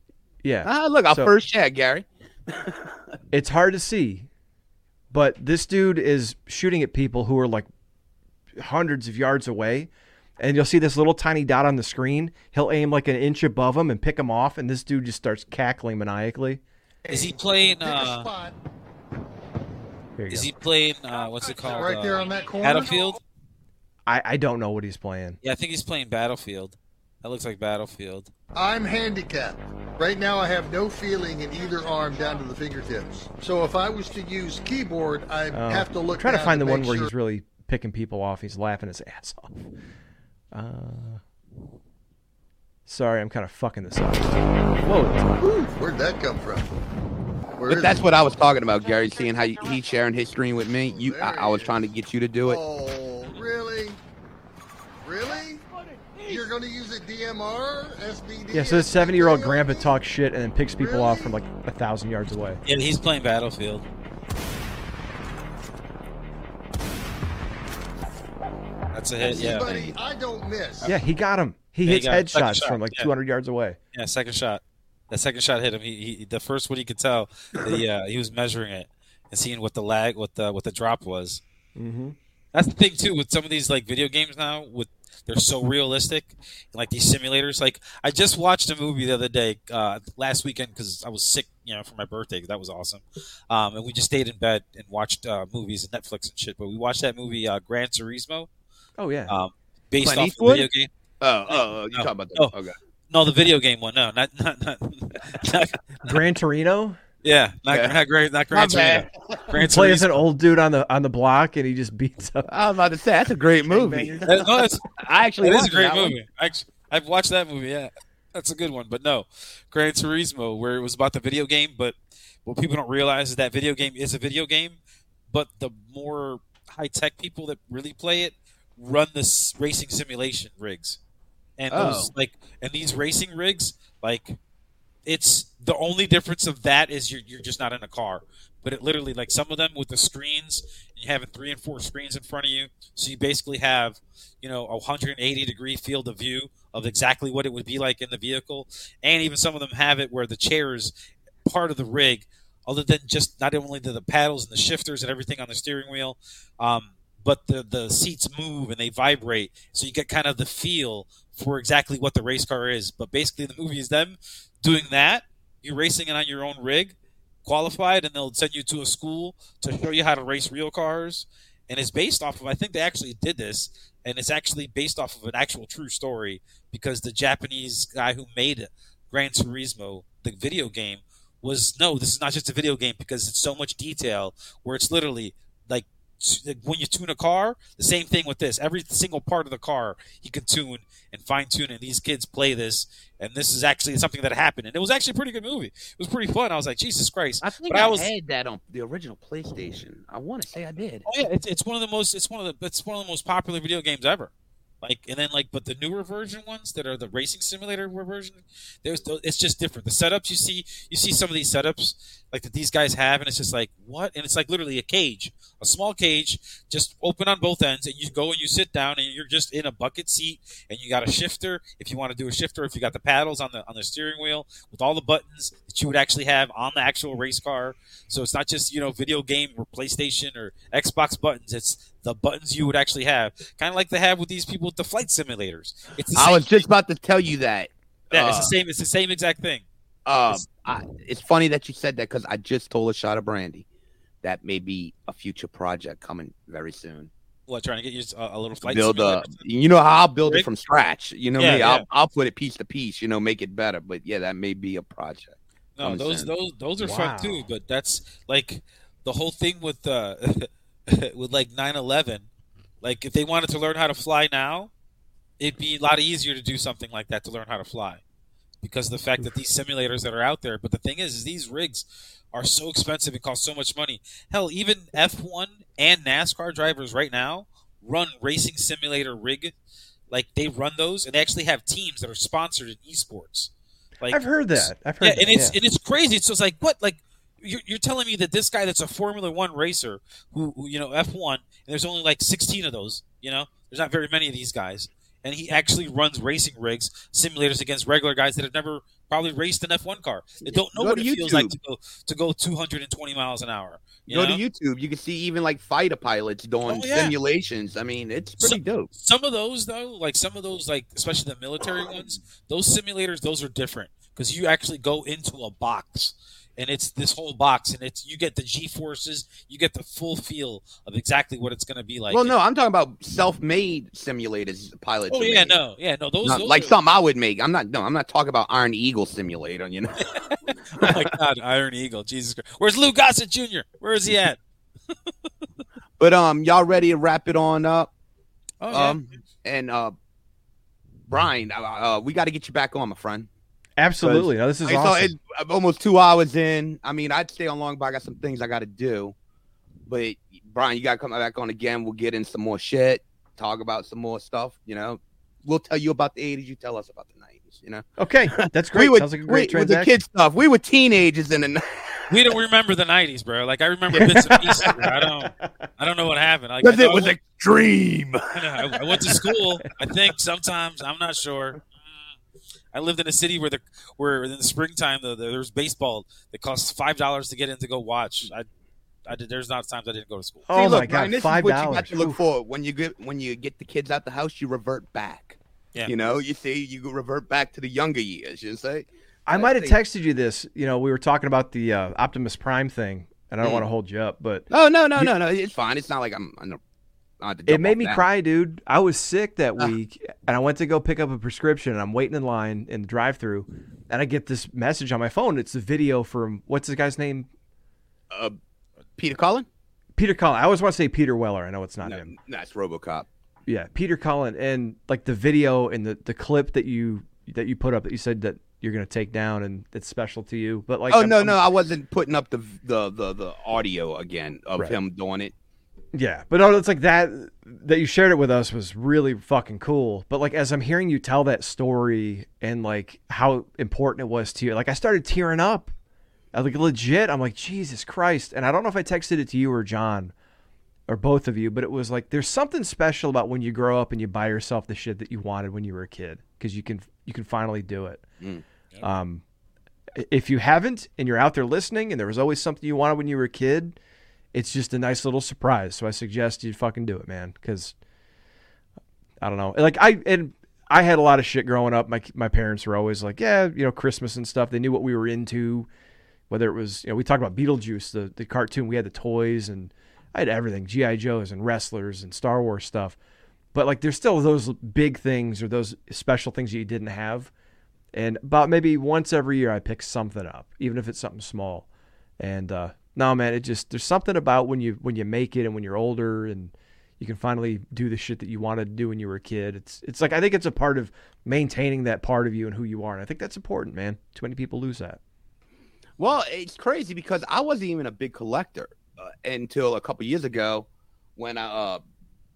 Yeah. Ah, look, our So- first chat, Gary. it's hard to see, but this dude is shooting at people who are like hundreds of yards away. And you'll see this little tiny dot on the screen. He'll aim like an inch above him and pick him off, and this dude just starts cackling maniacally. Is he playing? Uh, spot Here you is go. he playing? Uh, what's it called? right there Uh, on that corner. Battlefield. I, I don't know what he's playing. Yeah, I think he's playing Battlefield. That looks like Battlefield. I'm handicapped. Right now, I have no feeling in either arm down to the fingertips. So if I was to use keyboard, I Oh. have to look. Try to down find the one make where sure- he's really picking people off. He's laughing his ass off. Uh, sorry, I'm kind of fucking this up. Whoa. Whew, Where'd that come from? Where But that's it? what I was talking about, Gary. Seeing how you, he's sharing his screen with me. You, I, I was trying to get you to do it. Oh, really? Really? You're going to use a DMR, SBD? Yeah, so this 70 year old grandpa talks shit and then picks people off from like a thousand yards away. Yeah, he's playing Battlefield. That's a hit. Yeah. buddy, I don't miss. Yeah, he got him. He Yeah, hits got him. Second headshots shot, from like yeah. 200 yards away. Yeah, second shot. That second shot hit him. He, he the first one he could tell. The, uh, he was measuring it and seeing what the lag, what the what the drop was. Mm-hmm. That's the thing too with some of these like video games now. With they're so realistic, like these simulators. Like I just watched a movie the other day, uh, last weekend because I was sick, you know, for my birthday. That was awesome. Um, and we just stayed in bed and watched uh, movies and Netflix and shit. But we watched that movie, uh, Gran Turismo, Oh, yeah. um, based Clint off the Eastwood? video game. Oh, oh, oh, you No, talking about that? no. Okay. No, the video game one. No, not not not. not Gran Torino yeah, not, Yeah. not Gran, not Gran My bad. Turismo. Gran plays an old dude on the on the block and he just beats up. I was about to say that's a great movie. That- no, that's, I actually It is a watched great that one. movie. Actually, I've watched that movie. Yeah, that's a good one. But no, Gran Turismo, where it was about the video game, but what people don't realize is that video game is a video game, but the more high tech people that really play it run this racing simulation rigs, and those Oh. like and these racing rigs like it's the only difference of that is you're you're just not in a car. But it literally like some of them with the screens, you having three and four screens in front of you, so you basically have you know a 180 degree field of view of exactly what it would be like in the vehicle, and even some of them have it where the chairs part of the rig, other than just not only the, the paddles and the shifters and everything on the steering wheel, um, but the the seats move and they vibrate, so you get kind of the feel for exactly what the race car is. But basically, the movie is them doing that. You're racing it on your own rig, qualified, and they'll send you to a school to show you how to race real cars. And it's based off of I think they actually did this, and it's actually based off of an actual true story because the Japanese guy who made Gran Turismo, the video game, was no, this is not just a video game because it's so much detail where it's literally when you tune a car, the same thing with this. Every single part of the car he can tune and fine tune, and these kids play this. And this is actually something that happened, and it was actually a pretty good movie. It was pretty fun. I was like, Jesus Christ! I think but I, I was, had that on the original PlayStation. I want to say I did. Oh yeah, it's, it's one of the most it's one of the it's one of the most popular video games ever. Like and then like but the newer version ones that are the racing simulator version, there's it's just different. The setups you see you see some of these setups like that these guys have and it's just like what and it's like literally a cage, a small cage, just open on both ends and you go and you sit down and you're just in a bucket seat and you got a shifter if you want to do a shifter if you got the paddles on the on the steering wheel with all the buttons that you would actually have on the actual race car. So it's not just you know video game or PlayStation or Xbox buttons. It's the buttons you would actually have, kind of like they have with these people with the flight simulators. It's the I same was just thing. about to tell you that. yeah, it's uh, the same. It's the same exact thing. Um, I, it's funny that you said that because I just told a shot of brandy that may be a future project coming very soon. What trying to get you a, a little flight build simulator? a, you know how I'll build it from scratch. You know Yeah, me, yeah. I'll I'll put it piece to piece. You know, make it better. But yeah, that may be a project. No, those soon. those those are Wow. fun too. But that's like the whole thing with uh with like 9/11. Like if they wanted to learn how to fly now, it'd be a lot easier to do something like that to learn how to fly, because of the fact that these simulators that are out there. But the thing is, is these rigs are so expensive and cost so much money. Hell, even F1 and NASCAR drivers right now run racing simulator rig. Like they run those, and they actually have teams that are sponsored in esports. Like I've heard that. I've heard yeah, that. and it's yeah. and it's crazy. So it's like what like. You're, you're telling me that this guy that's a Formula One racer, who, who you know F1, and there's only like 16 of those. You know, there's not very many of these guys, and he actually runs racing rigs, simulators against regular guys that have never probably raced an F1 car. They don't know Go what it feels like to go to go 220 miles an hour. Go know? to YouTube. You can see even like fighter pilots doing Oh, yeah. simulations. I mean, it's pretty dope. Some of those though, like some of those, like especially the military ones, those simulators, those are different because you actually go into a box and it's this whole box and it's you get the G forces, you get the full feel of exactly what it's going to be like. well, no, I'm talking about self-made simulators. Pilots. Oh yeah, made. no, yeah, no. Those, Not those like are, something I would make. I'm not. No, I'm not talking about Iron Eagle simulator. You know. Oh my God, Iron Eagle, Jesus Christ. Where's Lou Gossett Jr.? Where is he at? but um, y'all ready to wrap it on up? Oh, yeah. Um, and uh, Brian, uh, uh, we got to get you back on, my friend. Absolutely. No, this is I saw awesome. it, I'm almost two hours in. I mean, I'd stay on long, but I got some things I got to do. But Brian, you got to come back on again. We'll get in some more shit, talk about some more stuff. You know, we'll tell you about the '80s. You tell us about the '90s. You know, Okay, that's great. we were, Sounds like a great we, with the transaction. kid stuff. We were teenagers in the. We don't remember the '90s, bro. Like I remember bits and pieces. Bro. I don't. I don't know what happened. Like, I Because it was went- extreme. I, know, I, I went to school. I think sometimes I'm not sure. I lived in a city where the where in the springtime the, the, there was baseball that cost five dollars to get in to go watch. I, I did. There's not times I didn't go to school. Oh See, look, my Brian, god, this five is what you got dollars. to look for when you get when you get the kids out the house. You revert back. Yeah. You know, you see, you revert back to the younger years. You say. I might have texted you this. You know, we were talking about the uh, Optimus Prime thing, and I don't Mm. want to hold you up, but Oh no, no, You- no, no! It's fine. It's not like I'm. I'm I have to it made me now. cry, dude. I was sick that Ah. week, and I went to go pick up a prescription, and I'm waiting in line in the drive-through, and I get this message on my phone. It's a video from what's the guy's name? Uh, Peter Cullen. Peter Cullen. I always want to say Peter Weller. I know it's not No, him. that's RoboCop. Yeah, Peter Cullen, and like the video and the the clip that you that you put up that you said that you're gonna take down and it's special to you. But like, oh I'm- no, I'm- no, I wasn't putting up the the the, the audio again of Right. him doing it. Yeah, but oh, it's like that that you shared it with us was really fucking cool. But like as I'm hearing you tell that story and like how important it was to you, like I started tearing up. I like legit. I'm like Jesus Christ, and I don't know if I texted it to you or John, or both of you, but it was like there's something special about when you grow up and you buy yourself the shit that you wanted when you were a kid because you can you can finally do it. Mm. Um, if you haven't and you're out there listening and there was always something you wanted when you were a kid, it's just a nice little surprise. So I suggest you fucking do it, man, because I don't know. Like I and I had a lot of shit growing up. My my parents were always like, yeah, you know, Christmas and stuff. They knew what we were into. Whether it was, you know, we talked about Beetlejuice, the the cartoon. We had the toys and I had everything, GI Joes and wrestlers and Star Wars stuff. But like, there's still those big things or those special things that you didn't have. And about maybe once every year, I pick something up, even if it's something small. And uh, no, man, it just there's something about when you when you make it and when you're older and you can finally do the shit that you wanted to do when you were a kid. It's it's like I think it's a part of maintaining that part of you and who you are. And I think that's important, man. Too many people lose that. Well, it's crazy because I wasn't even a big collector uh, until a couple years ago when I uh,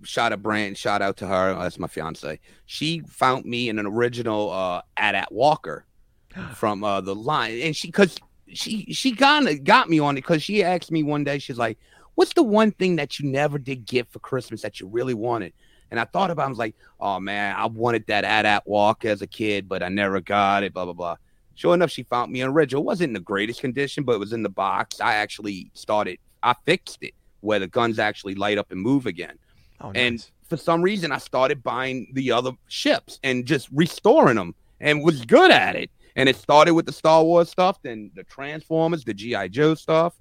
shot a brand. Shout out to her. That's my fiance. She found me in an original uh, AT-AT Walker from uh, the line, and she because she she kind of got me on it because she asked me one day. She's like, "What's the one thing that you never did get for Christmas that you really wanted?" And I thought about. it. I was like, "Oh man, I wanted that AT-AT walk as a kid, but I never got it." Blah blah blah. Sure enough, she found me an original. It wasn't in the greatest condition, but it was in the box. I actually started, I fixed it where the guns actually light up and move again. Oh, And for some reason, I started buying the other ships and just restoring them and was good at it. And it started with the Star Wars stuff, then the Transformers, the G.I. Joe stuff.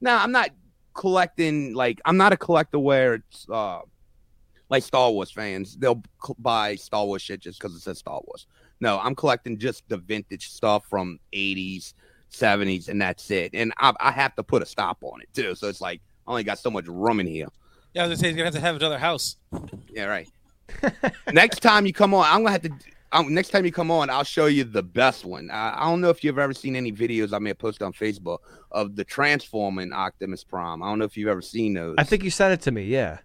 Now, I'm not collecting, like, I'm not a collector where it's uh, like Star Wars fans. They'll buy Star Wars shit just because it says Star Wars. No, I'm collecting just the vintage stuff from 80s, 70s, and that's it. And I, I have to put a stop on it, too. So it's like, I only got so much room in here. Yeah, I was gonna say you're gonna have to have another house. Yeah, right. next time you come on, I'm gonna have to. Um, next time you come on, I'll show you the best one. I, I don't know if you've ever seen any videos I may have posted on Facebook of the transforming Optimus Prime. I don't know if you've ever seen those. I think you sent it to me. Yeah.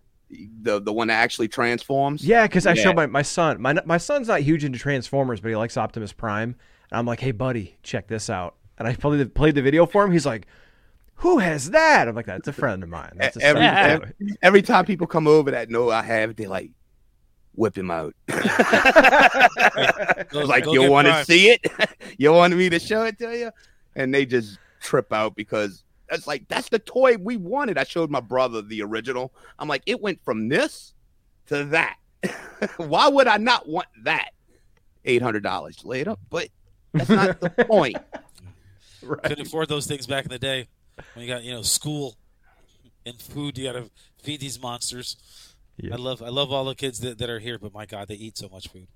the the one that actually transforms. Yeah, because I Yeah. showed my, my son. My my son's not huge into Transformers, but he likes Optimus Prime. And I'm like, hey, buddy, check this out. And I played the, played the video for him. He's like, who has that? I'm like, that's a friend of mine. That's a every, every every time people come over that know I have, they're like, whip him out. Go- like, go you want to see it? you want me to show it to you? And they just trip out because that's like that's the toy we wanted. I showed my brother the original. I'm like, it went from this to that. Why would I not want that? Eight hundred dollars later, but that's not the point. Right. Couldn't afford those things back in the day when you got you know school and food. You got to feed these monsters. Yeah. I love I love all the kids that, that are here, but my God, they eat so much food.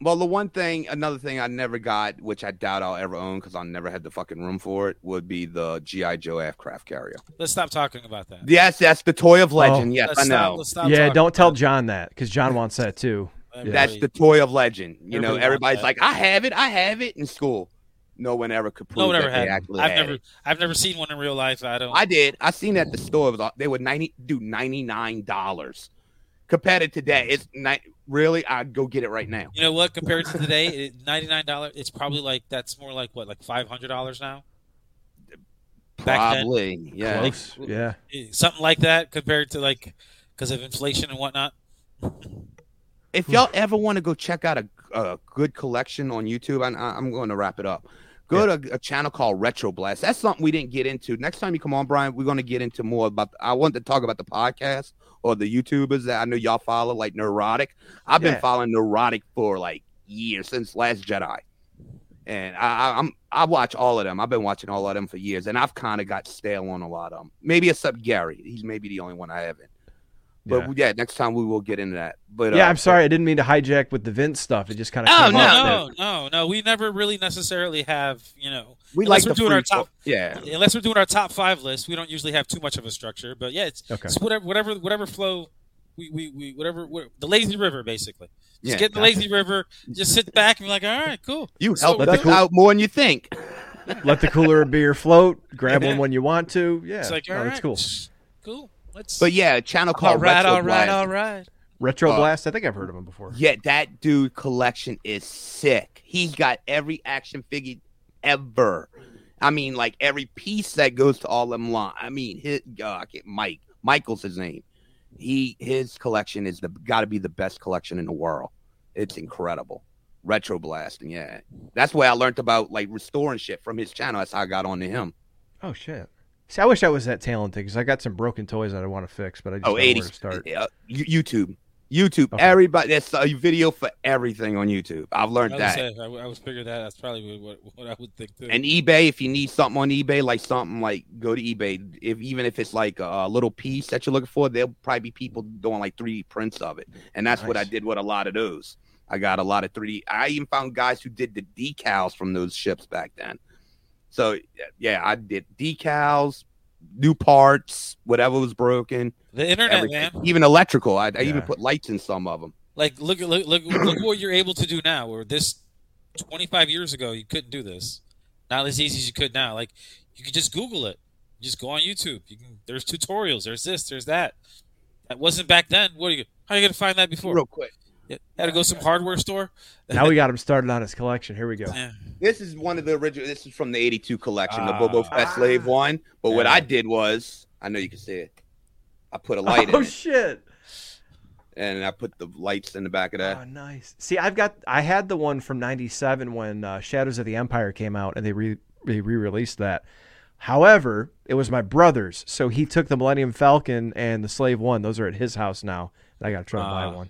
Well, the one thing, another thing I never got, which I doubt I'll ever own because I never had the fucking room for it, would be the GI Joe aircraft carrier. Let's stop talking about that. Yes, that's the toy of legend. Oh. yes, I know. let's stop yeah, don't tell about John that because John wants that too. it. Yeah. That's the toy of legend. You know, everybody's like, I have it, I have it in school. No one ever could prove no one that ever they had. actually I've had never it. I've never seen one in real life. I don't. I did. I seen it at the store. They were ninety, do ninety nine dollars. Compared to today, it's ni- really. I'd go get it right now. you know what? Compared to today, ninety nine dollars. It's probably like that's more like what, like five hundred dollars now. Back then, Probably, yeah. Close. Yeah. Eh, something like that compared to like because of inflation and whatnot. if y'all ever want to go check out a, a good collection on YouTube, and I, I'm going to wrap it up. Go to a channel called Retro Blast. That's something we didn't get into. Next time you come on, Brian, we're going to get into more about. I want to talk about the podcast or the YouTubers that I know y'all follow, like Neurotic. I've been following Neurotic for like years since Last Jedi, and I, I'm I watch all of them. I've been watching all of them for years, and I've kind of got stale on a lot of them. Maybe except Gary. He's maybe the only one I haven't. But yeah, next time we will get into that. But yeah, uh, I'm sorry. I didn't mean to hijack with the Vince stuff. It just kind of Oh, came no, up. no, no, no. We never really necessarily have you know. we unless like we're doing our free- top. Yeah. Unless we're doing our top five list, we don't usually have too much of a structure. But yeah, it's, Okay. it's whatever, whatever, whatever flow. We, we, we whatever, what, the lazy river basically. Just Yeah, get the lazy river. Just sit back and be like, all right, cool. You help we're Let the us cool- out more than you think. Let the cooler of beer float. Grab one when you want to. Yeah, It's like, all no, right, that's cool. cool. Let's. But yeah, a channel all called right, Retro all right, Blast. all right. Retro Uh, Blast. I think I've heard of him before. Yeah, that dude collection is sick. He's got every action figure ever. I mean, like every piece that goes to all them line. I mean, his uh, I Mike Michael's his name. He his collection is the got to be the best collection in the world. It's incredible. Retro blasting, yeah. That's why I learned about like restoring shit from his channel. That's how I got onto him. Oh shit. See, I wish I was that talented because I got some broken toys that I want to fix, but I just Oh, don't know where to start. uh, YouTube. YouTube. Okay. Everybody, there's a video for everything on YouTube. I've learned would that. say I, would- I would figure that that's probably what, what I would think too. And eBay, if you need something on eBay, like something like go to eBay. If even if it's like a, a little piece that you're looking for, there'll probably be people doing like 3D prints of it. And that's what I did with a lot of those. I got a lot of 3D. I even found guys who did the decals from those ships back then. So yeah, I did decals, new parts, whatever was broken, the internet, everything. man. even electrical. I, I even put lights in some of them. Like look at look look, look what you're able to do now. Where this 25 years ago you couldn't do this. Not as easy as you could now. Like you could just Google it. Just go on YouTube. You can. There's tutorials. There's this. There's that. That wasn't back then. What are you? How are you gonna find that before? Real quick. Yeah, had to go some hardware store. now we got him started on his collection. Here we go. Yeah. This is one of the original. This is from the '82 collection, the Ah. Boba Fett Slave one. But what I did was, I know you can see it. I put a light Oh in it, shit! and I put the lights in the back of that. Oh, nice. See, I've got I had the one from '97 when uh, Shadows of the Empire came out, and they re they re-released that. However, it was my brother's, so he took the Millennium Falcon and the Slave One. Those are at his house now, and I got to try to buy Ah. one.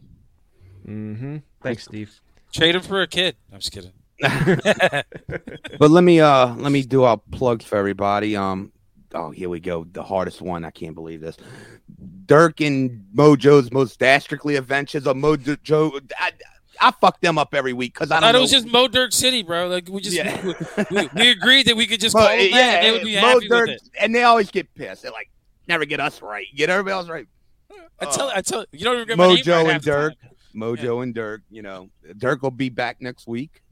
Mm-hmm. Thanks, Steve. Trade him for a kid. I'm just kidding. But let me uh let me do our plugs for everybody. Um, oh here we go, the hardest one. I can't believe this. Dirk and Mojo's most dastardly adventures of Mojo. I, I fuck them up every week because I I don't thought know. it was just Mo Dirk City, bro. Like we just Yeah. we, we, we agreed that we could just Mo- call them that and they would be Mo happy Dirk- with it. and they always get pissed. They're like, never get us right, get everybody else right. I tell I tell you don't even get my name Mojo right and half the. Dirk. Mojo and Dirk. You know, Dirk will be back next week.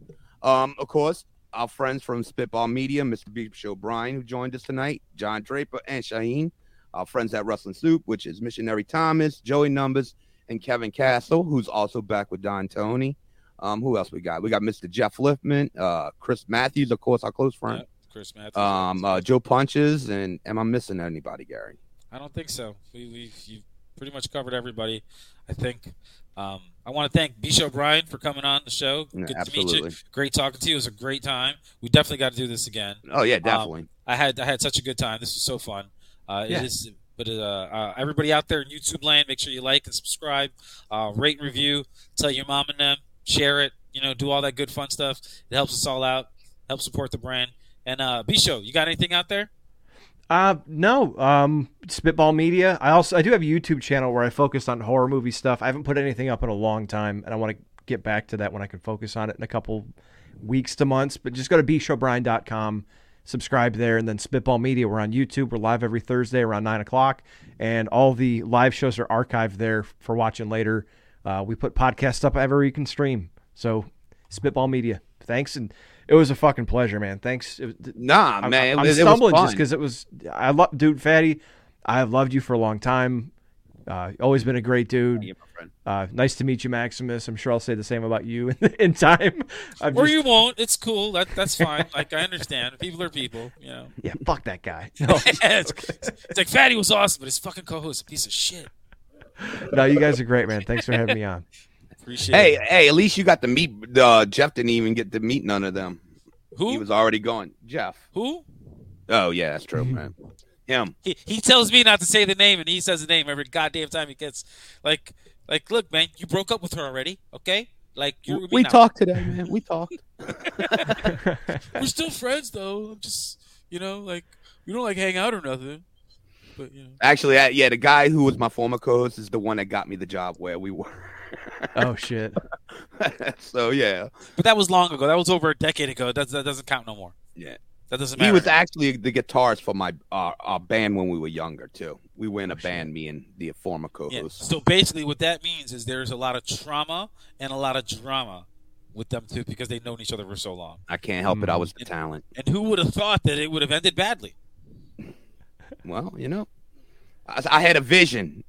Um, of course, our friends from Spitball Media, Mr. B Show Brian, who joined us tonight, John Draper and Shaheen. Our friends at Wrestling Soup, which is Missionary Thomas, Joey Numbers, and Kevin Castle, who's also back with Don Tony. Um, who else we got? We got Mr. Jeff Liftman, uh, Chris Matthews, of course, our close friend. Yeah, Chris Matthews. Um, uh, Joe Punches, and am I missing anybody, Gary? I don't think so. We we you pretty much covered everybody. I think Um, I want to thank B Show Brian for coming on the show. Yeah, Good to meet you. Great talking to you. It was a great time. We definitely got to do this again. Oh yeah, Um, definitely. I had I had such a good time. This was so fun. Uh, Yeah. It is, but uh, uh, everybody out there in YouTube land, make sure you like and subscribe, uh, rate and review, tell your mom and them, share it. You know, do all that good fun stuff. It helps us all out. Help support the brand. And uh, B Show, you got anything out there? Uh, no. Um, Spitball Media. I also I do have a YouTube channel where I focus on horror movie stuff. I haven't put anything up in a long time, and I want to get back to that when I can focus on it in a couple weeks to months. But just go to bshowbrian.com, subscribe there, and then Spitball Media. We're on YouTube. We're live every Thursday around nine o'clock, and all the live shows are archived there for watching later. Uh, we put podcasts up everywhere you can stream. So Spitball Media. Thanks, and it was a fucking pleasure, man. Thanks. Nah, I'm, man, I'm was- it was stumbling just because it was. I love, dude, Phatty. I have loved you for a long time. Uh, always been a great dude. Yeah, my friend. Uh, nice to meet you, Maximus. I'm sure I'll say the same about you in, in time. I'm Or just- you won't. It's cool. That that's fine. like I understand. People are people. You know. yeah, fuck that guy. No, it's, it's like Phatty was awesome, but his fucking co-host is a piece of shit. no, you guys are great, man. Thanks for having me on. Appreciate Hey, it. hey, at least you got to meet. Uh, Jeff didn't even get to meet none of them. Who? He was already gone. Jeff. Who? Oh yeah, that's true, man. Him. He, he tells me not to say the name, and he says the name every goddamn time he gets like like. Look, man, you broke up with her already, okay? Like you're We now. talked today, man. We talked. We're still friends, though. I'm just you know like we don't like hang out or nothing. But you know, Actually, I, yeah, the guy who was my former co-host is the one that got me the job where we were. Oh shit. so yeah, but that was long ago. That was over a decade ago. That that doesn't count no more. yeah. That doesn't He matter. was actually the guitarist for my uh, our band when we were younger too. We were in a band, me and the former co-host. So basically, what that means is there's a lot of trauma and a lot of drama with them too because they've known each other for so long. I can't help it. I was the talent. And who would have thought that it would have ended badly? Well, you know, I, I had a vision.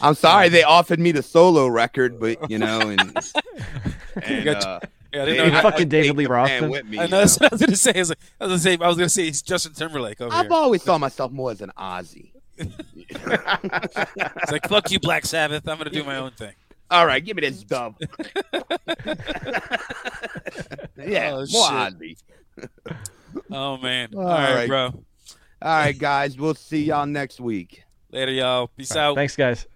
I'm sorry they offered me the solo record, but you know, and, and uh, Yeah, I they- didn't know. I- fucking I David take Lee Roth band then? with me. I you know that's know. what I was gonna say. I was, like, I was gonna say. I was gonna say it's Justin Timberlake over I've here. always thought myself more as an Ozzy. It's like fuck you, Black Sabbath. I'm gonna do my own thing. All right, give me this dub. yeah, Oh, more shit. Ozzy. Oh man. All All right, right. bro. All right, guys, we'll see y'all next week. Later, y'all. Peace out. Thanks, guys.